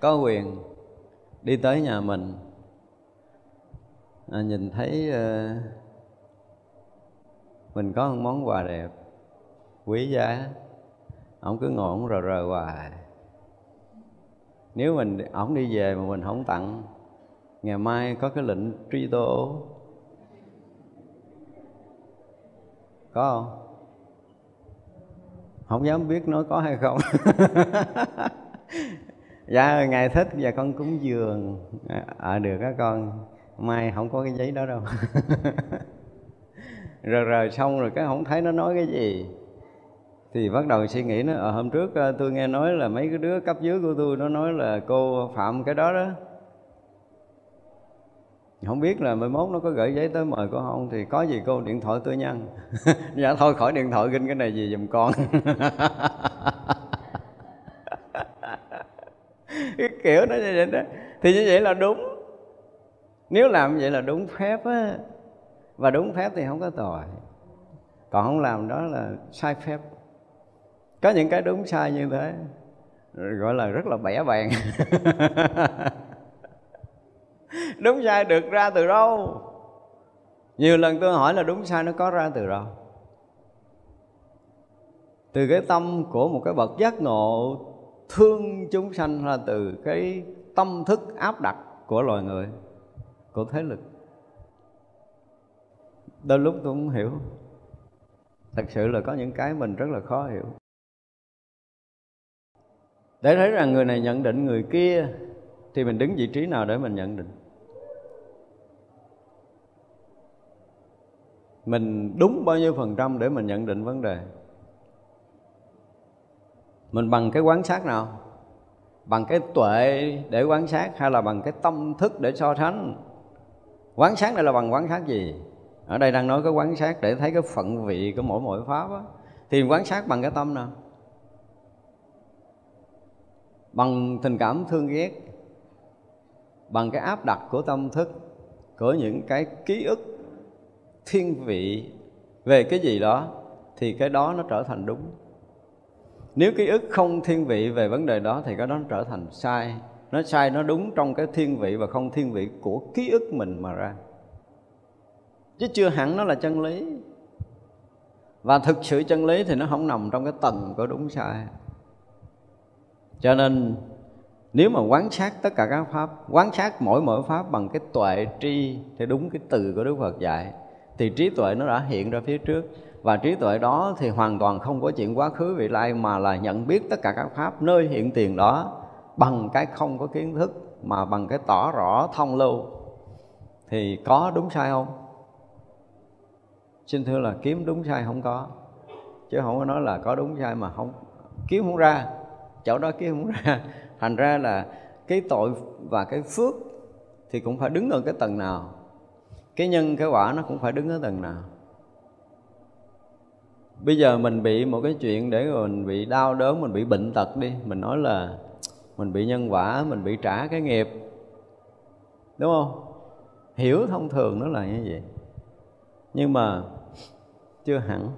có quyền đi tới nhà mình à, nhìn thấy à, mình có một món quà đẹp quý giá ông cứ ngồi ổng rờ rờ hoài. Nếu mình ổng đi về mà mình không tặng ngày mai có cái lệnh truy tố. Có không? Không dám biết nói có hay không. [LAUGHS] Dạ ngài thích và con cúng dường. Ở à, được các con. Mai không có cái giấy đó đâu. [LAUGHS] Rồi rồi xong rồi cái không thấy nó nói cái gì. Thì bắt đầu suy nghĩ nó ở hôm trước ờ, tôi nghe nói là mấy cái đứa cấp dưới của tôi nó nói là cô phạm cái đó đó không biết là mai mốt nó có gửi giấy tới mời cô không, thì có gì cô điện thoại tôi nhăn [LAUGHS] dạ thôi, khỏi điện thoại ginh cái này gì giùm con. [LAUGHS] Cái kiểu nó như vậy đó. Thì như vậy là đúng. Nếu làm vậy là đúng phép á. Và đúng phép thì không có tội. Còn không làm đó là sai phép. Có những cái đúng sai như thế, gọi là rất là bẻ bàng. [LAUGHS] đúng sai, được ra từ đâu? Nhiều lần tôi hỏi là đúng sai, nó có ra từ đâu? Từ cái tâm của một cái bậc giác ngộ thương chúng sanh là từ cái tâm thức áp đặt của loài người, của thế lực. Đôi lúc tôi không hiểu. Thật sự là có những cái mình rất là khó hiểu. Để thấy rằng người này nhận định người kia, thì mình đứng vị trí nào để mình nhận định? Mình đúng bao nhiêu phần trăm để mình nhận định vấn đề? Mình bằng cái quán sát nào? Bằng cái tuệ để quán sát hay là bằng cái tâm thức để so sánh? Quán sát này là bằng quán sát gì? Ở đây đang nói cái quán sát để thấy cái phận vị của mỗi mỗi pháp á. Thì quán sát bằng cái tâm nào? Bằng tình cảm thương ghét. Bằng cái áp đặt của tâm thức, của những cái ký ức thiên vị về cái gì đó thì cái đó nó trở thành đúng. Nếu ký ức không thiên vị về vấn đề đó thì cái đó nó trở thành sai. Nó sai nó đúng trong cái thiên vị và không thiên vị của ký ức mình mà ra. Chứ chưa hẳn nó là chân lý. Và thực sự chân lý thì nó không nằm trong cái tầng của đúng sai. Cho nên, nếu mà quán sát tất cả các pháp, quán sát mỗi mỗi pháp bằng cái tuệ tri thì đúng cái từ của đức phật dạy thì trí tuệ nó đã hiện ra phía trước. Và trí tuệ đó thì hoàn toàn không có chuyện quá khứ, vị lai, mà là nhận biết tất cả các pháp nơi hiện tiền đó bằng cái không có kiến thức, mà bằng cái tỏ rõ thông lưu. Thì có đúng sai không? Xin thưa là kiếm đúng sai không có. Chứ không có nói là có đúng sai mà không, kiếm không ra. Chỗ đó kiếm không ra. Thành ra là cái tội và cái phước thì cũng phải đứng ở cái tầng nào cái nhân, cái quả nó cũng phải đứng ở tầng nào. Bây giờ mình bị một cái chuyện để rồi mình bị đau đớn, mình bị bệnh tật đi. Mình nói là mình bị nhân quả, mình bị trả cái nghiệp. Đúng không? Hiểu thông thường nó là như vậy. Nhưng mà chưa hẳn.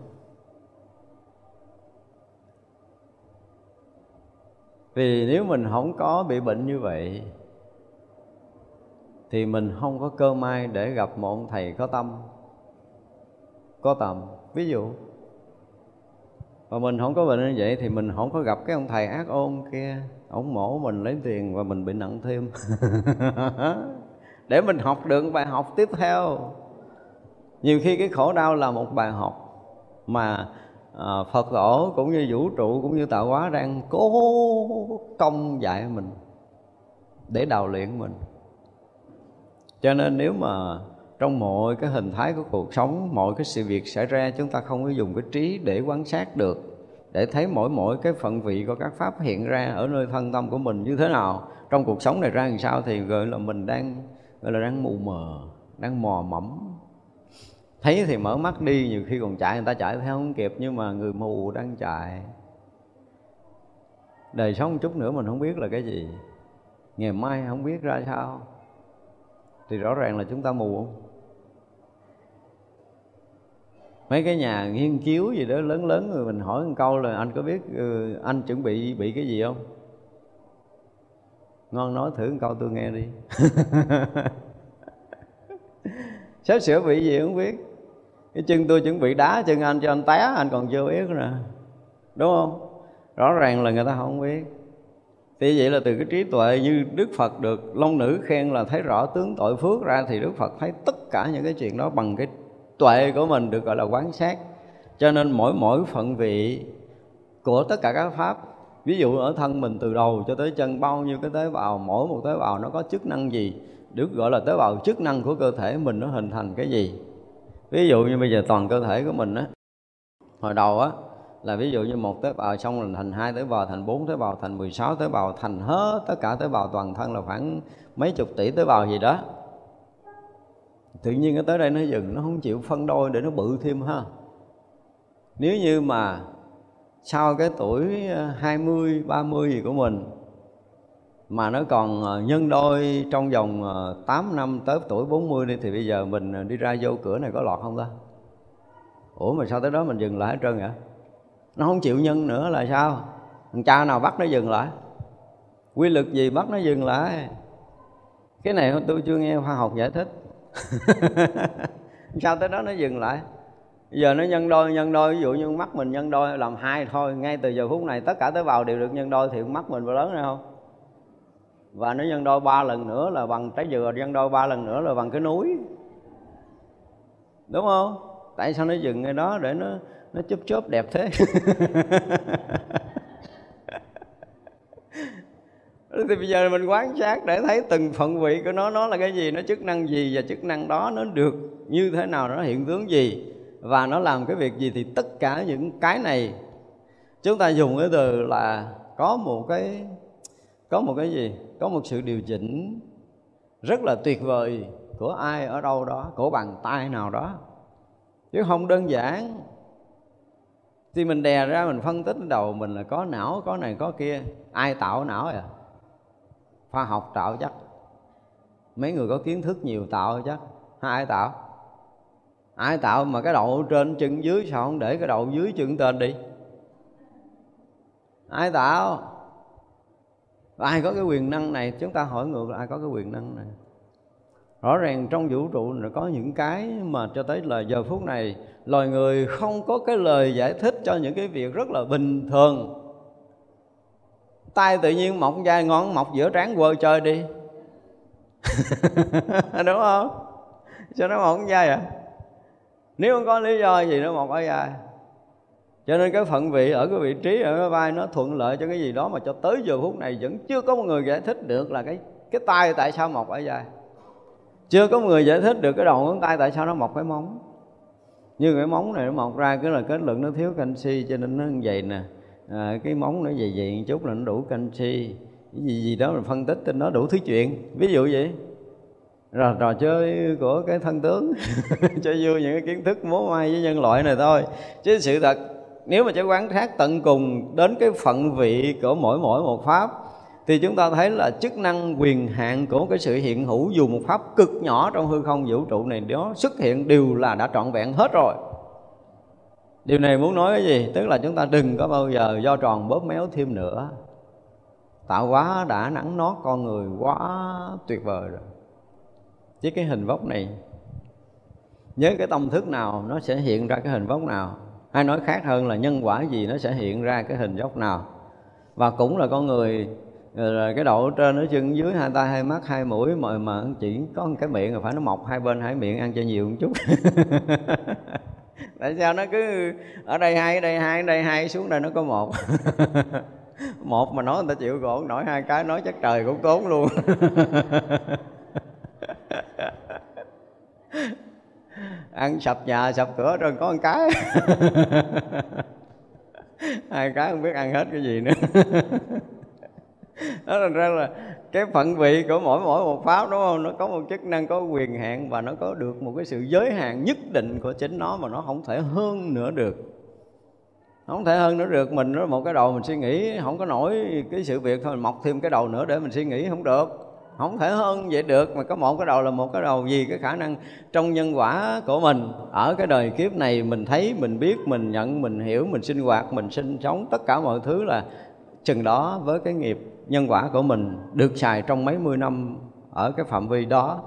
Vì nếu mình không có bị bệnh như vậy thì mình không có cơ may để gặp một ông thầy có tâm có tầm. Ví dụ và mình không có bệnh như vậy thì mình không có gặp cái ông thầy ác ôn kia. Ông mổ mình lấy tiền và mình bị nặng thêm. [LAUGHS] Để mình học được bài học tiếp theo. Nhiều khi cái khổ đau là một bài học mà à, Phật tổ cũng như vũ trụ cũng như tạo hóa đang cố công dạy mình để đào luyện mình cho nên nếu mà trong mọi cái hình thái của cuộc sống, mọi cái sự việc xảy ra, chúng ta không có dùng cái trí để quan sát được, để thấy mỗi mỗi cái phận vị của các pháp hiện ra ở nơi thân tâm của mình như thế nào. Trong cuộc sống này ra làm sao thì gọi là mình đang, gọi là đang mù mờ, đang mò mẫm. Thấy thì mở mắt đi, nhiều khi còn chạy, người ta chạy theo không kịp, nhưng mà người mù đang chạy. Đời sống một chút nữa mình không biết là cái gì. Ngày mai không biết ra sao thì rõ ràng là chúng ta mù không? Mấy cái nhà nghiên cứu gì đó lớn lớn, rồi mình hỏi một câu là anh có biết ừ, anh chuẩn bị bị cái gì không? Ngon nói thử một câu tôi nghe đi. [LAUGHS] Sắp sửa bị gì không biết. Cái chân tôi chuẩn bị đá chân anh cho anh té, anh còn chưa biết nè đúng không? Rõ ràng là người ta không biết thì vậy là từ cái trí tuệ như Đức Phật được, Long Nữ khen là thấy rõ tướng tội phước ra Thì Đức Phật thấy tất cả những cái chuyện đó bằng cái tuệ của mình được gọi là quán sát. Cho nên mỗi mỗi phận vị của tất cả các pháp, Ví dụ ở thân mình từ đầu cho tới chân, bao nhiêu cái tế bào, Mỗi một tế bào nó có chức năng gì, Được gọi là tế bào chức năng của cơ thể mình nó hình thành cái gì. Ví dụ như bây giờ toàn cơ thể của mình á, Hồi đầu á là ví dụ như một tế bào xong là thành hai tế bào thành bốn tế bào thành 16 tế bào thành hết tất cả tế bào toàn thân là khoảng mấy chục tỷ tế bào gì đó tự nhiên nó tới đây nó dừng nó không chịu phân đôi để nó bự thêm ha nếu như mà sau cái tuổi ờ, 20, 30 gì của mình mà nó còn ờ, nhân đôi trong vòng ờ, 8 năm tới tuổi 40 đi thì bây giờ mình đi ra vô cửa này có lọt không ta? Ủa mà sao tới đó mình dừng lại hết trơn vậy? Nó không chịu nhân nữa là sao? Thằng cha nào bắt nó dừng lại? Quy lực gì bắt nó dừng lại? Cái này tôi chưa nghe khoa học giải thích. [LAUGHS] Sao tới đó nó dừng lại? Giờ nó nhân đôi nhân đôi, ví dụ như mắt mình nhân đôi làm hai thôi, ngay từ giờ phút này tất cả tế bào đều được nhân đôi thì mắt mình có lớn hay không? Và nó nhân đôi ba lần nữa là bằng trái dừa, nhân đôi ba lần nữa là bằng cái núi. Đúng không? Tại sao nó dừng ngay đó để nó nó chớp chớp đẹp thế. Thì bây giờ mình quan sát để thấy từng phận vị của nó nó là cái gì, nó chức năng gì và chức năng đó nó được như thế nào, nó hiện tướng gì. Và nó làm cái việc gì thì tất cả những cái này, chúng ta dùng cái từ là có một cái, có một cái gì? Có một sự điều chỉnh rất là tuyệt vời của ai ở đâu đó, của bàn tay nào đó. Chứ không đơn giản thì mình đè ra, mình phân tích đầu mình là có não, có này, có kia. Ai tạo não à khoa học tạo chắc. Mấy người có kiến thức nhiều tạo chắc. Ai tạo? Ai tạo mà cái đầu trên chân dưới sao không để cái đầu dưới chân tên đi? Ai tạo? Ai có cái quyền năng này? Chúng ta hỏi ngược là ai có cái quyền năng này? Rõ ràng trong vũ trụ nó có những cái mà cho tới là giờ phút này, loài người không có cái lời giải thích cho những cái việc rất là bình thường tay tự nhiên mọc dài ngon mọc giữa trán quơ chơi đi [LAUGHS] đúng không cho nó mọc dài à nếu không có lý do gì nó mọc ở dài. cho nên cái phận vị ở cái vị trí ở cái vai nó thuận lợi cho cái gì đó mà cho tới giờ phút này vẫn chưa có một người giải thích được là cái cái tay tại sao mọc ở dài chưa có người giải thích được cái đầu ngón tay tại sao nó mọc cái móng. Như cái móng này nó mọc ra cái là kết luận nó thiếu canxi cho nên nó như vậy nè. À, cái móng nó dày dày một chút là nó đủ canxi. Cái gì gì đó mình phân tích trên nó đủ thứ chuyện. Ví dụ vậy. Rồi trò chơi của cái thân tướng. [LAUGHS] Cho vui những cái kiến thức múa may với nhân loại này thôi. Chứ sự thật nếu mà cho quán sát tận cùng đến cái phận vị của mỗi mỗi một pháp thì chúng ta thấy là chức năng quyền hạn của cái sự hiện hữu dù một pháp cực nhỏ trong hư không vũ trụ này đó xuất hiện đều là đã trọn vẹn hết rồi. Điều này muốn nói cái gì? Tức là chúng ta đừng có bao giờ do tròn bóp méo thêm nữa. Tạo quá đã nắng nót con người quá tuyệt vời rồi. Chứ cái hình vóc này, nhớ cái tâm thức nào nó sẽ hiện ra cái hình vóc nào. Hay nói khác hơn là nhân quả gì nó sẽ hiện ra cái hình vóc nào. Và cũng là con người rồi cái độ trên ở chân dưới hai tay, hai mắt, hai mũi mà mà chỉ có một cái miệng là phải nó mọc hai bên hai miệng ăn cho nhiều một chút. [LAUGHS] Tại sao nó cứ ở đây hai ở đây hai ở đây hai xuống đây nó có một? [LAUGHS] Một mà nói người ta chịu gỗ nổi hai cái nói chắc trời cũng tốn luôn. [LAUGHS] Ăn sập nhà, sập cửa rồi có một cái. Hai cái không biết ăn hết cái gì nữa đó thành ra là cái phận vị của mỗi mỗi một pháp, đúng không? Nó có một chức năng, có quyền hạn và nó có được một cái sự giới hạn nhất định của chính nó mà nó không thể hơn nữa được. Không thể hơn nữa được, mình nó một cái đầu mình suy nghĩ, không có nổi cái sự việc thôi, mình mọc thêm cái đầu nữa để mình suy nghĩ, không được. Không thể hơn vậy được, mà có một cái đầu là một cái đầu gì? Cái khả năng trong nhân quả của mình. Ở cái đời kiếp này mình thấy, mình biết, mình nhận, mình hiểu, mình sinh hoạt, mình sinh sống, tất cả mọi thứ là chừng đó với cái nghiệp nhân quả của mình được xài trong mấy mươi năm ở cái phạm vi đó,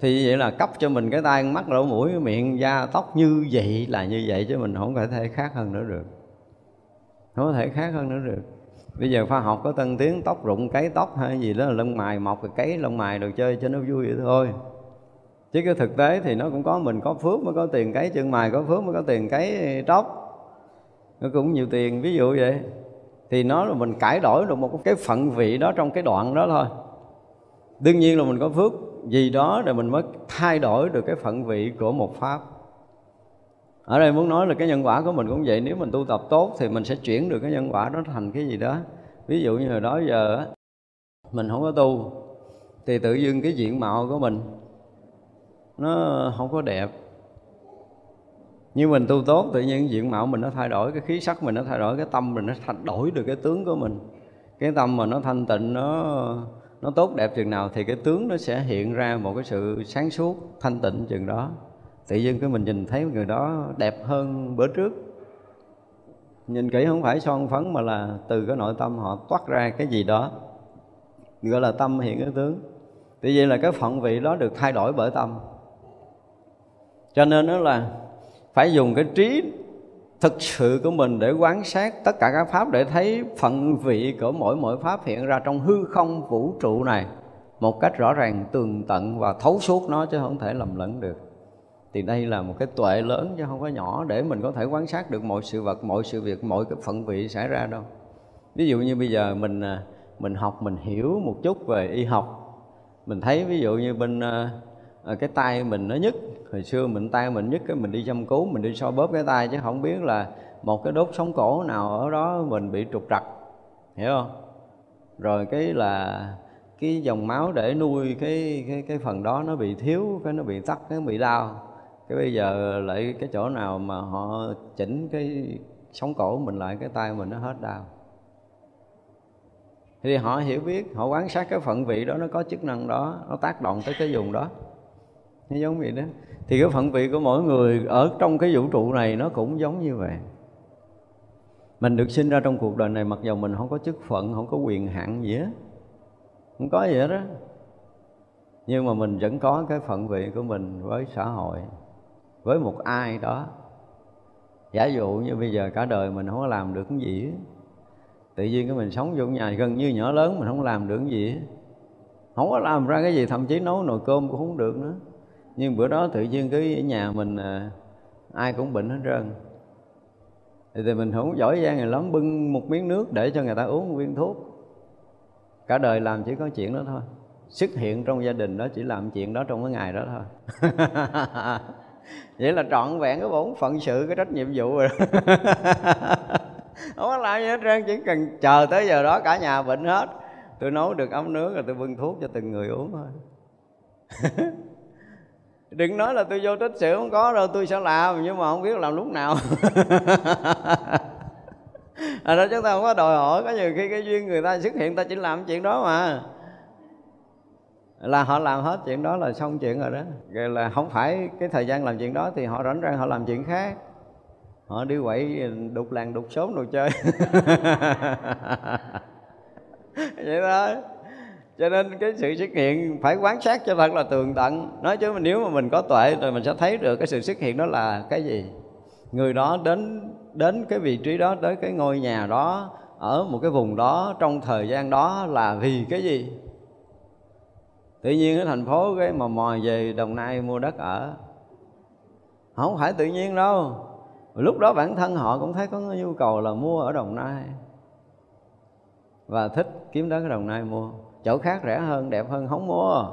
thì vậy là cấp cho mình cái tai mắt, lỗ mũi, miệng, da, tóc như vậy là như vậy chứ mình không có thể khác hơn nữa được. Không có thể khác hơn nữa được. Bây giờ khoa học có tân tiến, tóc rụng, cấy tóc hay gì đó là lông mày mọc cái cấy lông mày đồ chơi cho nó vui vậy thôi. Chứ cái thực tế thì nó cũng có mình có phước mới có tiền cấy, chân mày có phước mới có tiền cấy, tóc. Nó cũng nhiều tiền, ví dụ vậy thì nó là mình cải đổi được một cái phận vị đó trong cái đoạn đó thôi. Đương nhiên là mình có phước gì đó để mình mới thay đổi được cái phận vị của một pháp. Ở đây muốn nói là cái nhân quả của mình cũng vậy. Nếu mình tu tập tốt thì mình sẽ chuyển được cái nhân quả đó thành cái gì đó. Ví dụ như hồi đó giờ mình không có tu thì tự dưng cái diện mạo của mình nó không có đẹp như mình tu tốt, tự nhiên diện mạo mình nó thay đổi, cái khí sắc mình nó thay đổi, cái tâm mình nó thay đổi được cái tướng của mình. Cái tâm mà nó thanh tịnh, nó nó tốt đẹp chừng nào thì cái tướng nó sẽ hiện ra một cái sự sáng suốt, thanh tịnh chừng đó. Tự nhiên cái mình nhìn thấy người đó đẹp hơn bữa trước. Nhìn kỹ không phải son phấn mà là từ cái nội tâm họ toát ra cái gì đó, gọi là tâm hiện cái tướng. Tự vậy là cái phận vị đó được thay đổi bởi tâm. Cho nên đó là phải dùng cái trí thực sự của mình để quán sát tất cả các pháp để thấy phận vị của mỗi mỗi pháp hiện ra trong hư không vũ trụ này một cách rõ ràng, tường tận và thấu suốt nó chứ không thể lầm lẫn được. Thì đây là một cái tuệ lớn chứ không có nhỏ để mình có thể quan sát được mọi sự vật, mọi sự việc, mọi cái phận vị xảy ra đâu. Ví dụ như bây giờ mình à, mình học, mình hiểu một chút về y học. Mình thấy ví dụ như bên à, Ờ, cái tay mình nó nhức. Hồi xưa mình, tay mình nhức cái mình đi chăm cứu, mình đi so bóp cái tay chứ không biết là một cái đốt sống cổ nào ở đó mình bị trục trặc. Hiểu không? Rồi cái là cái dòng máu để nuôi cái cái cái phần đó nó bị thiếu, cái nó bị tắc, cái nó bị đau. Cái bây giờ lại cái chỗ nào mà họ chỉnh cái sống cổ mình lại, cái tay mình nó hết đau. Thì họ hiểu biết, họ quan sát cái phận vị đó, nó có chức năng đó, nó tác động tới cái vùng đó nó giống vậy đó. Thì cái phận vị của mỗi người ở trong cái vũ trụ này nó cũng giống như vậy. Mình được sinh ra trong cuộc đời này mặc dù mình không có chức phận, không có quyền hạn gì hết. Không có gì hết đó nhưng mà mình vẫn có cái phận vị của mình với xã hội, với một ai đó. Giả dụ như bây giờ cả đời mình không có làm được cái gì tự nhiên cái mình sống vô nhà gần như nhỏ lớn, mình không làm được cái gì không có làm ra cái gì, thậm chí nấu nồi cơm cũng không được nữa nhưng bữa đó tự nhiên cái ở nhà mình à, ai cũng bệnh hết trơn. Thì, thì mình không giỏi giang người lắm bưng một miếng nước để cho người ta uống một viên thuốc. Cả đời làm chỉ có chuyện đó thôi. Xuất hiện trong gia đình đó chỉ làm chuyện đó trong cái ngày đó thôi. [LAUGHS] Vậy là trọn vẹn cái bổn phận sự cái trách nhiệm vụ rồi [LAUGHS] không có làm gì hết trơn chỉ cần chờ tới giờ đó cả nhà bệnh hết. Tôi nấu được ấm nước rồi tôi bưng thuốc cho từng người uống thôi. [LAUGHS] đừng nói là tôi vô tích sự không có đâu tôi sẽ làm nhưng mà không biết làm lúc nào. [LAUGHS] À đó chúng ta không có đòi hỏi có nhiều khi cái duyên người ta xuất hiện ta chỉ làm chuyện đó mà. Là họ làm hết chuyện đó là xong chuyện rồi đó. Rồi là không phải cái thời gian làm chuyện đó thì họ rảnh rang họ làm chuyện khác. Họ đi quậy đục làng đục xóm đồ chơi. [LAUGHS] Vậy thôi cho nên cái sự xuất hiện phải quán sát cho thật là tường tận. Nói chứ mà nếu mà mình có tuệ rồi mình sẽ thấy được cái sự xuất hiện đó là cái gì? Người đó đến đến cái vị trí đó, tới cái ngôi nhà đó, ở một cái vùng đó trong thời gian đó là vì cái gì? Tự nhiên ở thành phố cái mà mò về đồng nai mua đất ở. Không phải tự nhiên đâu. Lúc đó bản thân họ cũng thấy có nhu cầu là mua ở đồng nai. Và thích kiếm đất ở đồng nai mua chỗ khác rẻ hơn, đẹp hơn không mua.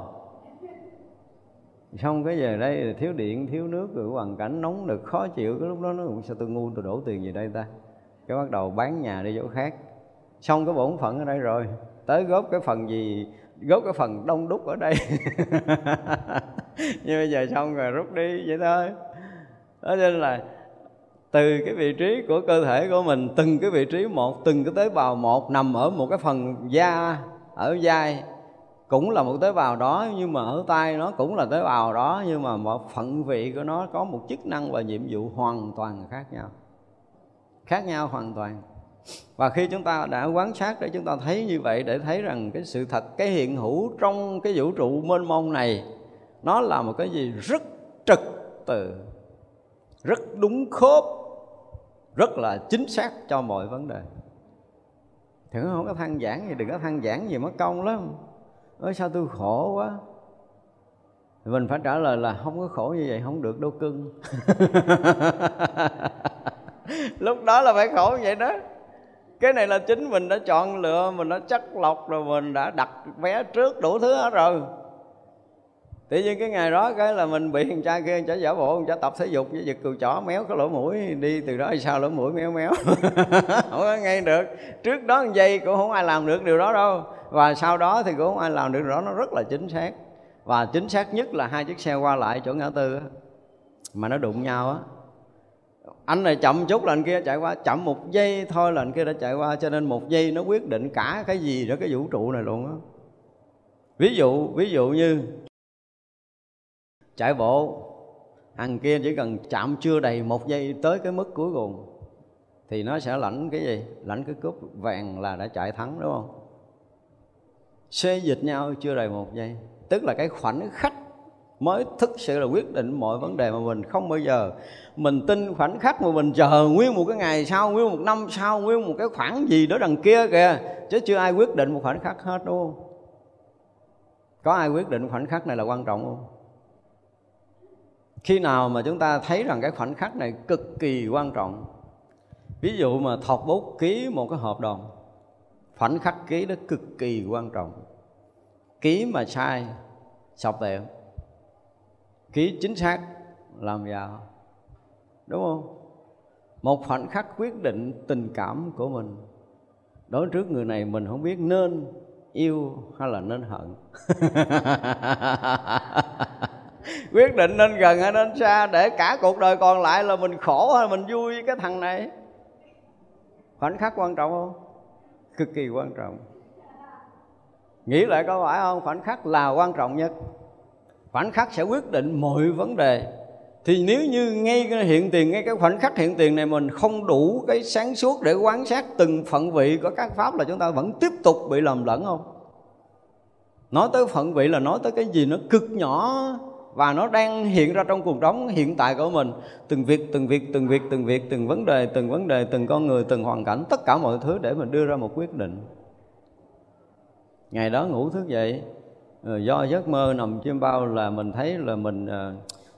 Xong cái giờ đây thiếu điện, thiếu nước, rồi hoàn cảnh nóng được khó chịu. Cái lúc đó nó cũng sao tôi ngu, tôi đổ tiền gì đây ta. Cái bắt đầu bán nhà đi chỗ khác. Xong cái bổn phận ở đây rồi. Tới góp cái phần gì? Góp cái phần đông đúc ở đây. [LAUGHS] Nhưng bây giờ xong rồi, rút đi, vậy thôi. Đó nên là từ cái vị trí của cơ thể của mình, từng cái vị trí một, từng cái tế bào một nằm ở một cái phần da ở vai cũng là một tế bào đó, nhưng mà ở tay nó cũng là tế bào đó, nhưng mà một phận vị của nó có một chức năng và nhiệm vụ hoàn toàn khác nhau. Khác nhau hoàn toàn. Và khi chúng ta đã quán sát để chúng ta thấy như vậy để thấy rằng cái sự thật, cái hiện hữu trong cái vũ trụ mênh mông này, nó là một cái gì rất trật tự, rất đúng khớp, rất là chính xác cho mọi vấn đề thử không có than giảng gì, đừng có than giảng gì, mất công lắm. Ơi sao tôi khổ quá. Mình phải trả lời là không có khổ như vậy, không được đâu cưng. [LAUGHS] Lúc đó là phải khổ như vậy đó. Cái này là chính mình đã chọn lựa, mình đã chắc lọc rồi, mình đã đặt vé trước đủ thứ hết rồi tự nhiên cái ngày đó cái là mình bị thằng cha kia chả giả bộ chả tập thể dục với giật cừu chó méo cái lỗ mũi đi, từ đó sao lỗ mũi méo méo. [LAUGHS] Không có ngay được. Trước đó một giây cũng không ai làm được điều đó đâu. Và sau đó thì cũng không ai làm được điều đó. Nó rất là chính xác. Và chính xác nhất là hai chiếc xe qua lại chỗ ngã tư á, mà nó đụng nhau á. Anh này chậm chút là anh kia chạy qua, chậm một giây thôi là anh kia đã chạy qua, cho nên một giây nó quyết định cả cái gì đó, cái vũ trụ này luôn á. Ví dụ ví dụ như chạy bộ. Hàng kia chỉ cần chạm chưa đầy một giây tới cái mức cuối cùng, thì nó sẽ lãnh cái gì? Lãnh cái cúp vàng là đã chạy thắng, đúng không? Xê dịch nhau chưa đầy một giây. Tức là cái khoảnh khắc mới thực sự là quyết định mọi vấn đề mà mình. Không bao giờ mình tin khoảnh khắc mà mình chờ nguyên một cái ngày sau, nguyên một năm sau, nguyên một cái khoảng gì đó đằng kia kìa. Chứ chưa ai quyết định một khoảnh khắc hết, đúng không? Có ai quyết định khoảnh khắc này là quan trọng không? Khi nào mà chúng ta thấy rằng cái khoảnh khắc này cực kỳ quan trọng, ví dụ mà thọt bút ký một cái hợp đồng, khoảnh khắc ký đó cực kỳ quan trọng. Ký mà sai, sọc tiệm ký chính xác, làm giàu. Đúng không? Một khoảnh khắc quyết định tình cảm của mình. Đối trước người này mình không biết nên yêu hay là nên hận. [LAUGHS] quyết định nên gần hay nên xa, để cả cuộc đời còn lại là mình khổ hay mình vui với cái thằng này. Khoảnh khắc quan trọng không? Cực kỳ quan trọng. Nghĩ lại có phải không? Khoảnh khắc là quan trọng nhất. Khoảnh khắc sẽ quyết định mọi vấn đề. Thì nếu như ngay cái hiện tiền, ngay cái khoảnh khắc hiện tiền này mình không đủ cái sáng suốt để quan sát từng phận vị của các pháp là chúng ta vẫn tiếp tục bị lầm lẫn không? Nói tới phận vị là nói tới cái gì nó cực nhỏ và nó đang hiện ra trong cuộc sống hiện tại của mình. Từng việc từng việc từng việc từng việc, từng vấn đề, từng vấn đề, từng con người, từng hoàn cảnh, tất cả mọi thứ để mình đưa ra một quyết định. Ngày đó ngủ thức dậy ờ, do giấc mơ nằm chim bao là mình thấy là mình ờ,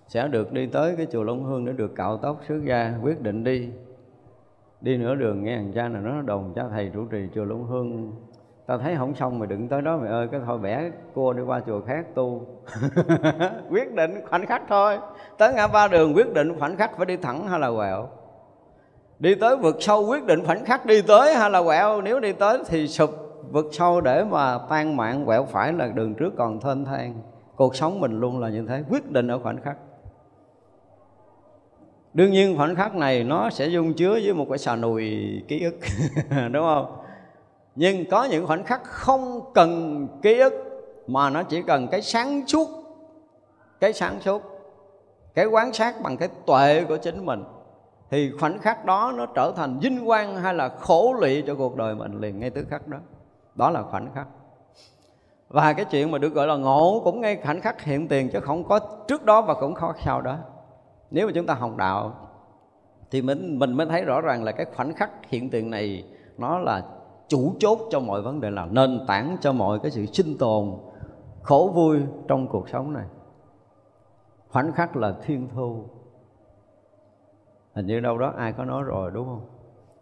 sẽ được đi tới cái chùa Long Hương để được cạo tóc xuất gia quyết định đi. Đi nửa đường nghe thằng cha này nó đồn cha thầy trụ trì chùa Long Hương tao thấy không xong mày đừng tới đó mày ơi, cái thôi bẻ cua đi qua chùa khác tu. [LAUGHS] Quyết định khoảnh khắc thôi. Tới ngã ba đường quyết định khoảnh khắc phải đi thẳng hay là quẹo? Đi tới vực sâu quyết định khoảnh khắc đi tới hay là quẹo? Nếu đi tới thì sụp vực sâu để mà tan mạng, quẹo phải là đường trước còn thênh thang. Cuộc sống mình luôn là như thế, quyết định ở khoảnh khắc. Đương nhiên khoảnh khắc này nó sẽ dung chứa với một cái xà nùi ký ức, [LAUGHS] đúng không? Nhưng có những khoảnh khắc không cần ký ức, mà nó chỉ cần cái sáng suốt, cái sáng suốt, cái quán sát bằng cái tuệ của chính mình, thì khoảnh khắc đó nó trở thành vinh quang hay là khổ lụy cho cuộc đời mình liền ngay tức khắc đó. Đó là khoảnh khắc. Và cái chuyện mà được gọi là ngộ cũng ngay khoảnh khắc hiện tiền, chứ không có trước đó và cũng khó sau đó. Nếu mà chúng ta học đạo, thì mình mình mới thấy rõ ràng là cái khoảnh khắc hiện tiền này nó là chủ chốt cho mọi vấn đề là nền tảng cho mọi cái sự sinh tồn khổ vui trong cuộc sống này. Khoảnh khắc là thiên thu. Hình như đâu đó ai có nói rồi, đúng không?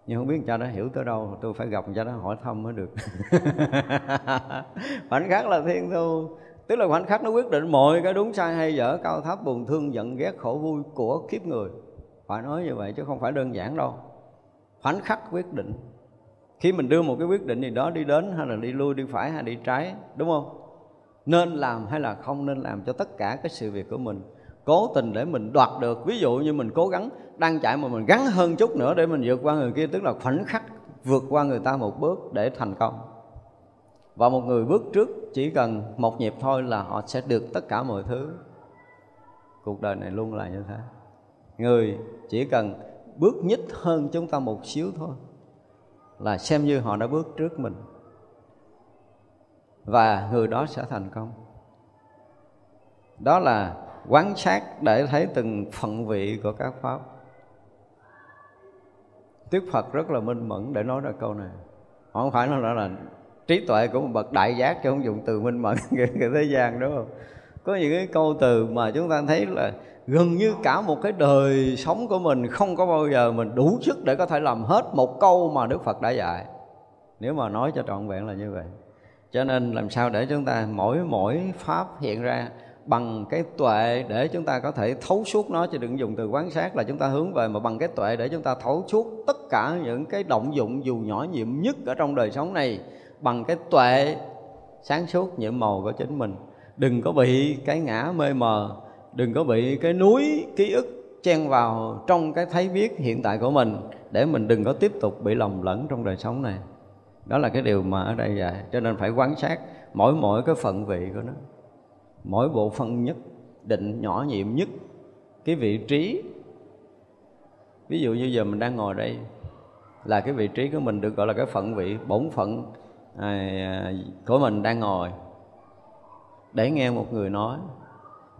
Nhưng không biết cha đã hiểu tới đâu, tôi phải gặp cha đó hỏi thăm mới được. [LAUGHS] Khoảnh khắc là thiên thu. Tức là khoảnh khắc nó quyết định mọi cái đúng sai hay dở, cao thấp, buồn thương, giận ghét, khổ vui của kiếp người. Phải nói như vậy chứ không phải đơn giản đâu. Khoảnh khắc quyết định khi mình đưa một cái quyết định gì đó đi đến hay là đi lui, đi phải hay đi trái, đúng không? Nên làm hay là không nên làm cho tất cả cái sự việc của mình cố tình để mình đoạt được. Ví dụ như mình cố gắng, đang chạy mà mình gắn hơn chút nữa để mình vượt qua người kia, tức là khoảnh khắc vượt qua người ta một bước để thành công. Và một người bước trước chỉ cần một nhịp thôi là họ sẽ được tất cả mọi thứ. Cuộc đời này luôn là như thế. Người chỉ cần bước nhích hơn chúng ta một xíu thôi là xem như họ đã bước trước mình. Và người đó sẽ thành công. Đó là quán sát để thấy từng phận vị của các pháp. Đức Phật rất là minh mẫn để nói ra câu này. Họ không phải nói là, là trí tuệ của một bậc đại giác chứ không dùng từ minh mẫn [LAUGHS] cái thế gian đúng không? Có những cái câu từ mà chúng ta thấy là gần như cả một cái đời sống của mình không có bao giờ mình đủ sức để có thể làm hết một câu mà Đức Phật đã dạy. Nếu mà nói cho trọn vẹn là như vậy. Cho nên làm sao để chúng ta mỗi mỗi pháp hiện ra bằng cái tuệ để chúng ta có thể thấu suốt nó? Chứ đừng dùng từ quán sát là chúng ta hướng về, mà bằng cái tuệ để chúng ta thấu suốt tất cả những cái động dụng dù nhỏ nhiệm nhất ở trong đời sống này, bằng cái tuệ sáng suốt nhiệm màu của chính mình. Đừng có bị cái ngã mê mờ đừng có bị cái núi ký ức chen vào trong cái thấy biết hiện tại của mình để mình đừng có tiếp tục bị lầm lẫn trong đời sống này. Đó là cái điều mà ở đây vậy cho nên phải quan sát mỗi mỗi cái phận vị của nó. Mỗi bộ phận nhất định nhỏ nhiệm nhất cái vị trí. Ví dụ như giờ mình đang ngồi đây là cái vị trí của mình được gọi là cái phận vị bổn phận à, à của mình đang ngồi. Để nghe một người nói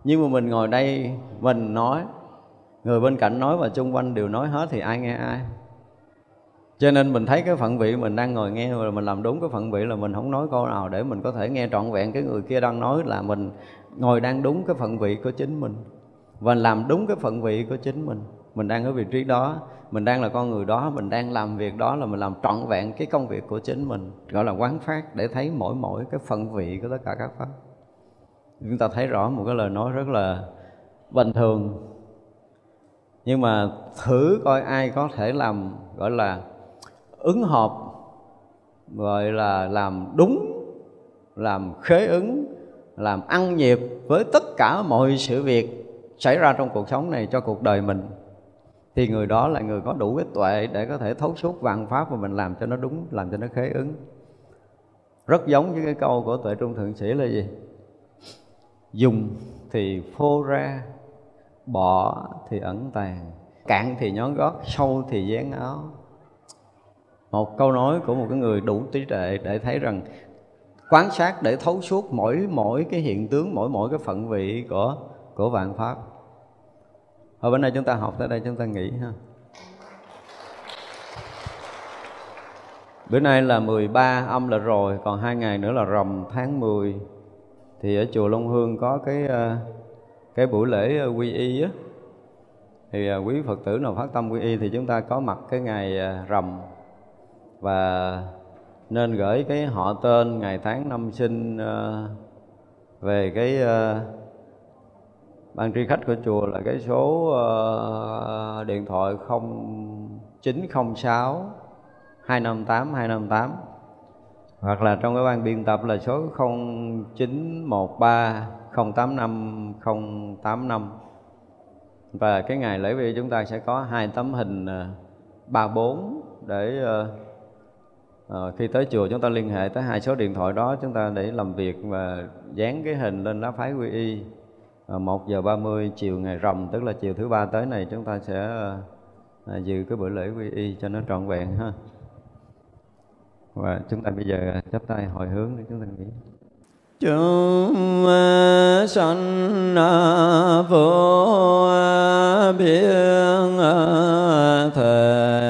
nhưng mà mình ngồi đây, mình nói, người bên cạnh nói và chung quanh đều nói hết thì ai nghe ai. Cho nên mình thấy cái phận vị mình đang ngồi nghe rồi mình làm đúng cái phận vị là mình không nói câu nào để mình có thể nghe trọn vẹn cái người kia đang nói là mình ngồi đang đúng cái phận vị của chính mình. Và làm đúng cái phận vị của chính mình. Mình đang ở vị trí đó, mình đang là con người đó, mình đang làm việc đó là mình làm trọn vẹn cái công việc của chính mình, gọi là quán phát để thấy mỗi mỗi cái phận vị của tất cả các pháp chúng ta thấy rõ một cái lời nói rất là bình thường. Nhưng mà thử coi ai có thể làm, gọi là, ứng hợp, gọi là làm đúng, làm khế ứng, làm ăn nhịp với tất cả mọi sự việc xảy ra trong cuộc sống này cho cuộc đời mình, thì người đó là người có đủ cái tuệ để có thể thấu suốt vạn pháp và mình làm cho nó đúng, làm cho nó khế ứng. Rất giống với cái câu của tuệ trung thượng sĩ là gì? Dùng thì phô ra bỏ thì ẩn tàng cạn thì nhón gót sâu thì dán áo. Một câu nói của một cái người đủ trí tuệ để thấy rằng quan sát để thấu suốt mỗi mỗi cái hiện tướng mỗi mỗi cái phận vị của của vạn pháp. Hồi bữa nay chúng ta học tới đây chúng ta nghỉ ha. Bữa nay là 13 âm là rồi, còn hai ngày nữa là rằm tháng 10 thì ở chùa Long Hương có cái ờ, cái buổi lễ ờ, quy y á. Thì ờ, quý phật tử nào phát tâm quy y thì chúng ta có mặt cái ngày rằm. Và nên gửi cái họ tên, ngày tháng năm sinh về cái ban tri khách của chùa là cái số điện thoại 0906 258 258 hoặc là trong cái ban biên tập là số 0913 085 085 và cái ngày lễ vi chúng ta sẽ có hai tấm hình à, ba bốn để uh, khi tới chùa chúng ta liên hệ tới hai số điện thoại đó chúng ta để làm việc và dán cái hình lên lá phái quy y. Uh, 1 giờ 30 chiều ngày rằm tức là chiều thứ ba tới này chúng ta sẽ uh, dự cái buổi lễ quy y cho nó trọn vẹn ha và chúng ta bây giờ chắp tay hồi hướng để chúng ta nghĩ chúng sanh vô biên à, thể